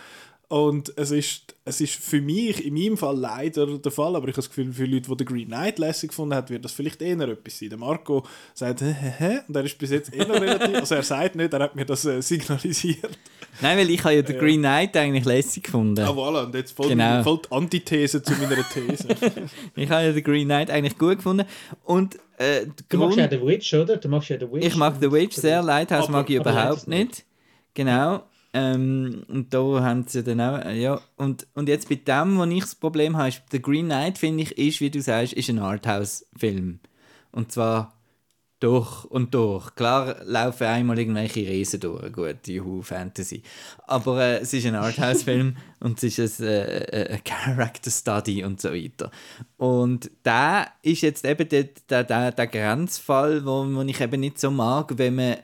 Und es ist, es ist für mich in meinem Fall leider der Fall, aber ich habe das Gefühl, für Leute, die den Green Knight lässig gefunden haben, wird das vielleicht eher etwas sein. Der Marco sagt, hä, hä, und er ist bis jetzt eher relativ, also er sagt nicht, er hat mir das äh, signalisiert. Nein, weil ich habe ja den Ja. Green Knight eigentlich lässig gefunden. Ah, voilà, und jetzt voll, Genau. voll die Antithese zu meiner These. [laughs] Ich habe ja den Green Knight eigentlich gut gefunden. Und äh, Du magst ja The Witch, oder? Du magst ja The Witch. ich mag The Witch sehr, Lighthouse Aber- mag ich überhaupt nicht. Genau. Ähm, und da haben sie dann auch, äh, ja. Und, und jetzt bei dem, wo ich das Problem habe, ist, der Green Knight, finde ich, ist, wie du sagst, ist ein Arthouse-Film. Und zwar durch und durch. Klar laufen einmal irgendwelche Riesen durch, gut, Juhu, Fantasy. Aber äh, es ist ein Arthouse-Film [laughs] und es ist ein, äh, äh, ein Character-Study und so weiter. Und da ist jetzt eben der, der, der, der Grenzfall, wo, wo ich eben nicht so mag, wenn man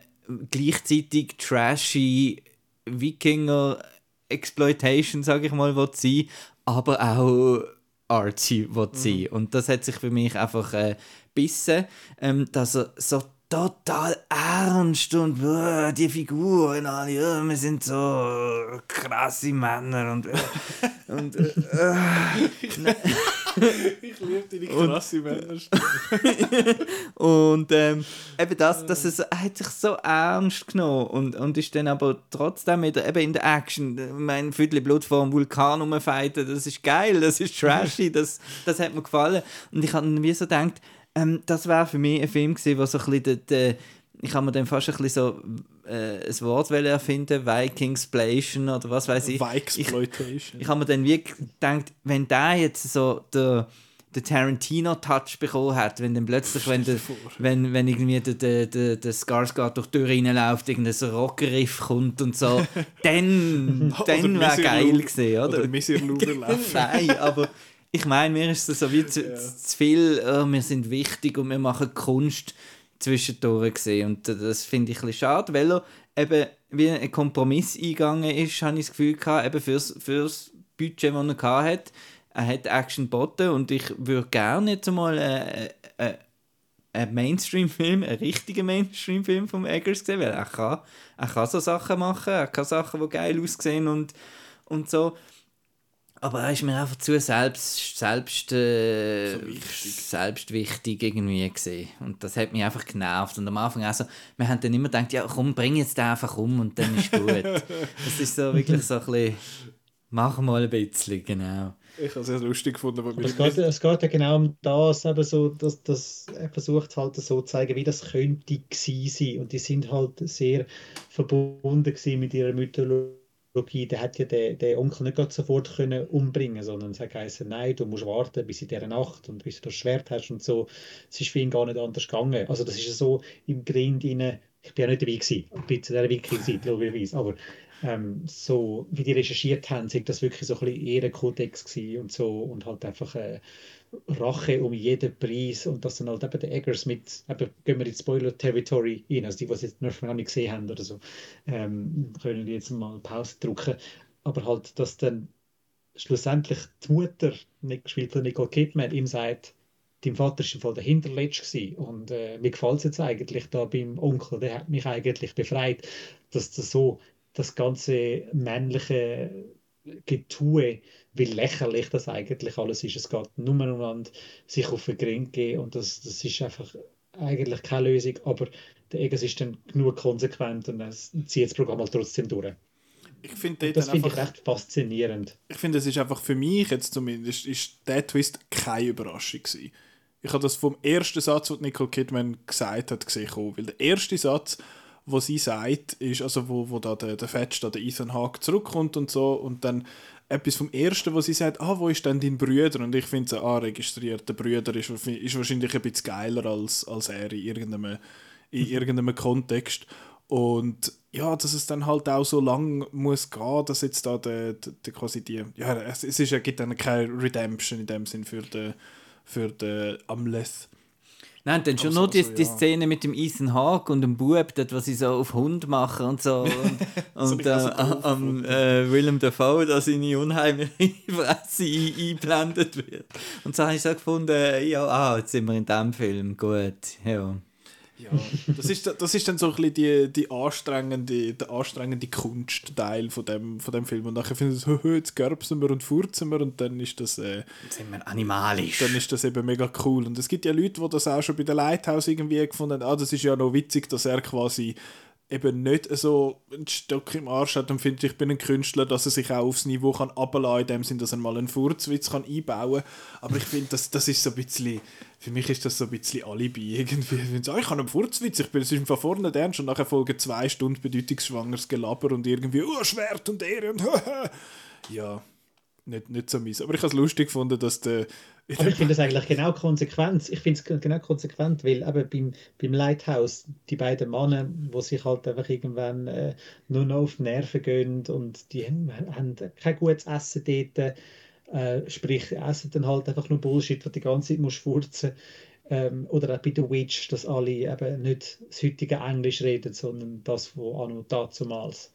gleichzeitig trashy Wikinger Exploitation, sage ich mal, will sein, aber auch artsy sein. Mhm. Und das hat sich für mich einfach äh, bissen, ähm, dass er so total ernst und äh, die Figuren alle, ja, wir sind so krasse Männer und, äh, und äh, Ich liebe deine krasse Männerstimme. [laughs] und ähm, eben das, dass es er hat sich so ernst genommen und, und ist dann aber trotzdem wieder eben in der Action, mein Viertel Blut vor dem Vulkan rumfighten, das ist geil, das ist trashy, das, das hat mir gefallen. Und ich habe wie so gedacht, ähm, das wäre für mich ein Film gewesen, wo so ein bisschen der, der ich habe mir dann fast ein bisschen so äh, ein Wort erfinden, Vikingsplation oder was weiß ich. Vikesploitation. Ich, ich habe mir dann wirklich gedacht, wenn der jetzt so der, der Tarantino-Touch bekommen hat, wenn dann plötzlich, wenn, der, wenn, wenn irgendwie der, der, der, der Skarsgård durch die Tür reinläuft, irgendein so Rockerriff kommt und so, [laughs] dann, dann wäre geil gewesen, oder? Oder Missir Luberlauf. [laughs] Nein, aber ich meine, mir ist es so wie zu, zu viel, äh, wir sind wichtig und wir machen Kunst zwischendurch gesehen und das finde ich ein bisschen schade, weil er eben wie ein Kompromiss eingegangen ist, habe ich das Gefühl gehabt, eben fürs, fürs Budget, das er hatte. Er hat Action geboten und ich würde gerne jetzt mal äh, äh, einen Mainstream-Film, einen richtigen Mainstream-Film vom Eggers sehen, weil er kann, er kann so Sachen machen, er kann Sachen, die geil aussehen und, und so. Aber er ist mir einfach zu selbst, selbst, äh, So wichtig. selbst wichtig irgendwie gesehen. Und das hat mich einfach genervt. Und am Anfang auch so, wir haben dann immer gedacht, ja komm, bring jetzt den einfach um und dann ist gut. [laughs] das ist so wirklich so ein bisschen, mach mal ein bisschen, genau. Ich habe es sehr lustig gefunden, Aber es geht, es geht ja genau um das, eben so, dass, dass er versucht halt so zu zeigen, wie das könnte gewesen sein. Und die sind halt sehr verbunden mit ihrer Mythologie. Der hat ja den, den Onkel nicht sofort können umbringen sondern es hat geheißen, nein, du musst warten bis in dieser Nacht und bis du das Schwert hast und so. Es ist für ihn gar nicht anders gegangen. Also das ist so im Grind rein, ich bin ja nicht dabei gewesen, ein bisschen in dieser Wiki-Zeit, logischerweise, aber ähm, so, wie die recherchiert haben, sind das wirklich so ein bisschen Ehrenkodex gewesen und so und halt einfach äh, Rache um jeden Preis und das dann halt eben der Eggers mit, eben, gehen wir ins Spoiler-Territory rein, also die, die es jetzt noch nicht gesehen haben oder so, ähm, können jetzt mal Pause drücken, aber halt, dass dann schlussendlich die Mutter, nicht gespielt von Nicole Kidman, ihm sagt, dein Vater war im Fall der Hinterletzte und äh, mir gefällt es jetzt eigentlich da beim Onkel, der hat mich eigentlich befreit, dass das so das ganze männliche Getue, wie lächerlich das eigentlich alles ist. Es geht nur umeinander, sich auf den Grind gehen und das, das ist einfach eigentlich keine Lösung, aber der Eggers ist dann genug konsequent und er zieht das Programm halt trotzdem durch. Ich finde Das finde ich recht faszinierend. ich finde, es ist einfach für mich jetzt zumindest, ist der Twist keine Überraschung gewesen. Ich habe das vom ersten Satz, den Nicole Kidman gesagt hat, gesehen, weil der erste Satz, wo sie sagt, ist, also wo, wo da der, der Fetch, da der Ethan Hawke zurückkommt und so und dann etwas vom ersten, wo sie sagt, ah, wo ist denn dein Brüder? Und ich finde, so, ah, registriert, der Brüder ist, ist wahrscheinlich ein bisschen geiler als, als er in irgendeinem, in irgendeinem Kontext. Und ja, dass es dann halt auch so lang muss gehen, dass jetzt da der, der, der quasi die, ja, es, es ist, gibt dann keine Redemption in dem Sinn für den, für den Amleth. Nein, dann schon Also- nur die, also, die ja. Szene mit dem Ethan Hawke und dem Bub, dort, was sie so auf Hund machen und so. [laughs] Und, so äh, am äh, Willem Dafoe, da seine unheimliche [laughs] Fresse ein, eingeblendet wird. Und so habe ich so gefunden, ja, ah, jetzt sind wir in diesem Film, gut, ja. Ja, das ist, das ist dann so ein bisschen die, die anstrengende, der anstrengende Kunstteil von dem, von dem Film. Und nachher finden sie, jetzt gerbsen wir und furzen wir und dann ist das... Äh, Jetzt sind wir animalisch. dann ist das eben mega cool. Und es gibt ja Leute, die das auch schon bei der Lighthouse irgendwie gefunden haben, ah, das ist ja noch witzig, dass er quasi eben nicht so einen Stock im Arsch hat und findet, ich bin ein Künstler, dass er sich auch aufs Niveau kann runterlassen in dem Sinn, dass er mal einen Furzwitz kann einbauen kann. Aber ich finde, das, das ist so ein bisschen, für mich ist das so ein bisschen Alibi irgendwie. Ich finde, so, ah, ich habe einen Furzwitz, ich bin es von vorne Ernst und nachher folgen zwei Stunden bedeutungsschwangeres Gelaber und irgendwie, oh, Schwert und Ehre und [laughs] ja, nicht, nicht so mies. Aber ich habe es lustig gefunden, dass der Aber ich [laughs] finde das eigentlich genau konsequent. Ich finde es genau konsequent, weil eben beim, beim Lighthouse die beiden Männer, wo sich halt einfach irgendwann äh, nur noch auf die Nerven gehen und die haben, haben kein gutes Essen dort, äh, sprich essen dann halt einfach nur Bullshit, was die ganze Zeit musst furzen. Ähm, oder auch bei The Witch, dass alle eben nicht das heutige Englisch reden, sondern das, wo anno dazumals.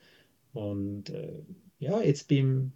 Und äh, ja, jetzt beim,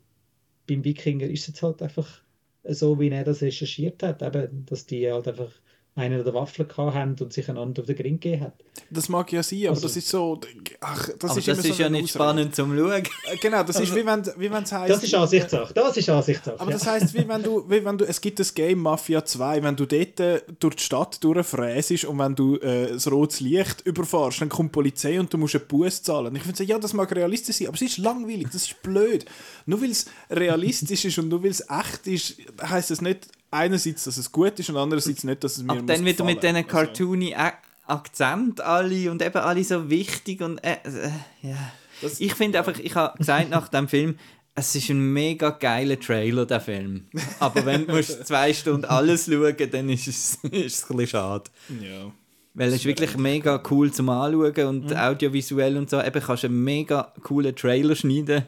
beim Wikinger ist es jetzt halt einfach so, wie er das recherchiert hat, eben, dass die halt einfach einen der Waffeln gehabt haben und sich einander auf den Grin gegeben hat. Das mag ja sein, aber Also- das ist so. Ach, das Aber ist, das immer ist so ja nicht Ausrede. spannend zum Schauen. Äh, Genau, das ist wie wenn wie es heißt. Das ist Ansichtssache, das ist Ansichtssache. Aber ja. das heisst, wie wenn du, wie wenn du, es gibt das Game Mafia 2, wenn du dort äh, durch die Stadt durchfräsest und wenn du äh, das rotes Licht überfährst, dann kommt die Polizei und du musst einen Bus zahlen. Ich finde so, ja, das mag realistisch sein, aber es ist langweilig, das ist blöd. Nur weil es realistisch ist und nur weil es echt ist, heisst es nicht einerseits, dass es gut ist und andererseits nicht, dass es mir Aber dann wieder mit diesen cartoony A- Akzent alle und eben alle so wichtig und äh, äh, ja. ich finde einfach, ich habe gesagt nach dem Film, es ist ein mega geiler Trailer, der Film. Aber wenn du musst zwei Stunden alles schauen, dann ist es, [laughs] ist es ein bisschen schade. Ja. Weil es ist wirklich mega cool zum Anschauen und audiovisuell und so. Eben kannst du einen mega coolen Trailer schneiden.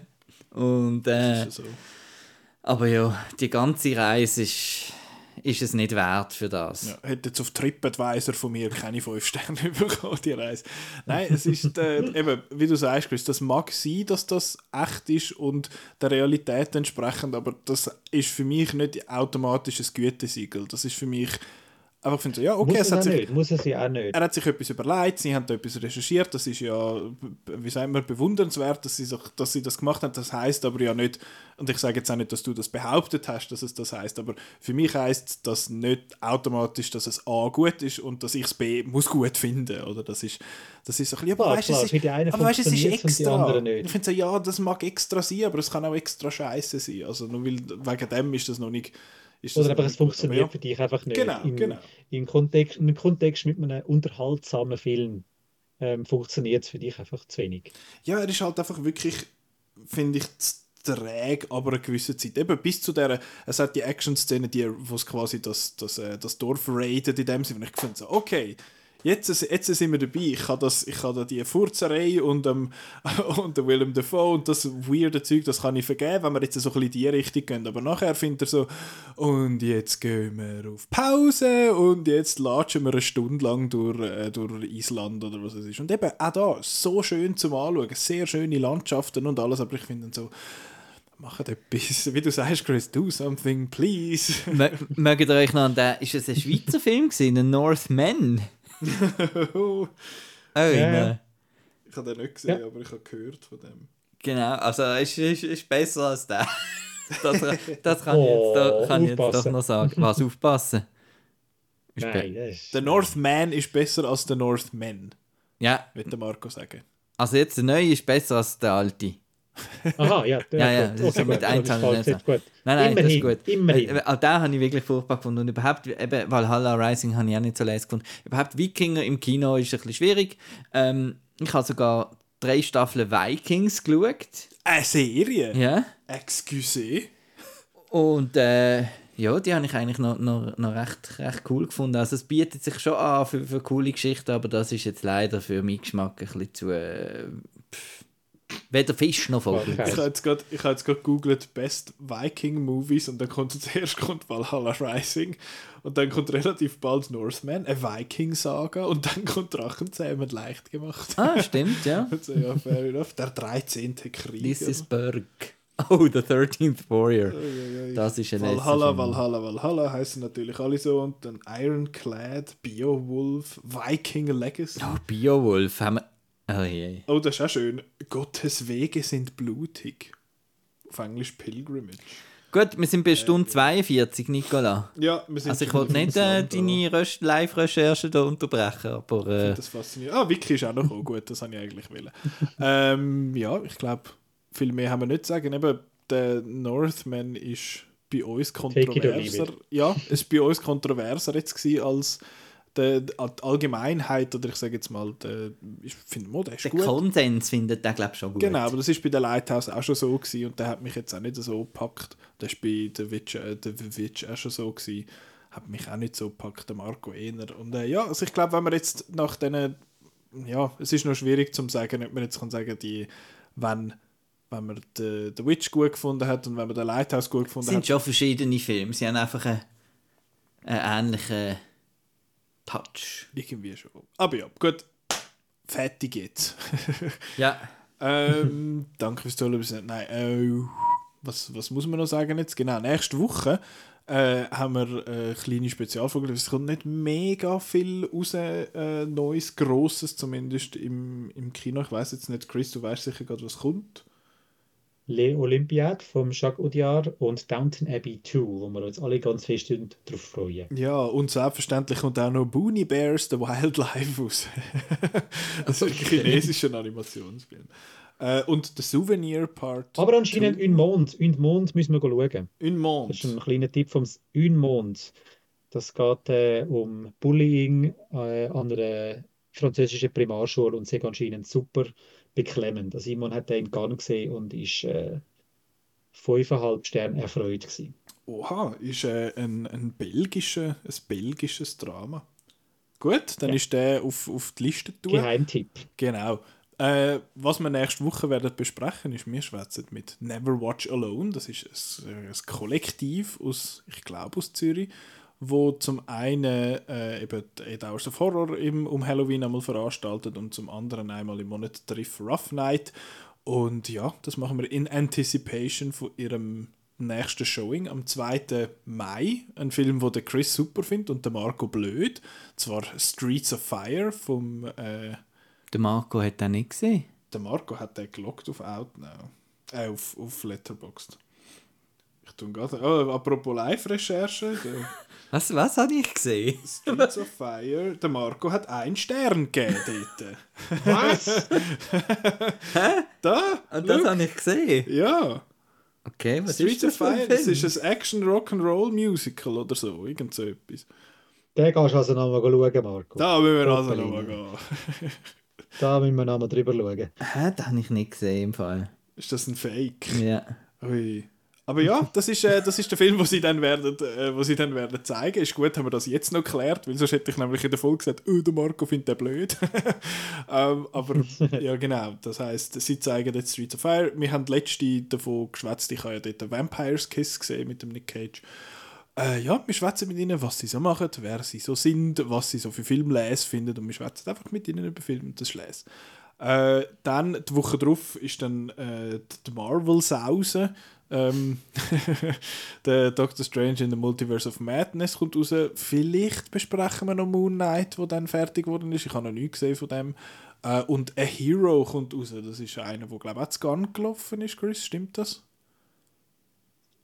Und, äh, so. Aber ja, die ganze Reise ist, ist es nicht wert für das. Ja, hätte jetzt auf TripAdvisor von mir keine 5 Sterne [laughs] bekommen, die Reise. Nein, es ist, äh, eben, wie du sagst, Chris, das mag sein, dass das echt ist und der Realität entsprechend, aber das ist für mich nicht automatisch ein Gütesiegel. Das ist für mich einfach, finde so, ja, okay, muss es es hat sich, nicht, muss es ja auch nicht. er hat sich etwas überlegt, sie haben da etwas recherchiert, das ist ja, wie sagen wir, bewundernswert, dass sie, sich, dass sie das gemacht haben. Das heißt aber ja nicht, und ich sage jetzt auch nicht, dass du das behauptet hast, dass es das heißt, aber für mich heißt das nicht automatisch, dass es A gut ist und dass ich es B muss gut finden, oder? Das ist, das ist so ein bisschen, aber Ja, weißt, klar, es ist, aber weißt, es ist extra. Ich finde so, ja, das mag extra sein, aber es kann auch extra scheiße sein. Also nur weil, wegen dem ist das noch nicht. Ist Oder aber es funktioniert Aber ja. für dich einfach nicht. Genau, Im, genau. Im Kontext, Im Kontext mit einem unterhaltsamen Film ähm, funktioniert es für dich einfach zu wenig. Ja, er ist halt einfach wirklich, finde ich, zu träge, aber eine gewisse Zeit. Eben bis zu der, es hat die Action-Szene, die, wo es quasi das, das, äh, das Dorf raidet in dem Sinne, und ich finde so, okay, jetzt, jetzt sind wir dabei, ich kann, das, ich da die Furzerei und, ähm, [laughs] und der Willem Dafoe und das weirde Zeug, das kann ich vergeben, wenn wir jetzt so ein bisschen in die Richtung gehen, aber nachher findet er so, und jetzt gehen wir auf Pause und jetzt latschen wir eine Stunde lang durch, äh, durch Island oder was es ist. Und eben auch da, so schön zum Anschauen, sehr schöne Landschaften und alles, aber ich finde so, macht etwas, wie du sagst, Chris, do something, please. Mö- Mögt ihr euch noch an den, ist es ein Schweizer Film gewesen, ein Northman? [laughs] oh, nein. ich habe den nicht gesehen, Ja. aber ich habe gehört von dem. Genau, also ist, ist, ist besser als der. [laughs] Das, das kann ich jetzt, da, Oh, kann ich jetzt doch noch sagen. Was aufpassen? [laughs] Ist Nein, ist, Der Northman ist besser als der Northman, Ja, wird der Marco sagen. also jetzt der neue ist besser als der alte. Aha, ja, Ja, ja, das ist Okay, mit gut. Nein, nein, immerhin, das ist gut. Immerhin. Äh, Auch den habe ich wirklich furchtbar gefunden. Und überhaupt, eben, Valhalla Rising habe ich auch nicht so leise gefunden. Überhaupt Wikinger im Kino ist ein bisschen schwierig. Ähm, ich habe sogar drei Staffeln Vikings geschaut. Eine Serie? Ja. Excusez. Und äh, ja, die habe ich eigentlich noch, noch, noch recht, recht cool gefunden. Also es bietet sich schon an für, für coole Geschichten, aber das ist jetzt leider für meinen Geschmack ein bisschen zu... Äh, weder Fisch noch Vogel. Okay. Ich habe jetzt gerade ich habe jetzt gerade googelt Best Viking Movies und dann kommt [laughs] zuerst kommt Valhalla Rising und dann kommt relativ bald Northman, eine Viking Saga und dann kommt Drachenzähmen leicht gemacht. Ah, stimmt, ja. [laughs] Also, ja, fair enough. Der 13. Krieg. This is Berg. Oh, The 13th Warrior. Das ist ein Valhalla. Valhalla, Valhalla heißen natürlich alle so und dann Ironclad, Beowulf, Viking Legacy. Oh, Beowulf haben wir... Oh je. Oh, das ist auch schön. Gottes Wege sind blutig. Auf Englisch Pilgrimage. Gut, wir sind bei Stunde 42, Nicola. Ja, wir sind Also ich wollte nicht äh, deine Live-Recherche hier unterbrechen, aber... Äh, Das fasziniert. Ah, Wiki ist auch noch gut, das habe ich eigentlich wollen. [laughs] ähm, ja, ich glaube, viel mehr haben wir nicht zu sagen. Eben, der Northman ist bei uns kontroverser. Ja, es ist bei uns kontroverser jetzt gewesen als der, die Allgemeinheit, oder ich sage jetzt mal, der, ich finde, oh, der ist der gut. Konsens findet der, glaube ich, schon gut. Genau, aber das ist bei der Lighthouse auch schon so gewesen und der hat mich jetzt auch nicht so gepackt. Das ist bei The Witch, äh, The Witch auch schon so gewesen. Hat mich auch nicht so gepackt, der Marco Ehner. Und äh, ja, also ich glaube, wenn man jetzt nach diesen, ja, es ist noch schwierig zu sagen, ob man jetzt kann sagen, die, wenn, wenn man The, The Witch gut gefunden hat und wenn man The Lighthouse gut Es gefunden sind hat. schon verschiedene Filme. Sie haben einfach einen, einen ähnlichen Touch. Irgendwie schon. Aber ja, gut. Fertig jetzt. [laughs] Ja. Ähm, danke fürs Zuhören. Nein, äh, was, was muss man noch sagen jetzt? Genau, nächste Woche äh, haben wir eine kleine Spezialfolge. Es kommt nicht mega viel raus, äh, Neues, Grosses, zumindest im, im Kino. Ich weiß jetzt nicht, Chris, du weißt sicher gerade, was kommt. Le Olympiade vom Jacques Audiard und Downton Abbey 2, wo wir uns alle ganz fest darauf freuen. Ja, und selbstverständlich kommt auch noch Boonie Bears, The Wildlife raus. [laughs] das ist ein chinesischer Animationsfilm. Äh, und der Souvenir Part. Aber anscheinend Un Mond. Un Mond müssen wir schauen. Un Mond. Das ist ein kleiner Tipp vom Un Mond. Das geht äh, um Bullying äh, an einer französischen Primarschule und sie ist anscheinend super beklemmend. Also Simon hat den in Cannes gesehen und ist äh, 5,5 Sterne erfreut gewesen. Oha, ist äh, ein, ein, belgischer, ein belgisches Drama. Gut, dann ist der auf, auf die Liste tun. Geheimtipp. Genau. Äh, was wir nächste Woche werden besprechen, ist, wir schwätzen mit Never Watch Alone. Das ist ein, ein Kollektiv aus, ich glaube, aus Zürich, wo zum einen äh, eben Eight Hours of Horror im, um Halloween einmal veranstaltet und zum anderen einmal im Monat Triff Rough Night. Und ja, das machen wir in Anticipation von ihrem nächsten Showing am 2. Mai. Ein Film, wo der Chris super findet und der Marco blöd. Zwar Streets of Fire vom... Äh, der Marco hat den nicht gesehen. Der Marco hat den gelockt auf Outnow. Äh, auf, auf Letterboxd. Ich tue gerade. Oh, apropos Live-Recherche. [laughs] Was, was habe ich gesehen? [laughs] Streets of Fire. Der Marco hat einen Stern gegeben dort. Was? [laughs] Hä? Da? Und das habe ich gesehen? Ja. Okay, was Streets ist das of für ein Fire, Film? das ist ein Action-Rock'n'Roll-Musical oder so. Irgend so etwas. Den gehst du also nochmal schauen, Marco. Da müssen wir also nochmal gehen. [laughs] Da müssen wir nochmal drüber schauen. Hä, das habe ich nicht gesehen im Fall. Ist das ein Fake? Ja. Ui. Aber ja, das ist, äh, das ist der Film, den sie dann werden, äh, wo sie dann werden zeigen. Ist gut, haben wir das jetzt noch geklärt, weil sonst hätte ich nämlich in der Folge gesagt, oh, der Marco findet den blöd. [laughs] ähm, aber ja, genau. Das heißt, sie zeigen jetzt Streets of Fire. Wir haben letzte davon geschwätzt. Ich habe ja dort Vampire's Kiss gesehen mit dem Nick Cage. Äh, ja, wir schwätzen mit ihnen, was sie so machen, wer sie so sind, was sie so für Filmles finden und wir schwätzen einfach mit ihnen über Film und das les. Äh, dann, die Woche drauf ist dann äh, die Marvel-Sause. Ähm, [laughs] der Doctor Strange in the Multiverse of Madness kommt raus. Vielleicht besprechen wir noch Moon Knight, der dann fertig geworden ist. Ich habe noch nichts gesehen von dem. Äh, und A Hero kommt raus. Das ist einer, der, glaube ich, auch zu Gun gelaufen ist, Chris. Stimmt das?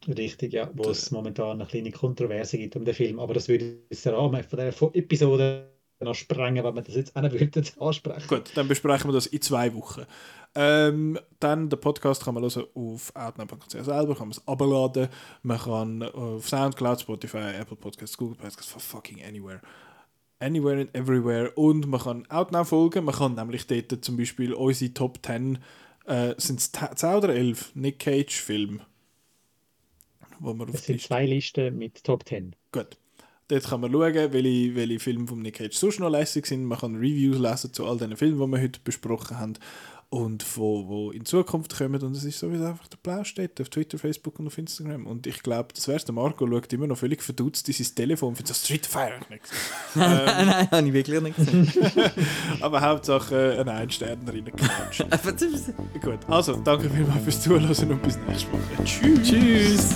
Richtig, ja. Wo es momentan eine kleine Kontroverse gibt um den Film. Aber das würde den Rahmen von dieser Fo- Episode noch sprengen, wenn wir das jetzt auch würden ansprechen. Gut, dann besprechen wir das in zwei Wochen. Ähm, dann den Podcast kann man hören auf outnow.ch selber, kann man es abladen. Man kann auf Soundcloud, Spotify, Apple Podcasts, Google Podcasts, for fucking anywhere. Anywhere and everywhere. Und man kann Outnow folgen. Man kann nämlich dort zum Beispiel unsere Top 10, äh, sind es 10 oder 11 Nick Cage Filme, wo auf Es sind zwei Listen mit Top 10. Gut. Dort kann man schauen, welche, welche Filme von Nick Cage sonst noch lässig sind. Man kann Reviews lesen zu all den Filmen, die wir heute besprochen haben und wo, wo in Zukunft kommen. Und es ist sowieso einfach der Blau steht auf Twitter, Facebook und auf Instagram. Und ich glaube, das wär's. Der Marco schaut immer noch völlig verdutzt in sein Telefon für das Street Fire. nicht gesehen. [laughs] Nein, nein, habe ich wirklich nicht gesehen. [laughs] Aber Hauptsache äh, ein Einstern ist- [laughs] Gut, also danke vielmals fürs Zuhören und bis nächste Woche. Tschüss. Tschüss.